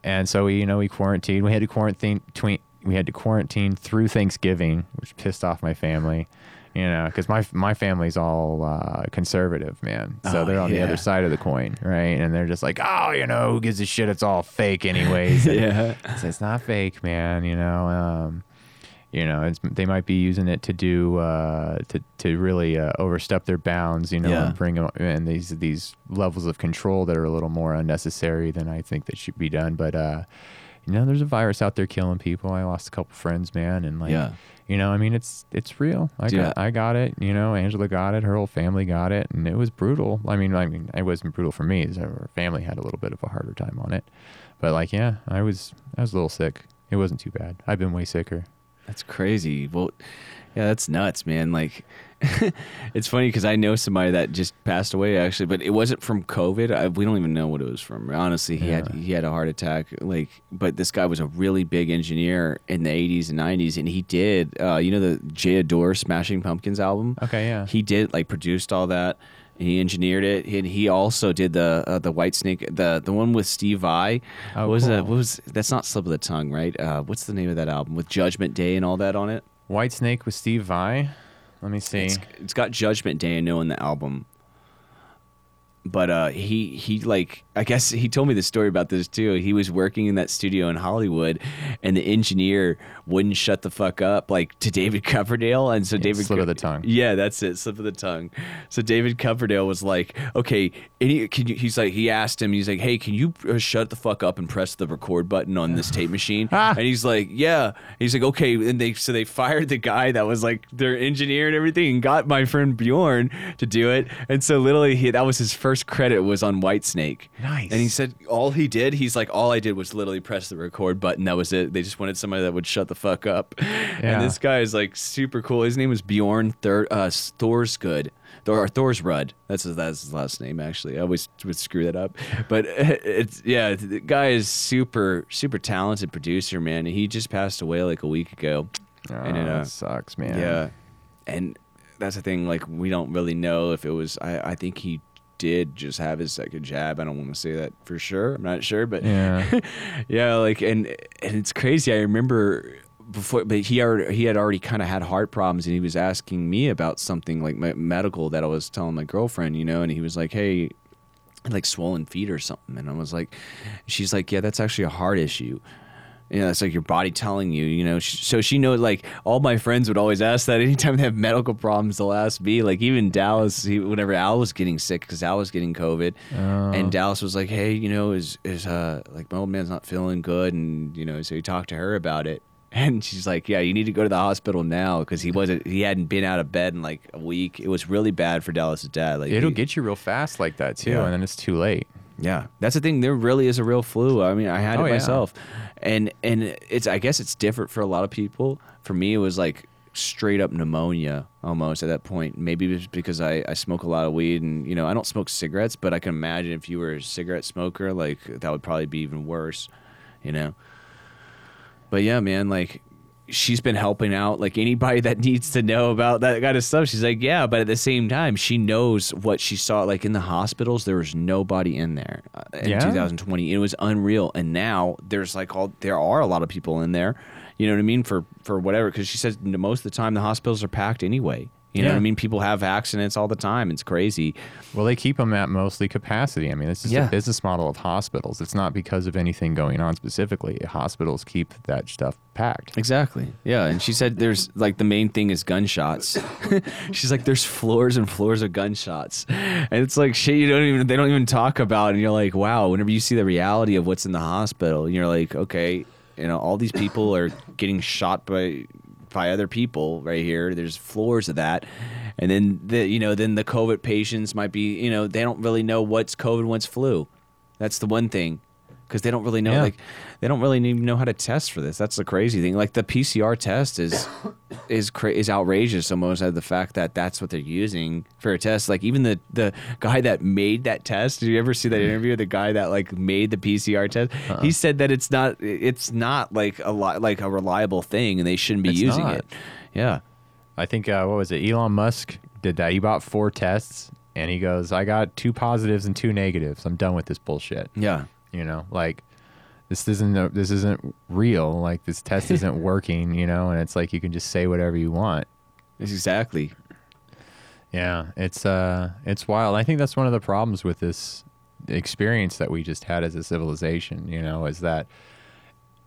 and so we, you know, we quarantined. We had to quarantine between we had to quarantine through Thanksgiving, which pissed off my family. You know, because my my family's all uh, conservative, man. So Oh, they're on the other side of the coin, right? And they're just like, oh, you know, who gives a shit? It's all fake, anyways. yeah. So it's not fake, man. You know, um, you know, it's, they might be using it to do uh, to to really uh, overstep their bounds. You know, Yeah. and bring and these these levels of control that are a little more unnecessary than I think that should be done. But uh, you know, there's a virus out there killing people. I lost a couple friends, man, and like. Yeah. You know, I mean, it's it's real. I Dude, got I got it. You know, Angela got it. Her whole family got it, and it was brutal. I mean, I mean, it wasn't brutal for me. Her family had a little bit of a harder time on it, but like, yeah, I was I was a little sick. It wasn't too bad. I've been way sicker. That's crazy. Well, yeah, that's nuts, man. Like, it's funny because I know somebody that just passed away actually, but it wasn't from COVID. I, we don't even know what it was from. Honestly, he had he had a heart attack. Like, but this guy was a really big engineer in the '80s and '90s, and he did, uh, you know, the Jay Adore Smashing Pumpkins album. Okay, yeah. He did like produced all that. He engineered it, and he also did the uh, the Whitesnake, the the one with Steve Vai. Oh, what was that? What was that's not Slip of the Tongue, right? Uh, what's the name of that album with Judgment Day and all that on it? Whitesnake with Steve Vai. Let me see. It's, it's got Judgment Day I know in the album. But uh, he he like I guess he told me the story about this too. He was working in that studio in Hollywood, and the engineer wouldn't shut the fuck up like to David Coverdale, and so David slip Co- of the tongue. Yeah, that's it, slip of the tongue. So David Coverdale was like, okay, any, can you? He's like, he asked him, he's like, hey, can you uh, shut the fuck up and press the record button on this tape machine? Ah. and he's like, yeah. He's like, okay, and they so they fired the guy that was like their engineer and everything, and got my friend Bjorn to do it. And so literally, he, that was his first credit was on Whitesnake. Nice. And he said all he did, he's like, all I did was literally press the record button. That was it. They just wanted somebody that would shut the fuck up. Yeah. And this guy is like super cool. His name is Bjorn Thor, uh, Thorsgood. Thor, or Thorsrud. That's his, that's his last name, actually. I always would screw that up. But it's, yeah, the guy is super, super talented producer, man. He just passed away like a week ago. Oh, and it, uh, that sucks, man. yeah. And that's the thing. Like, we don't really know if it was, I, I think he did just have his second jab. I don't want to say that for sure. I'm not sure, but Yeah. yeah, like and and it's crazy. I remember before, but he already, he had already kind of had heart problems, and he was asking me about something like my medical that I was telling my girlfriend, you know, and he was like, "Hey." Like swollen feet or something, and I was like, "She's like, yeah, that's actually a heart issue." You know, it's like your body telling you, you know. So she knows, like, all my friends would always ask that anytime they have medical problems, they'll ask me. Like, even Dallas, he, whenever Al was getting sick, because Al was getting COVID, Oh. and Dallas was like, hey, you know, is, is, uh, like, my old man's not feeling good. And, you know, so he talked to her about it. And she's like, yeah, you need to go to the hospital now because he wasn't, he hadn't been out of bed in like a week. It was really bad for Dallas's dad. Like, It'll he- get you real fast like that too, Yeah. and then it's too late. Yeah, that's the thing. There really is a real flu. I mean, I had Oh, it yeah. myself, and and it's. I guess it's different for a lot of people. For me, it was like straight up pneumonia almost at that point. Maybe it was because I I smoke a lot of weed, and you know I don't smoke cigarettes, but I can imagine if you were a cigarette smoker, like that would probably be even worse. You know. But yeah, man, like she's been helping out like anybody that needs to know about that kind of stuff. She's like, yeah, but at the same time, she knows what she saw. Like in the hospitals, there was nobody in there uh, in Yeah? 2020. It was unreal, and now there's like all there are a lot of people in there. You know what I mean for for whatever because she says most of the time the hospitals are packed anyway. You know Yeah. what I mean? People have accidents all the time. It's crazy. Well, they keep them at mostly capacity. I mean, this is Yeah. the business model of hospitals. It's not because of anything going on specifically. Hospitals keep that stuff packed. Exactly. Yeah, and she said there's like the main thing is gunshots. She's like there's floors and floors of gunshots, and it's like shit you don't even they don't even talk about, and you're like, wow. Whenever you see the reality of what's in the hospital, you're like, okay, you know, all these people are getting shot by by other people right here. There's floors of that. And then the you know, then the COVID patients might be, you know, they don't really know what's COVID, what's flu. That's the one thing. Because they don't really know, Yeah. like, they don't really even know how to test for this. That's the crazy thing. Like the PCR test is is cra- is outrageous almost at the fact that that's what they're using for a test. Like even the the guy that made that test. Did you ever see that interview? The guy that like made the PCR test. Uh-uh. He said that it's not it's not like a lot like a reliable thing, and they shouldn't be It's using not. it. Yeah. I think uh, what was it? Elon Musk did that. He bought four tests, and he goes, "I got two positives and two negatives. I'm done with this bullshit." Yeah. You know, like this isn't a, this isn't real. Like this test isn't working. You know, and it's like you can just say whatever you want. Exactly. Yeah, it's uh, it's wild. I think that's one of the problems with this experience that we just had as a civilization. You know, is that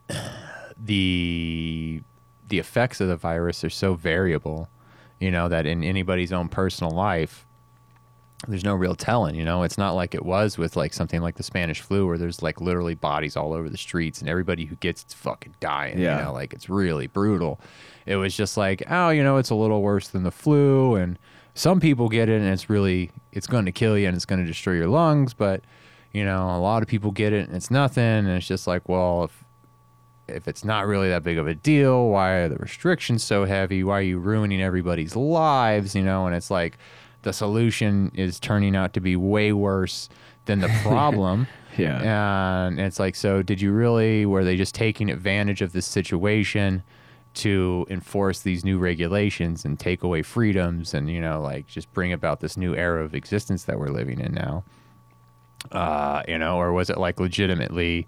the the effects of the virus are so variable. You know that in anybody's own personal life, there's no real telling. You know, it's not like it was with like something like the Spanish flu, where there's like literally bodies all over the streets, and everybody who gets it's fucking dying. Yeah. You know, like it's really brutal. It was just like, oh, you know, it's a little worse than the flu, and some people get it, and it's really it's going to kill you, and it's going to destroy your lungs. But you know, a lot of people get it, and it's nothing, and it's just like, well, if if it's not really that big of a deal, why are the restrictions so heavy? Why are you ruining everybody's lives? You know, and it's like the solution is turning out to be way worse than the problem. Yeah. And it's like, so did you really, were they just taking advantage of this situation to enforce these new regulations and take away freedoms and you know like just bring about this new era of existence that we're living in now uh, you know or was it like legitimately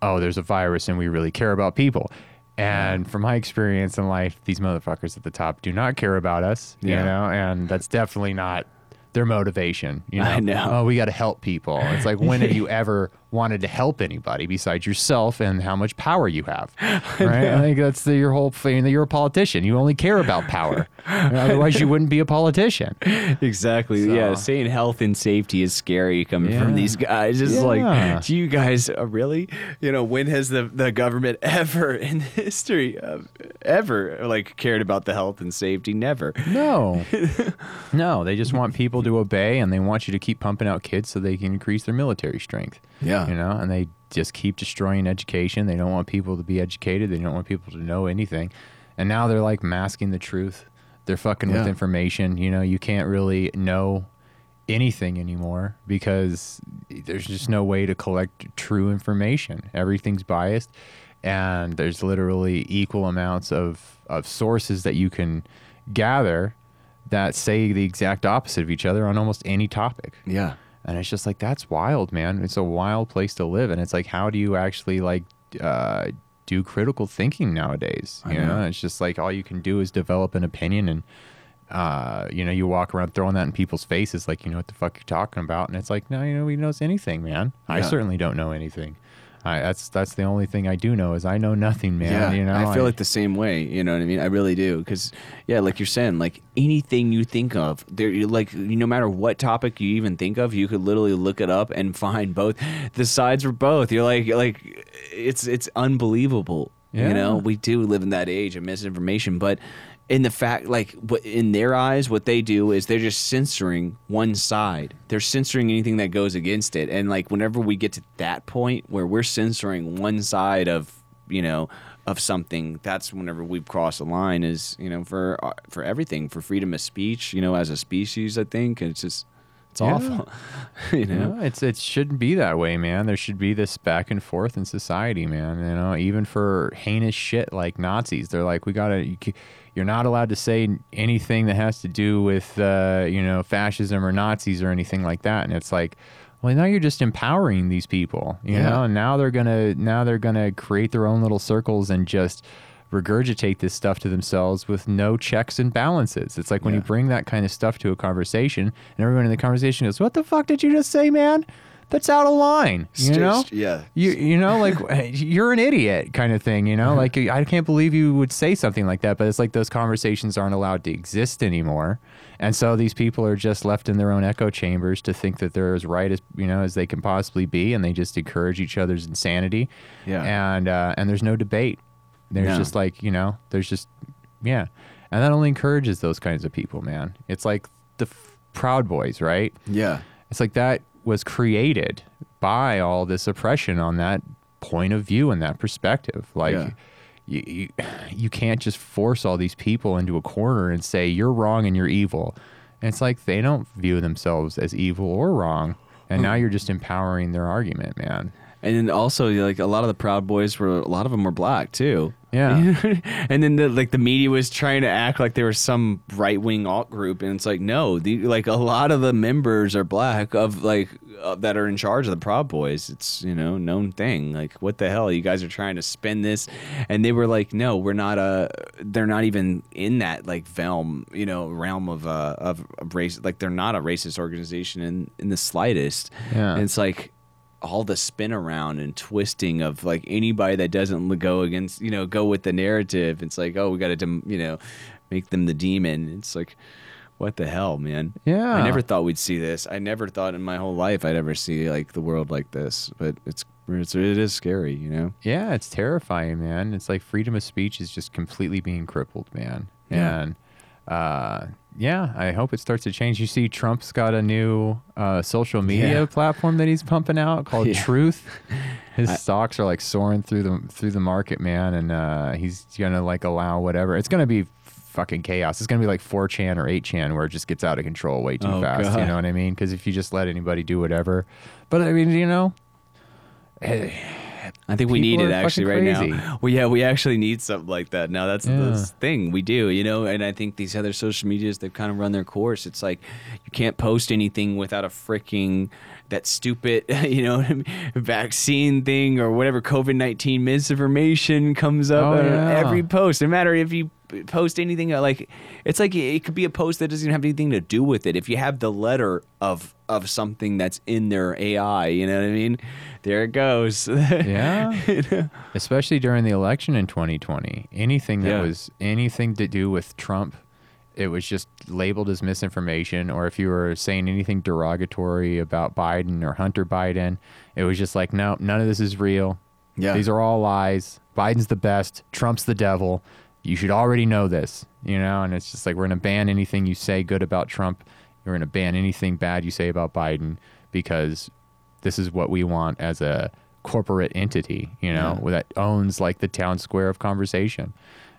oh there's a virus and we really care about people and from my experience in life these motherfuckers at the top do not care about us you Yeah. know and that's definitely not their motivation you know, I know. oh we got to help people it's like when have you ever wanted to help anybody besides yourself and how much power you have right i think that's the, your whole thing that you're a politician you only care about power otherwise you wouldn't be a politician Exactly. So- Yeah, saying health and safety is scary coming Yeah. from these guys. It's Yeah. like, do you guys uh, really? You know, when has the the government ever in the history of ever like cared about the health and safety? Never. No. no, they just want people to obey and they want you to keep pumping out kids so they can increase their military strength. Yeah. You know, and they just keep destroying education. They don't want people to be educated. They don't want people to know anything. And now they're like masking the truth. They're fucking with information. You know, you can't really know anything anymore because there's just no way to collect true information. Everything's biased and there's literally equal amounts of, of sources that you can gather that say the exact opposite of each other on almost any topic. Yeah. And it's just like that's wild, man. It's a wild place to live, and it's like, how do you actually like uh, do critical thinking nowadays? You know? know. it's just like all you can do is develop an opinion, and uh, you know, you walk around throwing that in people's faces, like you know what the fuck you're talking about, and it's like, no, you know, he knows anything, man. I certainly don't know anything. I, that's that's the only thing I do know is I know nothing, man. yeah, you know, I feel like the same way. You know what I mean? I really do. Because yeah, like you're saying, like anything you think of, there, you like no matter what topic you even think of, you could literally look it up and find both the sides for both. You're like, like it's it's unbelievable. Yeah. You know, we do live in that age of misinformation, but in the fact, like what in their eyes, what they do is they're just censoring one side. They're censoring anything that goes against it. And like whenever we get to that point where we're censoring one side of you know of something that's whenever we've crossed the line is you know for uh, for everything for freedom of speech you know as a species i think it's just it's Yeah. awful you know No, it's it shouldn't be that way, man. There should be this back and forth in society, man. You know, even for heinous shit like Nazis, they're like, we gotta. You're not allowed to say anything that has to do with, uh, you know, fascism or Nazis or anything like that. And it's like, well, now you're just empowering these people, you Yeah. know. And now they're gonna now they're gonna create their own little circles and just regurgitate this stuff to themselves with no checks and balances. It's like when you bring that kind of stuff to a conversation and everyone in the conversation goes, "What the fuck did you just say, man? That's out of line." You know? yeah You you know like you're an idiot kind of thing, you know? Like I can't believe you would say something like that, but it's like those conversations aren't allowed to exist anymore. And so these people are just left in their own echo chambers to think that they're as right as, you know, as they can possibly be and they just encourage each other's insanity. Yeah. And uh, and there's no debate. There's No. just like, you know, there's just yeah. And that only encourages those kinds of people, man. It's like the f- Proud Boys, right? yeah It's like that was created by all this oppression on that point of view and that perspective. Like Yeah. you, you you can't just force all these people into a corner and say you're wrong and you're evil. And it's like they don't view themselves as evil or wrong. And now you're just empowering their argument, man. and then also like a lot of the proud boys were a lot of them were black too Yeah. and then the, like the media was trying to act like there was some right wing alt group, and it's like no, the, like a lot of the members are black of like uh, that are in charge of the Proud Boys. It's you know known thing. Like what the hell, you guys are trying to spin this, and they were like, no, we're not a. They're not even in that like realm, you know, realm of uh of, of race. Like they're not a racist organization in in the slightest. Yeah. and it's like all the spin around and twisting of like anybody that doesn't go against you know go with the narrative it's like oh we got to you know make them the demon it's like what the hell man Yeah. i never thought we'd see this i never thought in my whole life i'd ever see like the world like this but it's, it's it is scary you know Yeah, it's terrifying, man. It's like freedom of speech is just completely being crippled, man. Yeah. And uh, yeah, I hope it starts to change. You see, Trump's got a new uh, social media Yeah. platform that he's pumping out called Yeah. Truth. His I- stocks are like soaring through the through the market, man, and uh, he's gonna like allow whatever. It's gonna be fucking chaos. It's gonna be like 4chan or 8chan where it just gets out of control way too Oh, fast. You know what I mean? Because if you just let anybody do whatever, but I mean, you know, I think we need it actually right crazy. now. Well, yeah, we actually need something like that now. That's Yeah. the thing we do, you know. And I think these other social medias they've kind of run their course. It's like you can't post anything without a freaking that stupid, you know, vaccine thing or whatever COVID nineteen misinformation comes up Oh, yeah. every post. No matter if you post anything uh, like it's like it could be a post that doesn't even have anything to do with it. If you have the letter of of something that's in their AI, you know what I mean? There it goes. Yeah. Especially during the election in 2020. Anything that Yeah. was anything to do with Trump, it was just labeled as misinformation. Or if you were saying anything derogatory about Biden or Hunter Biden, it was just like, no, none of this is real. Yeah. These are all lies. Biden's the best. Trump's the devil. You should already know this, you know? And it's just like, we're going to ban anything you say good about Trump. We're going to ban anything bad you say about Biden because this is what we want as a corporate entity, you know, Yeah. that owns like the town square of conversation.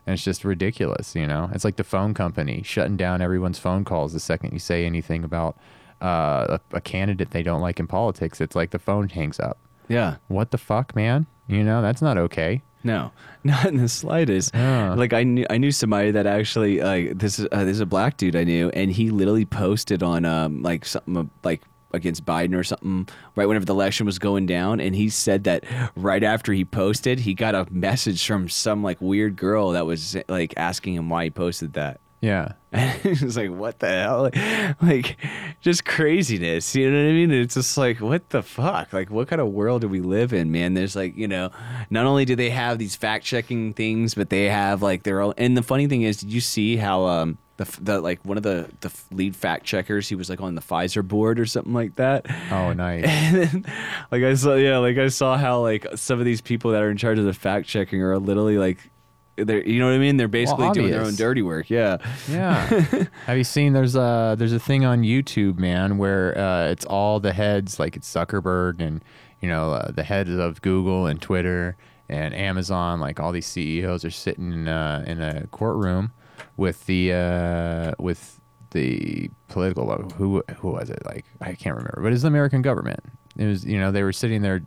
And it's just ridiculous, you know? It's like the phone company shutting down everyone's phone calls the second you say anything about uh, a, a candidate they don't like in politics. It's like the phone hangs up. yeah. What the fuck, man? You know, that's not okay. No, not in the slightest. Yeah. Like I knew, I knew somebody that actually like this is uh, this is a black dude I knew, and he literally posted on um like something like against Biden or something right whenever the election was going down, and he said that right after he posted, he got a message from some like weird girl that was like asking him why he posted that. Yeah. it was like, what the hell? Like, just craziness. You know what I mean? It's just like, what the fuck? Like, what kind of world do we live in, man? There's like, you know, not only do they have these fact checking things, but they have like their own. And the funny thing is, did you see how, um, the, the like one of the the lead fact checkers he was like on the Pfizer board or something like that Oh, nice. and then, like I saw yeah like I saw how like some of these people that are in charge of the fact checking are literally like they're you know what I mean they're basically doing their own dirty work yeah Yeah. Have you seen there's a there's a thing on YouTube, man, where uh, it's all the heads like it's Zuckerberg and you know uh, the heads of Google and Twitter and Amazon, like all these CEOs are sitting in uh, in a courtroom with the uh, with the political who who was it like I can't remember, but it's the American government. It was you know they were sitting there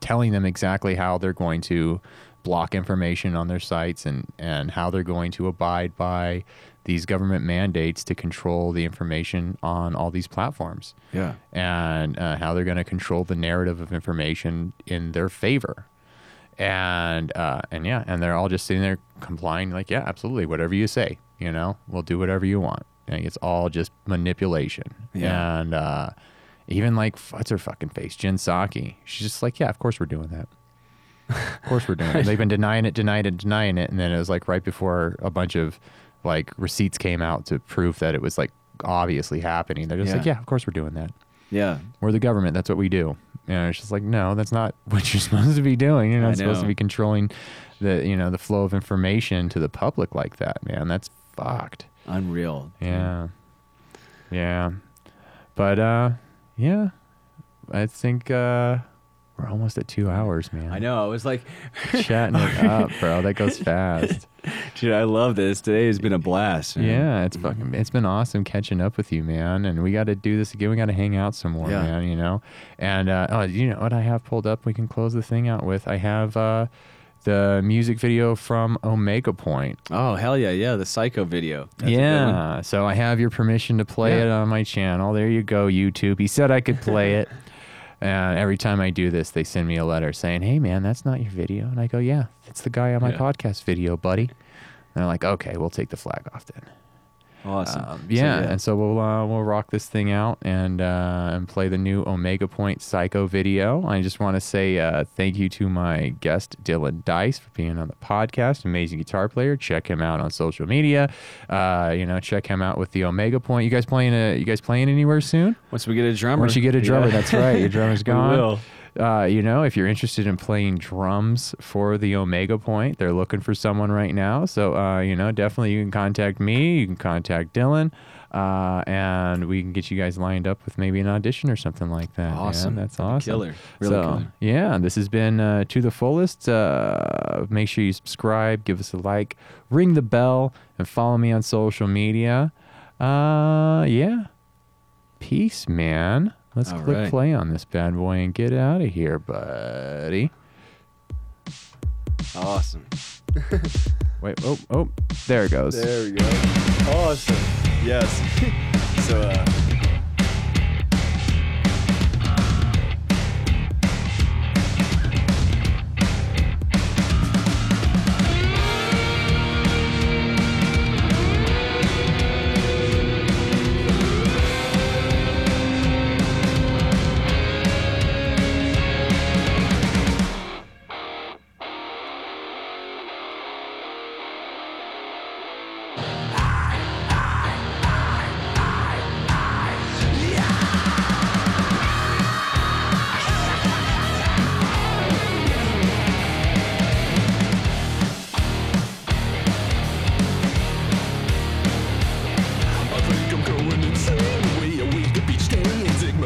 telling them exactly how they're going to block information on their sites and, and how they're going to abide by these government mandates to control the information on all these platforms. Yeah. And uh, how they're going to control the narrative of information in their favor. And uh, and yeah and they're all just sitting there complying like yeah absolutely whatever you say you know we'll do whatever you want. And it's all just manipulation. Yeah. and uh, even like what's her fucking face Jen Psaki? She's just like yeah of course we're doing that of course we're doing it. They've been denying it, denying it, denying it, and then it was like right before a bunch of like receipts came out to prove that it was like obviously happening. They're just like, Yeah. yeah, of course we're doing that. yeah We're the government. That's what we do. And it's just like, no, that's not what you're supposed to be doing. You're I not supposed to be controlling the you know the flow of information to the public like that, man. That's fucked. unreal Yeah. Yeah. But uh yeah. I think uh we're almost at two hours, man. I know I was like Chatting it up, bro. That goes fast. dude I love this today has been a blast man. Yeah, it's fucking it's been awesome catching up with you, man. And we got to do this again. We got to hang out some more, Yeah. man. You know. And uh, oh, you know what I have pulled up? We can close the thing out with. I have uh, the music video from Omega Point. oh hell yeah yeah the psycho video That's a good one. yeah. So I have your permission to play Yeah. it on my channel. There you go, YouTube. He said I could play it. And every time I do this, they send me a letter saying, "Hey, man, that's not your video." And I go, "Yeah, it's the guy on my Yeah. podcast video, buddy." And they're like, "Okay, we'll take the flag off then." Awesome Um, So, yeah, and so we'll uh, we'll rock this thing out and uh, and play the new Omega Point Psycho video. I just want to say uh, thank you to my guest Dylan Dice for being on the podcast. Amazing guitar player. Check him out on social media. Uh, you know, check him out with the Omega Point. You guys playing? A, you guys playing anywhere soon? once we get a drummer Once you get a drummer, Yeah. that's right. Your drummer's We gone. Uh, you know, if you're interested in playing drums for the Omega Point, they're looking for someone right now. So, uh, you know, definitely you can contact me. You can contact Dylan, uh, and we can get you guys lined up with maybe an audition or something like that. man. Awesome. That's awesome. killer. Really so, killer. yeah, this has been uh, to the fullest. Uh, make sure you subscribe, give us a like, ring the bell, and follow me on social media. Uh, yeah. Peace, man. Let's All click right. play on this bad boy and get out of here, buddy. Awesome. Wait, oh, oh, there it goes. There we go. Awesome. Yes. so, uh,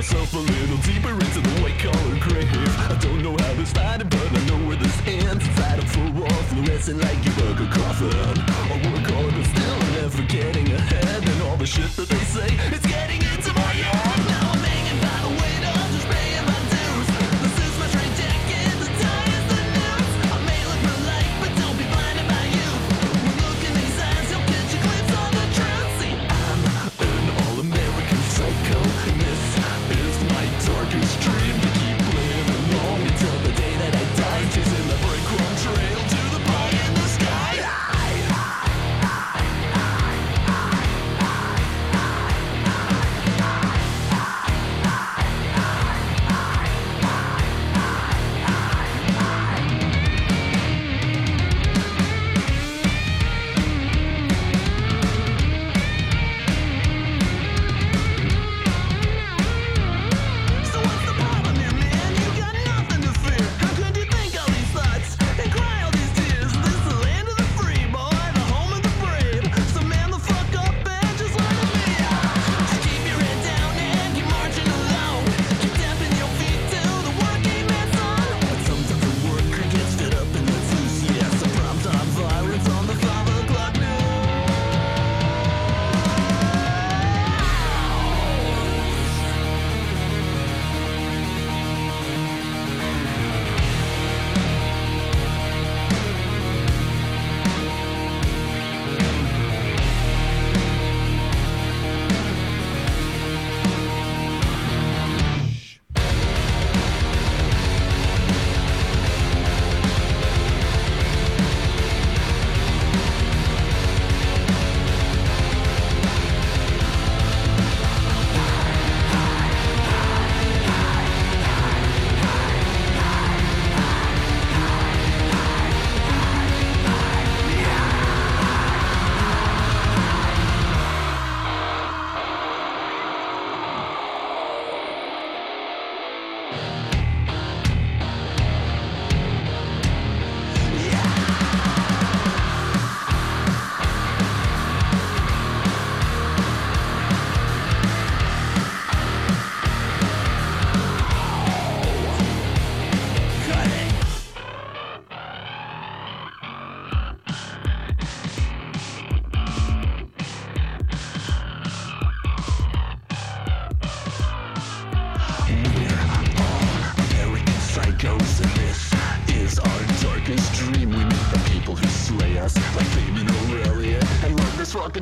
myself a little deeper into the white collar grave. I don't know how this started, but I know where this ends. Fighting for war, fluorescent like you your a coffin. I work hard, but still never getting ahead. And all the shit that they say, it's getting into my head.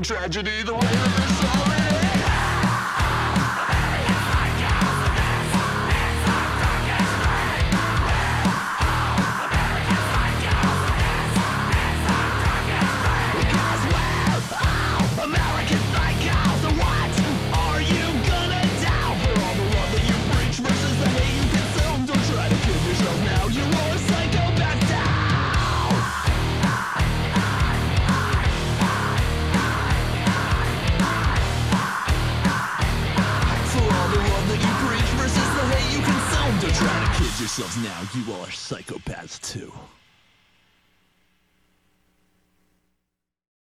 tragedy the way